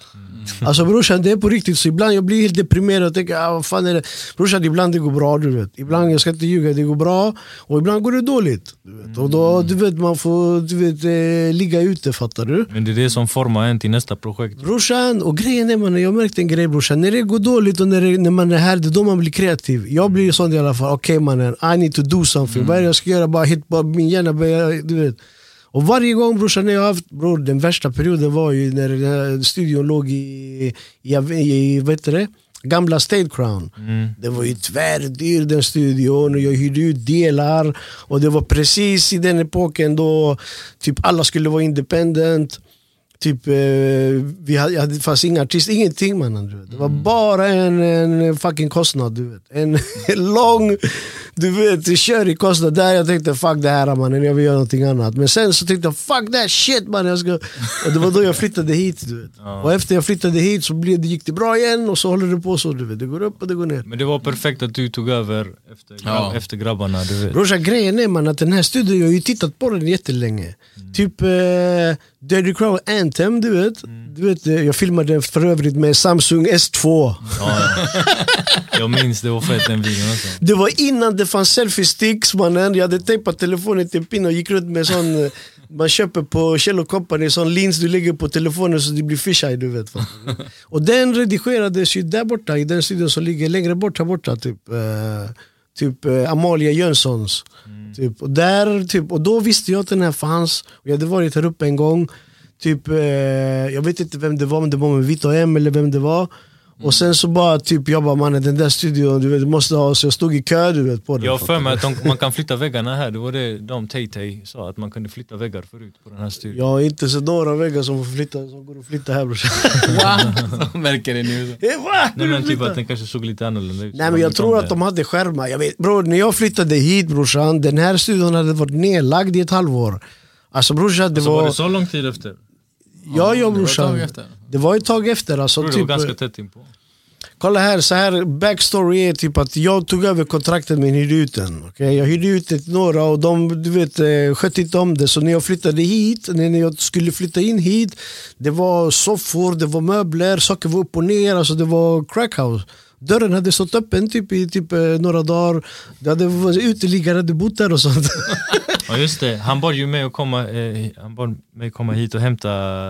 Alltså brorsan det är på riktigt, så ibland jag blir helt deprimerad och tänker ah, vad fan är det? Brorsan ibland det går bra du vet. Ibland, jag ska inte ljuga, det går bra. Och ibland går det dåligt. Du vet. Och då du vet man får du vet, eh, ligga ute fattar du. Men det är det som formar en till nästa projekt. Brorsan, och grejen är man, jag märkte en grej brorsan. När det går dåligt och när, det, när man är här, det är då man blir kreativ. Jag blir sån i alla fall. Okej mannen, I need to do something. Vad är det jag ska göra? Bara hit, bara min hjärna börjar, du vet. Och varje gång brorsan, jag haft, bror, den värsta perioden var ju när studion låg i, i, i vad heter det? Gamla State Crown. Det var ju tvärdyr den studion och jag hyrde ut delar. Och det var precis i den epoken då typ alla skulle vara independent. Typ, eh, vi hade, jag hade, det fanns inga artister, ingenting mannen. Du vet. Det var bara en, en fucking kostnad. Du vet. En, lång, du vet, körig kostnad. Där jag tänkte fuck det här mannen, jag vill göra någonting annat. Men sen så tänkte jag fuck that shit mannen. Jag ska... Och det var då jag flyttade hit. Du vet. Och efter jag flyttade hit så blev, det gick det bra igen och så håller det på så. Du vet. Det går upp och det går ner. Men det var perfekt att du tog över efter, Ja. efter grabbarna. Du vet. Brorsan grejen är man att den här studion, jag har ju tittat på den jättelänge. Typ eh, Dirty Crow Anthem, du vet. du vet. eh, Jag filmade för övrigt med Samsung S2. Ja, ja. Jag minns det var fett den videon alltså. Det var innan det fanns selfie sticks mannen. Jag hade tejpat telefonen till en pinne och gick runt med sån eh, man köper på Kjell Company, sån lins du lägger på telefonen så det blir fisheye du vet. och den redigerades ju där borta i den studion som ligger längre bort här borta. Typ, eh, typ eh, Amalia Jönssons. Mm. Typ. Och, där, typ, och då visste jag att den här fanns. Och jag hade varit här uppe en gång. Typ, eh, jag vet inte vem det var, om det var med Vito M eller vem det var. Och sen så bara typ, jag bara mannen den där studion du vet, du måste ha, så jag stod i kö du vet på den. Jag har för mig att de, man kan flytta väggarna här. Det var det de Tay-Tay sa, att man kunde flytta väggar förut på den här studion. Jag har inte sett några väggar som, får flytta, som går att flytta här brorsan. Så märker det nu. Va? Nej men typ att den kanske såg lite annorlunda ut. Nej men jag tror att de hade skärmar. Jag vet, bror, när jag flyttade hit brorsan, den här studion hade varit nedlagd i ett halvår. Alltså brorsan, det Så var... var det så lång tid efter? Ja, ja brorsan. Det var ett tag efter. Alltså, det var typ, ganska tätt inpå. Kolla här, så här backstory är typ att jag tog över kontraktet men ut den. Okay? Jag hyrde ut det till några och de du vet, eh, skötte inte om det. Så när jag flyttade hit, när jag skulle flytta in hit, det var soffor, det var möbler, saker var upp och ner. Alltså det var crackhouse. Dörren hade stått öppen typ, i typ, eh, några dagar. Det hade varit uteliggare hade bott där och sånt. Ja just det, han bad ju mig att komma, eh, han bad mig komma hit och hämta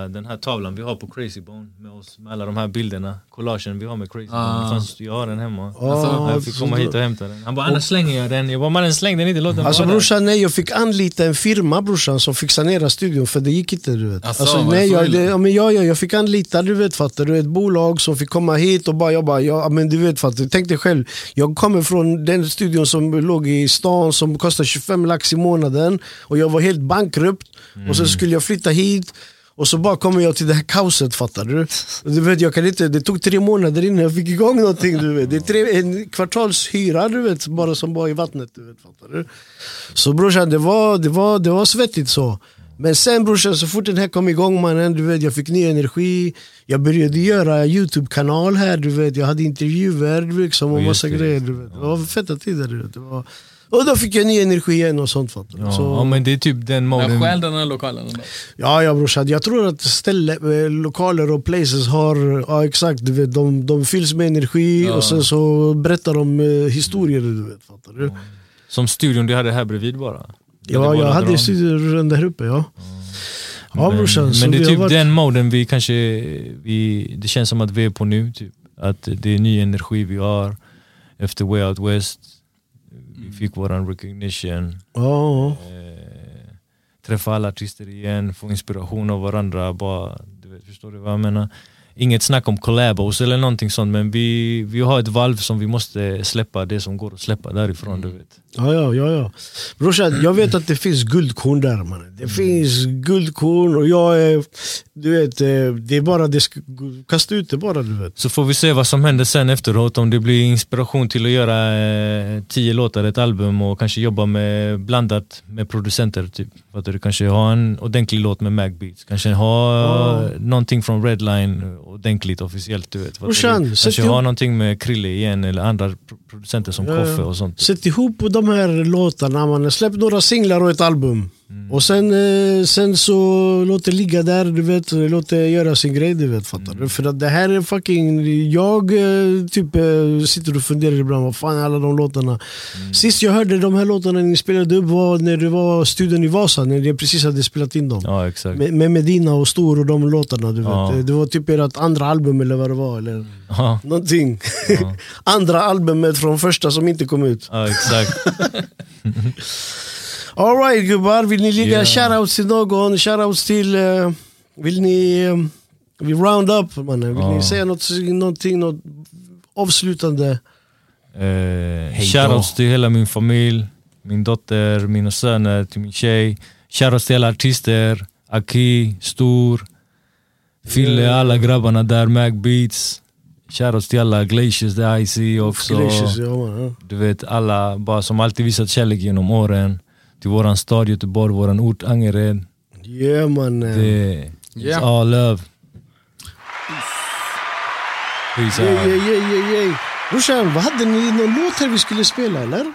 den här tavlan vi har på Crazy Bone med oss, med alla de här bilderna, collagen vi har med Crazy Bone. Ah. Det fanns, jag har den hemma. Ah, jag fick komma hit och hämta den. Han bara annars slänger jag den. Jag bara mannen släng den inte, låt den Alltså brorsan, nej, jag fick anlita en firma brorsan som fick sanera studion för det gick inte du vet. Alltså, Alltså, nej, jag, det, ja, men jag, jag, jag fick anlita du vet, fattar du, ett bolag som fick komma hit och bara, jag bara, ja, men du vet fattar du, tänk dig själv. Jag kommer från den studion som låg i stan som kostade 25 lax i månaden och jag var helt bankrupt och sen skulle jag flytta hit och så bara kommer jag till det här kaoset fattar du. Du vet, jag kan inte, det tog tre månader innan jag fick igång någonting. Du vet. Det är tre, en kvartalshyra du vet, bara som var i vattnet. Du vet, fattar du. Så brorsan, det var, det, var, det var svettigt så. Men sen brorsan, så fort den här kom igång mannen, du vet, jag fick ny energi. Jag började göra YouTube-kanal här, du vet. Jag hade intervjuer liksom, och massa det. grejer. Du vet. Det var feta tider. Du vet. Det var, och då fick jag ny energi igen och sånt. Fattar du. Ja, så, ja men det är typ den moden. Jag stjäl den här lokalen. då. Ja, ja brorsan. Jag tror att ställe, eh, lokaler och places har, ja exakt, du vet, de, de fylls med energi Ja. och sen så berättar de eh, historier. Du vet, fattar du? Som studion du hade här bredvid bara. Ja, Det var jag hade studion där uppe ja. Ja brorsan, så men det är har typ varit- den moden vi kanske, vi, det känns som att vi är på nu. Typ. Att det är ny energi vi har efter Way Out West. Fick våran recognition. Ja, Eh, träffa alla artister igen, få inspiration av varandra. Bara, du vet, förstår du vad jag menar? Inget snack om collabos eller någonting sånt men vi, vi har ett valv som vi måste släppa det som går att släppa därifrån. Du vet. ja, ja, ja, ja. Brorsan, jag vet att det finns guldkorn där. Mm. Det finns guldkorn och jag är, du vet, eh, det är bara, det kasta ut det bara du vet. Så får vi se vad som händer sen efteråt, om det blir inspiration till att göra eh, tio låtar, ett album och kanske jobba med blandat med producenter. Typ. Fattar du? Kanske ha en ordentlig låt med Magbeats, kanske ha Ja. någonting från Redline ordentligt officiellt. Du vet. Brorsan, sätt Kanske ihop- ha någonting med Krille igen eller andra pro- producenter som ja. Koffe och sånt. Sätt ihop de här låtarna, man. släpp några singlar och ett album. Mm. Och sen, eh, sen så låt det ligga där, du vet, låt det göra sin grej, du vet. Fattar Mm. du? För att det här är fucking... Jag eh, typ eh, sitter och funderar ibland, vad fan är alla de låtarna? Mm. Sist jag hörde de här låtarna ni spelade upp var när det var studion i Vasa, när ni precis hade spelat in dem. Ja exakt. Med, med Medina och Stor och de låtarna, du Ja. vet. Det var typ ert andra album eller vad det var. Eller Ja, någonting. andra albumet från första som inte kom ut. ja exakt. Alright gubbar, vill ni lägga Yeah. shoutouts till någon? Shoutouts till... eh, vill ni... eh, vi round up mannen. Vill ni Ja. säga något, någonting, något avslutande? Eh, shoutouts till hela min familj, min dotter, mina söner, till min tjej. Shoutouts till alla artister, Aki, Stor, Fille, alla grabbarna där, Magbeats. Shoutouts till alla Glaciers, där IC också. Glaciers, ja, man, ja. Du vet alla bara som alltid visat kärlek genom åren. Till våran stad Göteborg, våran ort Angered. Yeah mannen. Det, it's Yeah. all love. Peace Yeah, out. yeah, yeah, yeah, yeah. Brorsan, vad hade ni någon låt här vi skulle spela eller?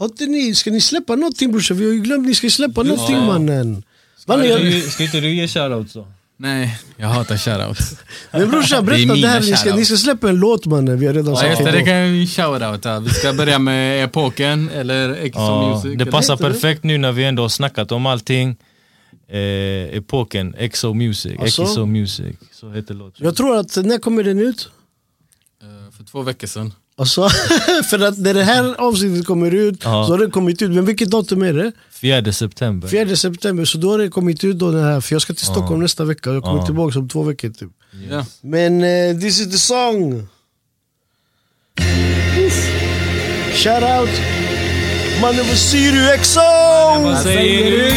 Inte ni, ska ni släppa någonting brorsan? Vi har ju glömt, ni ska släppa någonting mannen. Mannen, jag, Ska inte du ge shoutouts då? Nej, jag hatar shoutouts. men brorsan Det berätta det mina här, ni ska, ni ska släppa en låt mannen. Vi har redan Ja, sagt just det, det det. kan vi shoutouta. Vi ska börja med Epoken eller Exo Ja, Music. det passar det? perfekt nu när vi ändå har snackat om allting. Eh, epoken, Exo Music, Alltså? Exo Music, så heter låten. Jag tror att, när kommer den ut? Eh, För två veckor sedan. Alltså, för att när det här avsnittet kommer ut Ja. så har det kommit ut. Men vilket datum är det? 4 september. 4 september, så då har det kommit ut då den här. För jag ska till Stockholm nästa vecka, jag kommer Ja. tillbaka om två veckor typ. Ja. Men eh, this is the song. Shout out Man över Siri EXO! Vad säger du?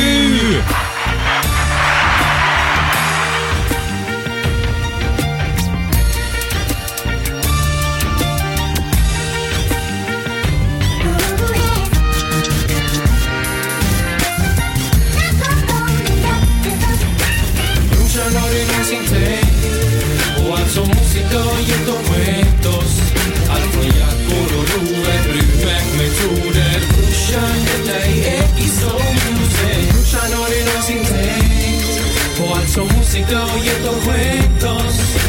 Har du någonsin tänkt på allt som musik har gett och skänkt oss? Allt från jackor och roer, brukverkmetoder. Brorsan, detta är Ekiso Music. Brorsan har du någonsin tänkt på allt som musik har gett och skänkt oss?